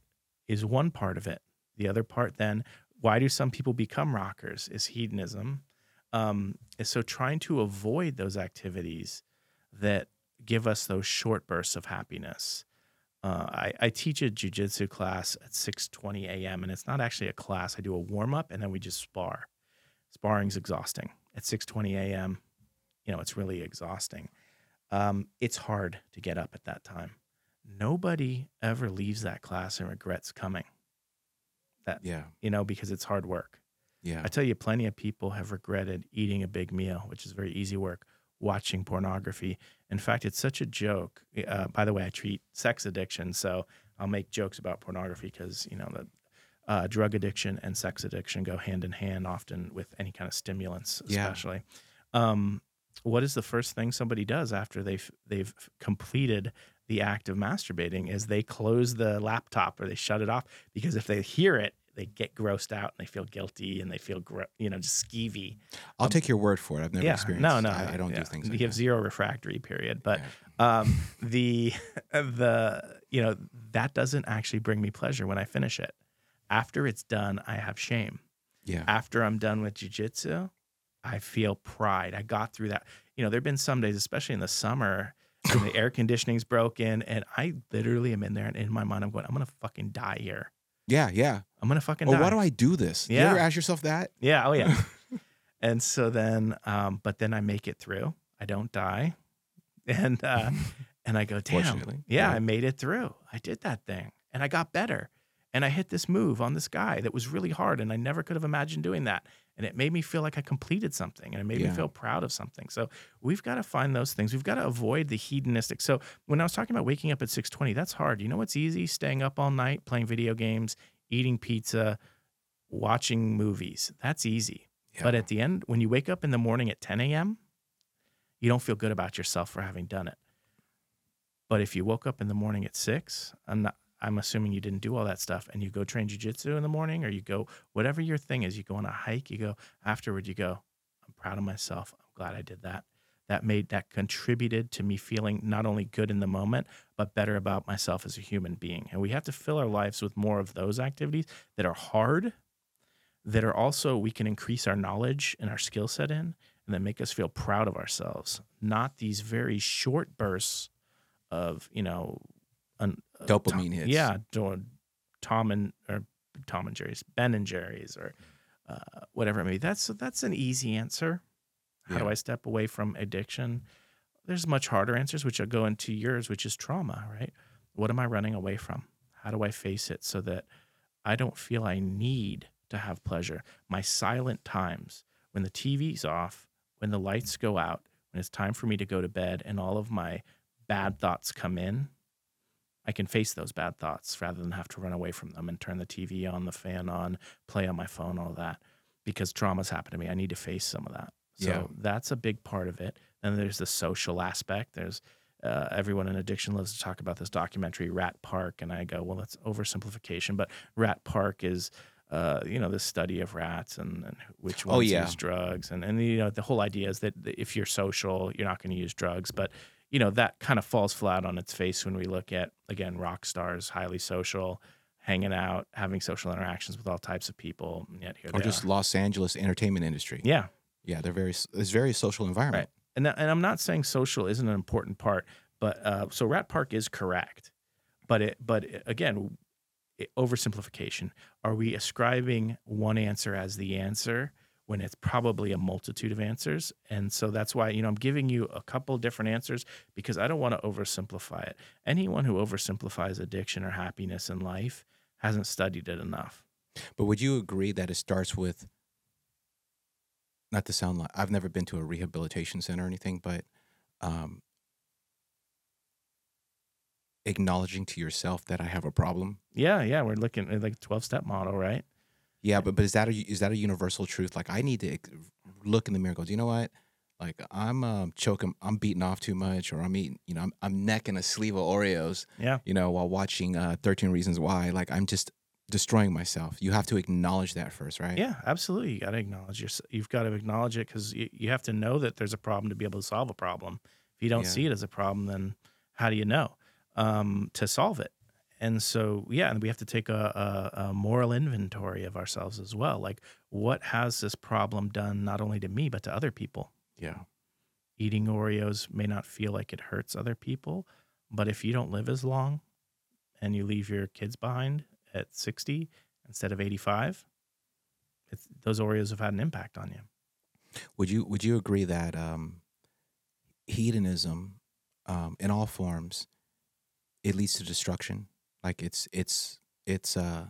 is one part of it. The other part then, why do some people become rockers is hedonism. Um, is so trying to avoid those activities that give us those short bursts of happiness. Uh, I, I teach a jujitsu class at 6:20 a.m. and it's not actually a class. I do a warm up and then we just spar. Sparring's exhausting at 6:20 a.m. You know, it's really exhausting. Um, it's hard to get up at that time. Nobody ever leaves that class and regrets coming. Yeah. You know, because it's hard work. Yeah. I tell you, plenty of people have regretted eating a big meal, which is very easy work, watching pornography. In fact, it's such a joke. Uh, by the way, I treat sex addiction, so I'll make jokes about pornography because, you know, the uh, drug addiction and sex addiction go hand in hand often with any kind of stimulants, Yeah. especially. Um, what is the first thing somebody does after they've they've completed the act of masturbating is they close the laptop or they shut it off because if they hear it they get grossed out and they feel guilty and they feel gro- you know just skeevy I'll take your word for it. I've never yeah experienced. no it. no I, I don't yeah. do things. Like you have that. zero refractory period but Yeah. um the the you know that doesn't actually bring me pleasure when i finish it after it's done i have shame Yeah. after I'm done with jujitsu, I feel pride. I got through that. You know, there have been some days, especially in the summer, when the air conditioning's broken, and I literally am in there, and in my mind, I'm going, I'm gonna fucking die here. Yeah. Yeah. I'm gonna fucking Oh, die. why do I do this? You Yeah. ever ask yourself that? Yeah. Oh yeah. and so then, um, but then I make it through. I don't die, and uh, and I go, damn, yeah, Yeah. I made it through. I did that thing, and I got better. and I hit this move on this guy that was really hard, and I never could have imagined doing that. And it made me feel like I completed something, and it made Yeah. me feel proud of something. So we've got to find those things. We've got to avoid the hedonistic. So when I was talking about waking up at six twenty, that's hard. You know what's easy? Staying up all night, playing video games, eating pizza, watching movies. That's easy. But at the end, when you wake up in the morning at 10 a.m., you don't feel good about yourself for having done it. But if you woke up in the morning at six, I'm not. I'm assuming you didn't do all that stuff, and you go train jujitsu in the morning, or you go whatever your thing is. You go on a hike. You go afterward. You go. I'm proud of myself. I'm glad I did that. That made that contributed to me feeling not only good in the moment, but better about myself as a human being. And we have to fill our lives with more of those activities that are hard, that are also we can increase our knowledge and our skill set in, and that make us feel proud of ourselves. Not these very short bursts of you know, an, uh, Dopamine Tom- hits. Yeah, Tom and or Tom and Jerry's, Ben and Jerry's, or uh, whatever it may be. That's that's an easy answer. How do I step away from addiction? There's much harder answers, which I'll go into yours, which is trauma, right? What am I running away from? How do I face it so that I don't feel I need to have pleasure? My silent times, when the TV's off, when the lights go out, when it's time for me to go to bed and all of my bad thoughts come in, I can face those bad thoughts rather than have to run away from them and turn the TV on, the fan on, play on my phone, all that. Because trauma's happened to me. I need to face some of that. So Yeah. that's a big part of it. Then there's the social aspect. There's uh, everyone in addiction loves to talk about this documentary Rat Park, and I go, well, that's oversimplification. But Rat Park is, uh, you know, the study of rats and, and which Oh, ones yeah. use drugs, and and you know the whole idea is that if you're social, you're not going to use drugs. But you know that kind of falls flat on its face when we look at again rock stars, highly social, hanging out, having social interactions with all types of people. Yet here or just are. Los Angeles entertainment industry. yeah, Yeah, they're very it's very social environment. Right. and and I'm not saying social isn't an important part, but uh, so Rat Park is correct, but it but it- again, it, oversimplification. Are we ascribing one answer as the answer when it's probably a multitude of answers? And so that's why you know I'm giving you a couple different answers because I don't want to oversimplify it. Anyone who oversimplifies addiction or happiness in life hasn't studied it enough. But would you agree that it starts with not to sound like I've never been to a rehabilitation center or anything, but um, acknowledging to yourself that I have a problem. Yeah, yeah, we're looking at like 12 step model, right? Yeah, but but is that a is that a universal truth? Like I need to look in the mirror, and go, do you know what? Like I'm um, choking, I'm beating off too much, or I'm eating, you know, I'm, I'm necking a sleeve of Oreos, Yeah. you know, while watching uh, Thirteen Reasons Why. Like I'm just destroying myself. You have to acknowledge that first, right? Yeah, absolutely. You got to acknowledge your. You've got to acknowledge it because you, you have to know that there's a problem to be able to solve a problem. If you don't Yeah. see it as a problem, then how do you know um, to solve it? And so, yeah, and we have to take a, a, a moral inventory of ourselves as well. Like, what has this problem done not only to me but to other people? Yeah. Eating Oreos may not feel like it hurts other people, but if you don't live as long and you leave your kids behind at 60 instead of 85, it's, those Oreos have had an impact on you. Would you Would you agree that um, hedonism, um, in all forms, it leads to destruction? Like it's it's it's uh,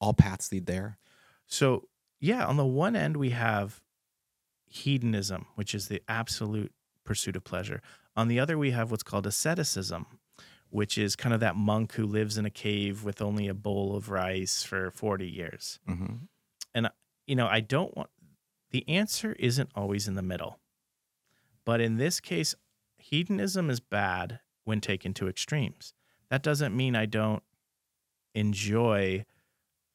all paths lead there. So, yeah, on the one end, we have hedonism, which is the absolute pursuit of pleasure. On the other, we have what's called asceticism, which is kind of that monk who lives in a cave with only a bowl of rice for 40 years. Mm-hmm. You know, I don't want the answer isn't always in the middle. But in this case, hedonism is bad when taken to extremes. That doesn't mean I don't enjoy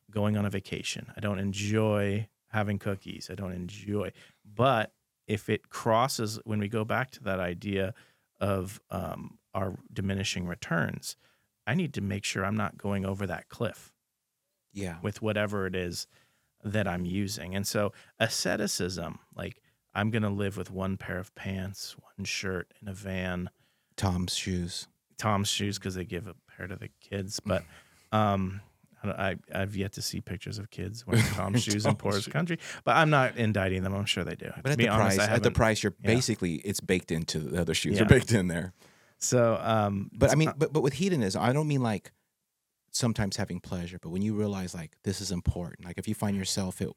going on a vacation. I don't enjoy having cookies. I don't enjoy. But if it crosses, when we go back to that idea of um, our diminishing returns, I need to make sure I'm not going over that cliff Yeah. with whatever it is that I'm using. And so asceticism, like I'm going to live with one pair of pants, one shirt in a van, Tom's shoes. Tom's shoes because they give a pair to the kids. But um, I, don't- I I've yet to see pictures of kids wearing Tom's shoes in Tom's poorest shoes. country. But I'm not indicting them. I'm sure they do. But to at the honest, price, at the price, you're yeah. basically it's baked into the other shoes. Yeah. are baked in there. So, um, But I mean, but but with hedonism, I don't mean like sometimes having pleasure, but when you realize like this is important, like if you find yourself at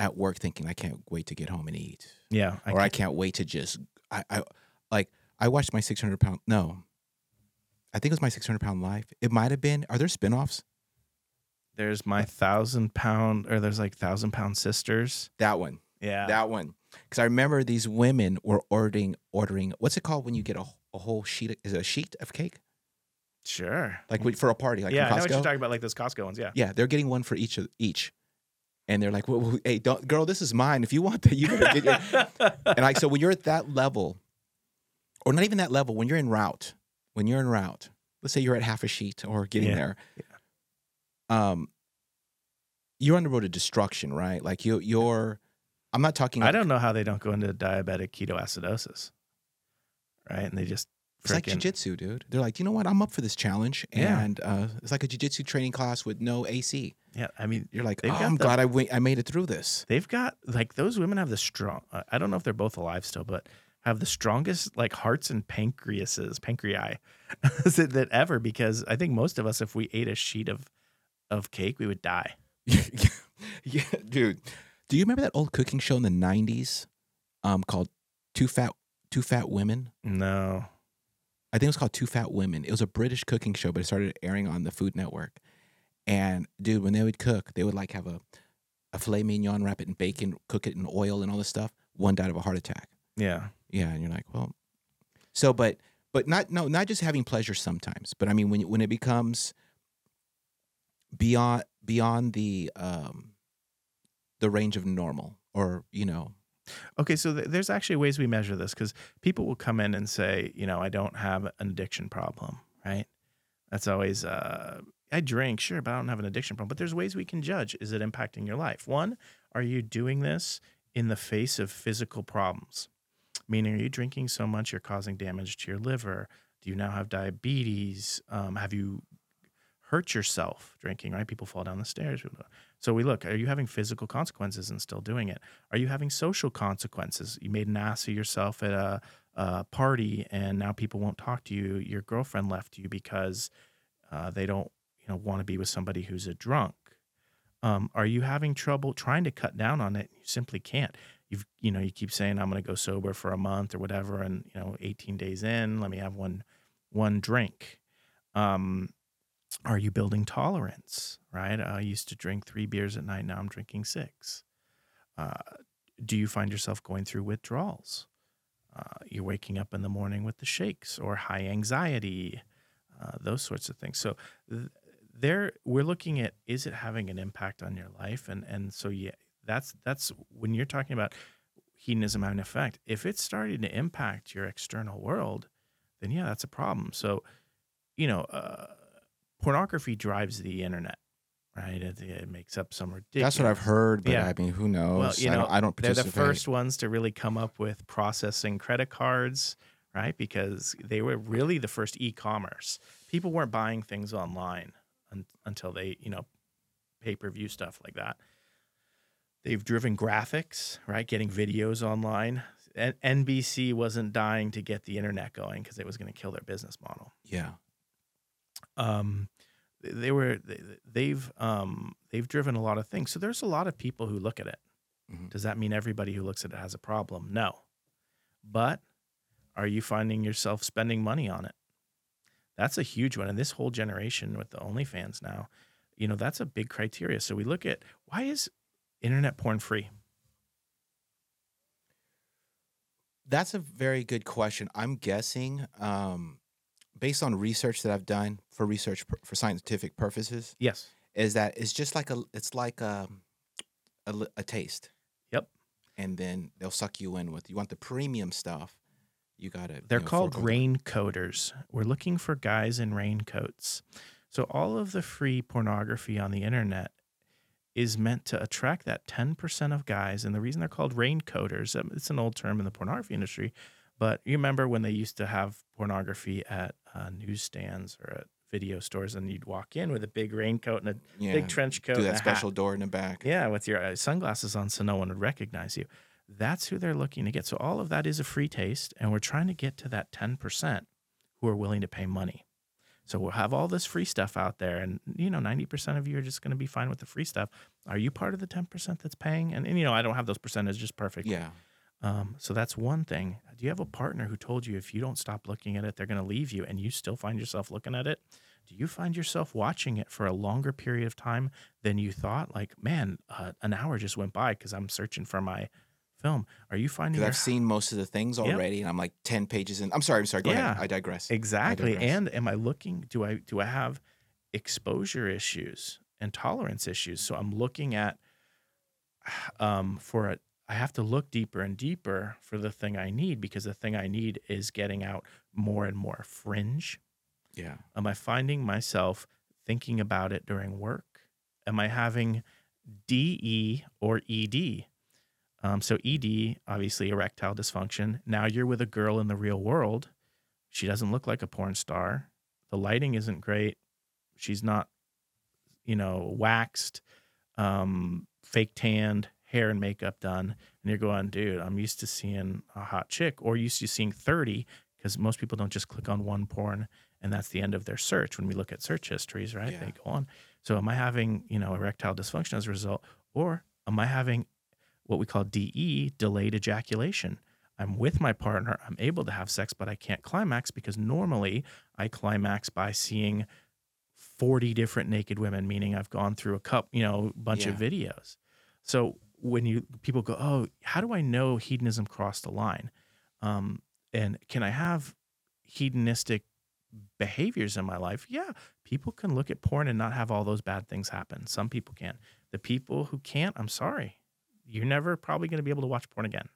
at work thinking I can't wait to get home and eat, Yeah. or I can't wait to just I, I like I watched my six hundred pound no, I think it was my six hundred pound life. It might have been. Are there spinoffs? there's my thousand pound, or there's like thousand pound sisters. That one. Yeah. That one. Because I remember these women were ordering ordering. What's it called when you get a, a whole sheet? Of, is it a sheet of cake? sure. Like for a party, like yeah, I know what you're talking about, like those Costco ones. Yeah. Yeah, they're getting one for each of each, and they're like, well, well, "Hey, don't, girl, this is mine. If you want that, you better get your." and like, so when you're at that level, or not even that level, when you're in route, when you're en route, let's say you're at half a sheet or getting Yeah, there, um, you're on the road to destruction, right? Like you, you're. I'm not talking. I don't know how they don't go into diabetic ketoacidosis, right? And they just It's like jujitsu, dude. They're like, you know what? I'm up for this challenge, Yeah. and uh, it's like a jujitsu training class with no AC. Yeah, I mean, You're like, oh, I'm the- glad I made it through this. they've got like those women have the strong. I don't know if they're both alive still, but have the strongest like hearts and pancreases, pancreas that that ever. Because I think most of us, if we ate a sheet of of cake, we would die. yeah, dude. Do you remember that old cooking show in the '90s, um, called Two Fat Two Fat Women? No, I think it was called Two Fat Women. It was a British cooking show, but it started airing on the Food Network. And dude, when they would cook, they would like have a a filet mignon, wrap it in bacon, cook it in oil, and all this stuff. One died of a heart attack. Yeah, Yeah, and you're like, well, so but but not no not just having pleasure sometimes, but I mean when when it becomes beyond beyond the um the range of normal or you know Okay, so th- there's actually ways we measure this because people will come in and say, you know, I don't have an addiction problem, right? That's always, uh, I drink, sure, but I don't have an addiction problem. But there's ways we can judge is it impacting your life? One, are you doing this in the face of physical problems? Meaning, are you drinking so much you're causing damage to your liver? Do you now have diabetes? Um, have you hurt yourself drinking, right? People fall down the stairs. So we look, are you having physical consequences and still doing it? Are you having social consequences? You made an ass of yourself at a, a party and now people won't talk to you. Your girlfriend left you because uh, they don't, you know, want to be with somebody who's a drunk. Um, are you having trouble trying to cut down on it? You simply can't. You've, you know, you keep saying I'm going to go sober for a month or whatever, and you know, 18 days in, let me have one, one drink. Um, are you building tolerance? Right. I used to drink three beers at night. Now I'm drinking six. Uh, do you find yourself going through withdrawals? Uh, you're waking up in the morning with the shakes or high anxiety, uh, those sorts of things. So th- there, we're looking at is it having an impact on your life, and and so yeah, that's that's when you're talking about hedonism having an effect. If it's starting to impact your external world, then yeah, that's a problem. So, you know, uh, pornography drives the internet, right? It, it makes up some ridiculous. that's what I've heard, but Yeah. I mean, who knows? Well, you I know, don't, I don't They're the first ones to really come up with processing credit cards, right? Because they were really the first e-commerce. People weren't buying things online un- until they, you know, pay-per-view stuff like that. They've driven graphics, right? Getting videos online. N- NBC wasn't dying to get the internet going because it was going to kill their business model Yeah, um, they were they- they've um, they've driven a lot of things. So there's a lot of people who look at it. Mhm. Does that mean everybody who looks at it has a problem? No. But are you finding yourself spending money on it? That's a huge one. And this whole generation with the OnlyFans now, you know, that's a big criteria. So we look at why is internet porn free? that's a very good question. I'm guessing, um, based on research that I've done for research for scientific purposes, Yes. is that it's just like a it's like a a, a taste. Yep. And then they'll suck you in with you want the premium stuff. You got it. They're called raincoaters. We're looking for guys in raincoats. So all of the free pornography on the internet is meant to attract that 10% of guys. And the reason they're called raincoaters, um, it's an old term in the pornography industry, but you remember when they used to have pornography at uh, newsstands or at video stores and you'd walk in with a big raincoat and a yeah, big trench coat do that a special hat. door in the back. Yeah, with your uh, sunglasses on so no one would recognize you. That's who they're looking to get. So all of that is a free taste, and we're trying to get to that 10% who are willing to pay money. So we'll have all this free stuff out there, and you know, ninety percent of you are just going to be fine with the free stuff. Are you part of the ten percent that's paying? And, and you know, I don't have those percentages just perfect. Yeah. Um, so that's one thing. Do you have a partner who told you if you don't stop looking at it, they're going to leave you, and you still find yourself looking at it? Do you find yourself watching it for a longer period of time than you thought? Like, man, uh, an hour just went by because I'm searching for my film. Are you finding Because your I've seen most of the things already, and I'm like ten pages in. I'm sorry. I'm sorry. Go Yeah. ahead. I digress. Exactly. digress. And am I looking do I do I have exposure issues and tolerance issues? So I'm looking at um for a I have to look deeper and deeper for the thing I need because the thing I need is getting out more and more fringe. Yeah. Am I finding myself thinking about it during work? Am I having DE or ED? Um, so ED, obviously erectile dysfunction. Now you're with a girl in the real world. She doesn't look like a porn star. The lighting isn't great. She's not, you know, waxed, um, fake tanned, hair and makeup done. And you're going, dude, I'm used to seeing a hot chick or used to seeing 30 because most people don't just click on one porn and that's the end of their search when we look at search histories, right? Yeah. They go on. So am I having, you know, erectile dysfunction as a result or am I having what we call DE, delayed ejaculation? I'm with my partner, I'm able to have sex, but I can't climax because normally I climax by seeing 40 different naked women, meaning I've gone through a cup, you know, bunch of videos. So when you people go, oh, how do I know hedonism crossed the line? Um, and can I have hedonistic behaviors in my life? Yeah, people can look at porn and not have all those bad things happen. Some people can. The people who can't, I'm sorry, you're never probably going to be able to watch porn again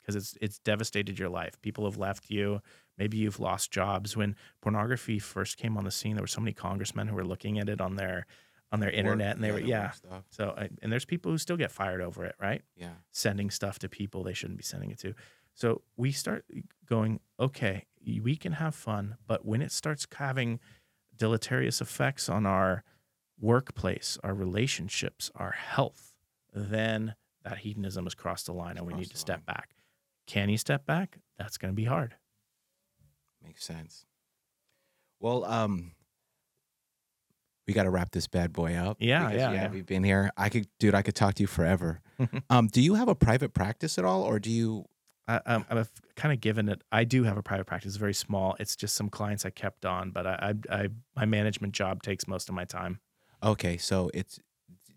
because it's it's devastated your life. People have left you. Maybe you've lost jobs. When pornography first came on the scene, there were so many congressmen who were looking at it on their on their internet, and they were yeah. So and there's people who still get fired over it, right? Yeah. Sending stuff to people they shouldn't be sending it to. So we start going, okay, we can have fun, but when it starts having deleterious effects on our workplace, our relationships, our health, then that hedonism has crossed the line and we need to step back. Can you step back? That's going to be hard. Makes sense. Well, um, we got to wrap this bad boy up. Yeah, because yeah, yeah. have been here. I could, dude. I could talk to you forever. um, do you have a private practice at all, or do you? I, I'm, I'm kind of given it. I do have a private practice, it's very small. It's just some clients I kept on, but I, I, I my management job takes most of my time. Okay, so it's.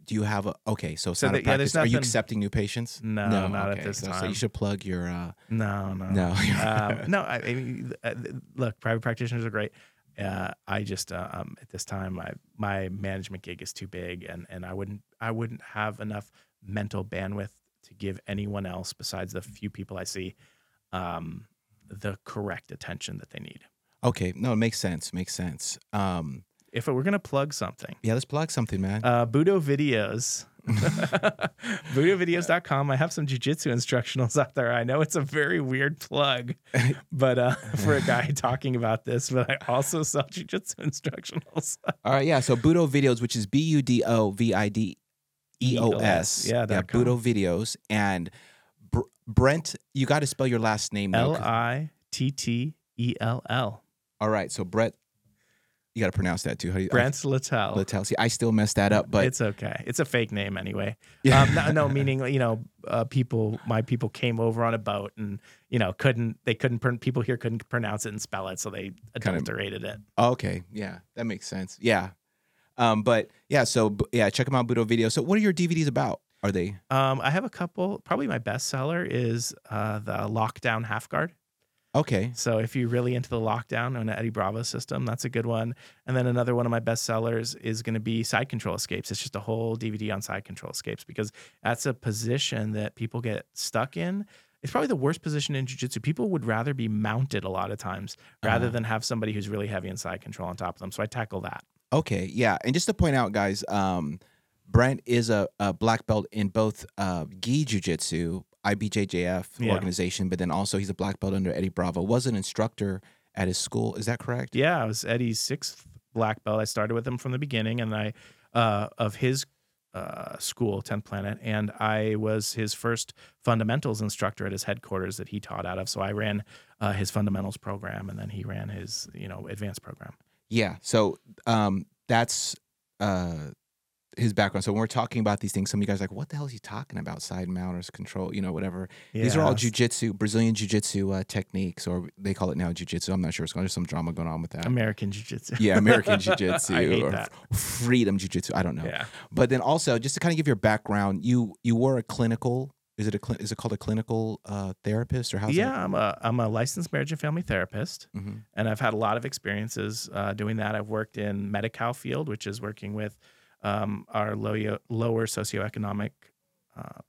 Do you have a? Okay, so So not the- a yeah, there's practice. Are you accepting new patients? No, not at this So- So time. you should plug your. uh No, no, No. um, no. I, I mean, uh, look, private practitioners are great. Uh, I just uh, um, at this time, my my management gig is too big, and and I wouldn't I wouldn't have enough mental bandwidth to give anyone else besides the few people I see um, the correct attention that they need. Okay, no, it makes sense. Makes sense. Um, If we're gonna plug something, yeah, let's plug something, man. uh, Budo Videos. BudoVideos.com. I have some jujitsu instructionals out there. I know it's a very weird plug, but uh, for a guy talking about this, but I also sell jujitsu instructionals. All right, yeah. So Budo Videos, which is B U D O V I D E O S. Yeah, yeah. Budo Videos and Br- Brent. You got to spell your last name. L I T T E L L. All right, so Brett, you got to pronounce that too. How do you? Brent Littell. Littell. See, I still messed that up, but it's okay. It's a fake name anyway. Yeah. Um, no, no, meaning you know, uh, people, my people came over on a boat and you know couldn't they couldn't people here couldn't pronounce it and spell it, so they Kind of- adulterated it. okay, yeah, that makes sense. Yeah, um, but yeah, so yeah, check them out, Budo Video. So, what are your DVDs about? Are they? Um, I have a couple. Probably my bestseller is uh, the Lockdown Half Guard. Okay, So if you're really into the Lockdown on the Eddie Bravo system, that's a good one. And then another one of my bestsellers is going to be Side Control Escapes. It's just a whole DVD on Side Control Escapes because that's a position that people get stuck in. It's probably the worst position in jiu-jitsu. People would rather be mounted a lot of times rather Uh-huh. than have somebody who's really heavy in side control on top of them. So I tackle that. Okay, yeah, and just to point out, guys, um, Brent is a, a black belt in both uh, gi jujitsu, IBJJF Yeah. organization, but then also he's a black belt under Eddie Bravo. Was an instructor at his school. Is that correct? Yeah, I was Eddie's sixth black belt. I started with him from the beginning, and I uh, of his uh, school, Tenth Planet, and I was his first fundamentals instructor at his headquarters that he taught out of. So I ran uh, his fundamentals program, and then he ran his you know advanced program. Yeah. So um, that's uh, his background. So when we're talking about these things, some of you guys are like, what the hell is he talking about? Side mounters, control, you know, whatever. These are all jujitsu, Brazilian jiu-jitsu uh, techniques, or they call it now jiu-jitsu. I'm not sure. There's some drama going on with that. American jiu-jitsu. yeah, American jiu-jitsu or that. freedom jiu-jitsu. I don't know. Yeah. But then also, just to kind of give your background, you you were a clinical. Is it a cli- is it called a clinical uh, therapist or how? Yeah, I'm a I'm a licensed marriage and family therapist, That? hmm and I've had a lot of experiences uh, doing that. I've worked in Medi-Cal field, which is working with um, our low, lower socioeconomic uh,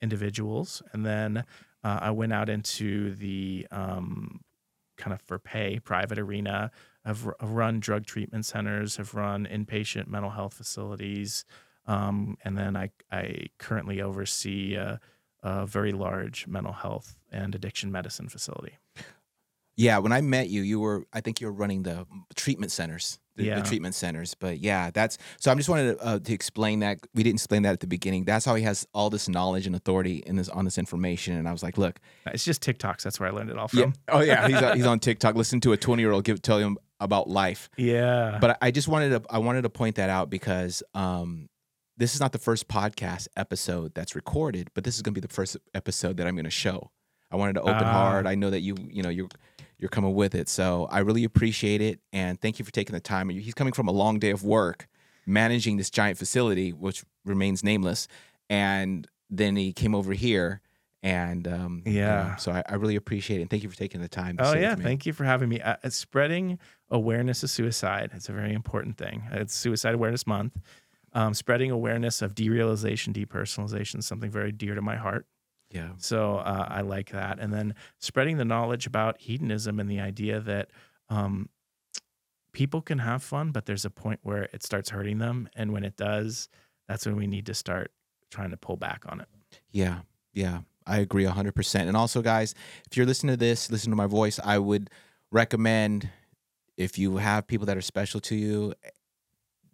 individuals, and then uh, I went out into the um, kind of for pay private arena. I've, I've run drug treatment centers, have run inpatient mental health facilities, um, and then I I currently oversee a, a very large mental health and addiction medicine facility. Yeah, when I met you, you were I think you were running the treatment centers. The, the treatment centers. But yeah, that's so. I'm just wanted to, uh, to explain that we didn't explain that at the beginning. That's how he has all this knowledge and authority in this on this information. And I was like, look, It's just TikToks. That's where I learned it all from. yeah, oh yeah, he's on, he's on TikTok. Listen to a 20 year old give tell him about life. Yeah. But I just wanted to I wanted to point that out because um, this is not the first podcast episode that's recorded, but this is going to be the first episode that I'm going to show. I wanted to open Ah. hard. I know that you you know you're you're coming with it, so I really appreciate it and thank you for taking the time. He's coming from a long day of work managing this giant facility, which remains nameless, and then he came over here. And um, Yeah. so I, I really appreciate it. And thank you for taking the time. To Oh yeah, thank you for having me. Uh, spreading awareness of suicide. It's a very important thing. It's Suicide Awareness Month. Um, spreading awareness of derealization, depersonalization, is something very dear to my heart. Yeah. So uh, I like that. And then spreading the knowledge about hedonism and the idea that um, people can have fun, but there's a point where it starts hurting them, and when it does, that's when we need to start trying to pull back on it. Yeah, yeah, I agree 100%. And also, guys, if you're listening to this, listen to my voice, I would recommend if you have people that are special to you,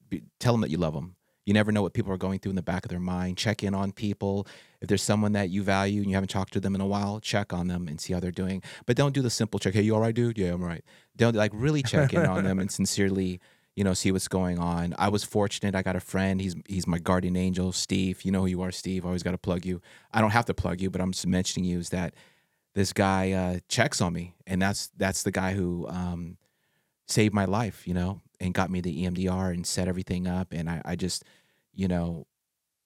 be, tell them that you love them. You never know what people are going through in the back of their mind. Check in on people. If there's someone that you value and you haven't talked to them in a while, check on them and see how they're doing. But don't do the simple check. Hey, you all right, dude? Yeah, I'm all right. Don't like really check in on them and sincerely, you know, see what's going on. I was fortunate. I got a friend. He's he's my guardian angel, Steve. You know who you are, Steve. I always got to plug you. I don't have to plug you, but I'm just mentioning you is that this guy uh, checks on me, and that's that's the guy who um, saved my life, you know, and got me the EMDR and set everything up. And I, I just, you know,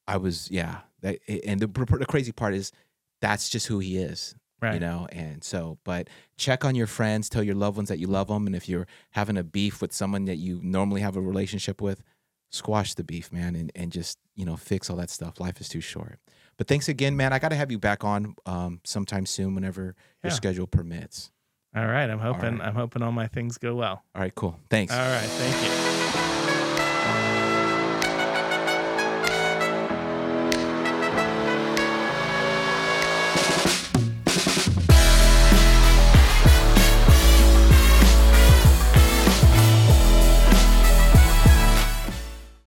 I was yeah. That, and the, the crazy part is that's just who he is Right. you know and so but check on your friends tell your loved ones that you love them and if you're having a beef with someone that you normally have a relationship with squash the beef man and, and just you know fix all that stuff life is too short but thanks again man i gotta have you back on um, sometime soon whenever your schedule permits All right. I'm hoping. right. I'm hoping all my things go well. all right cool thanks All right. Thank you.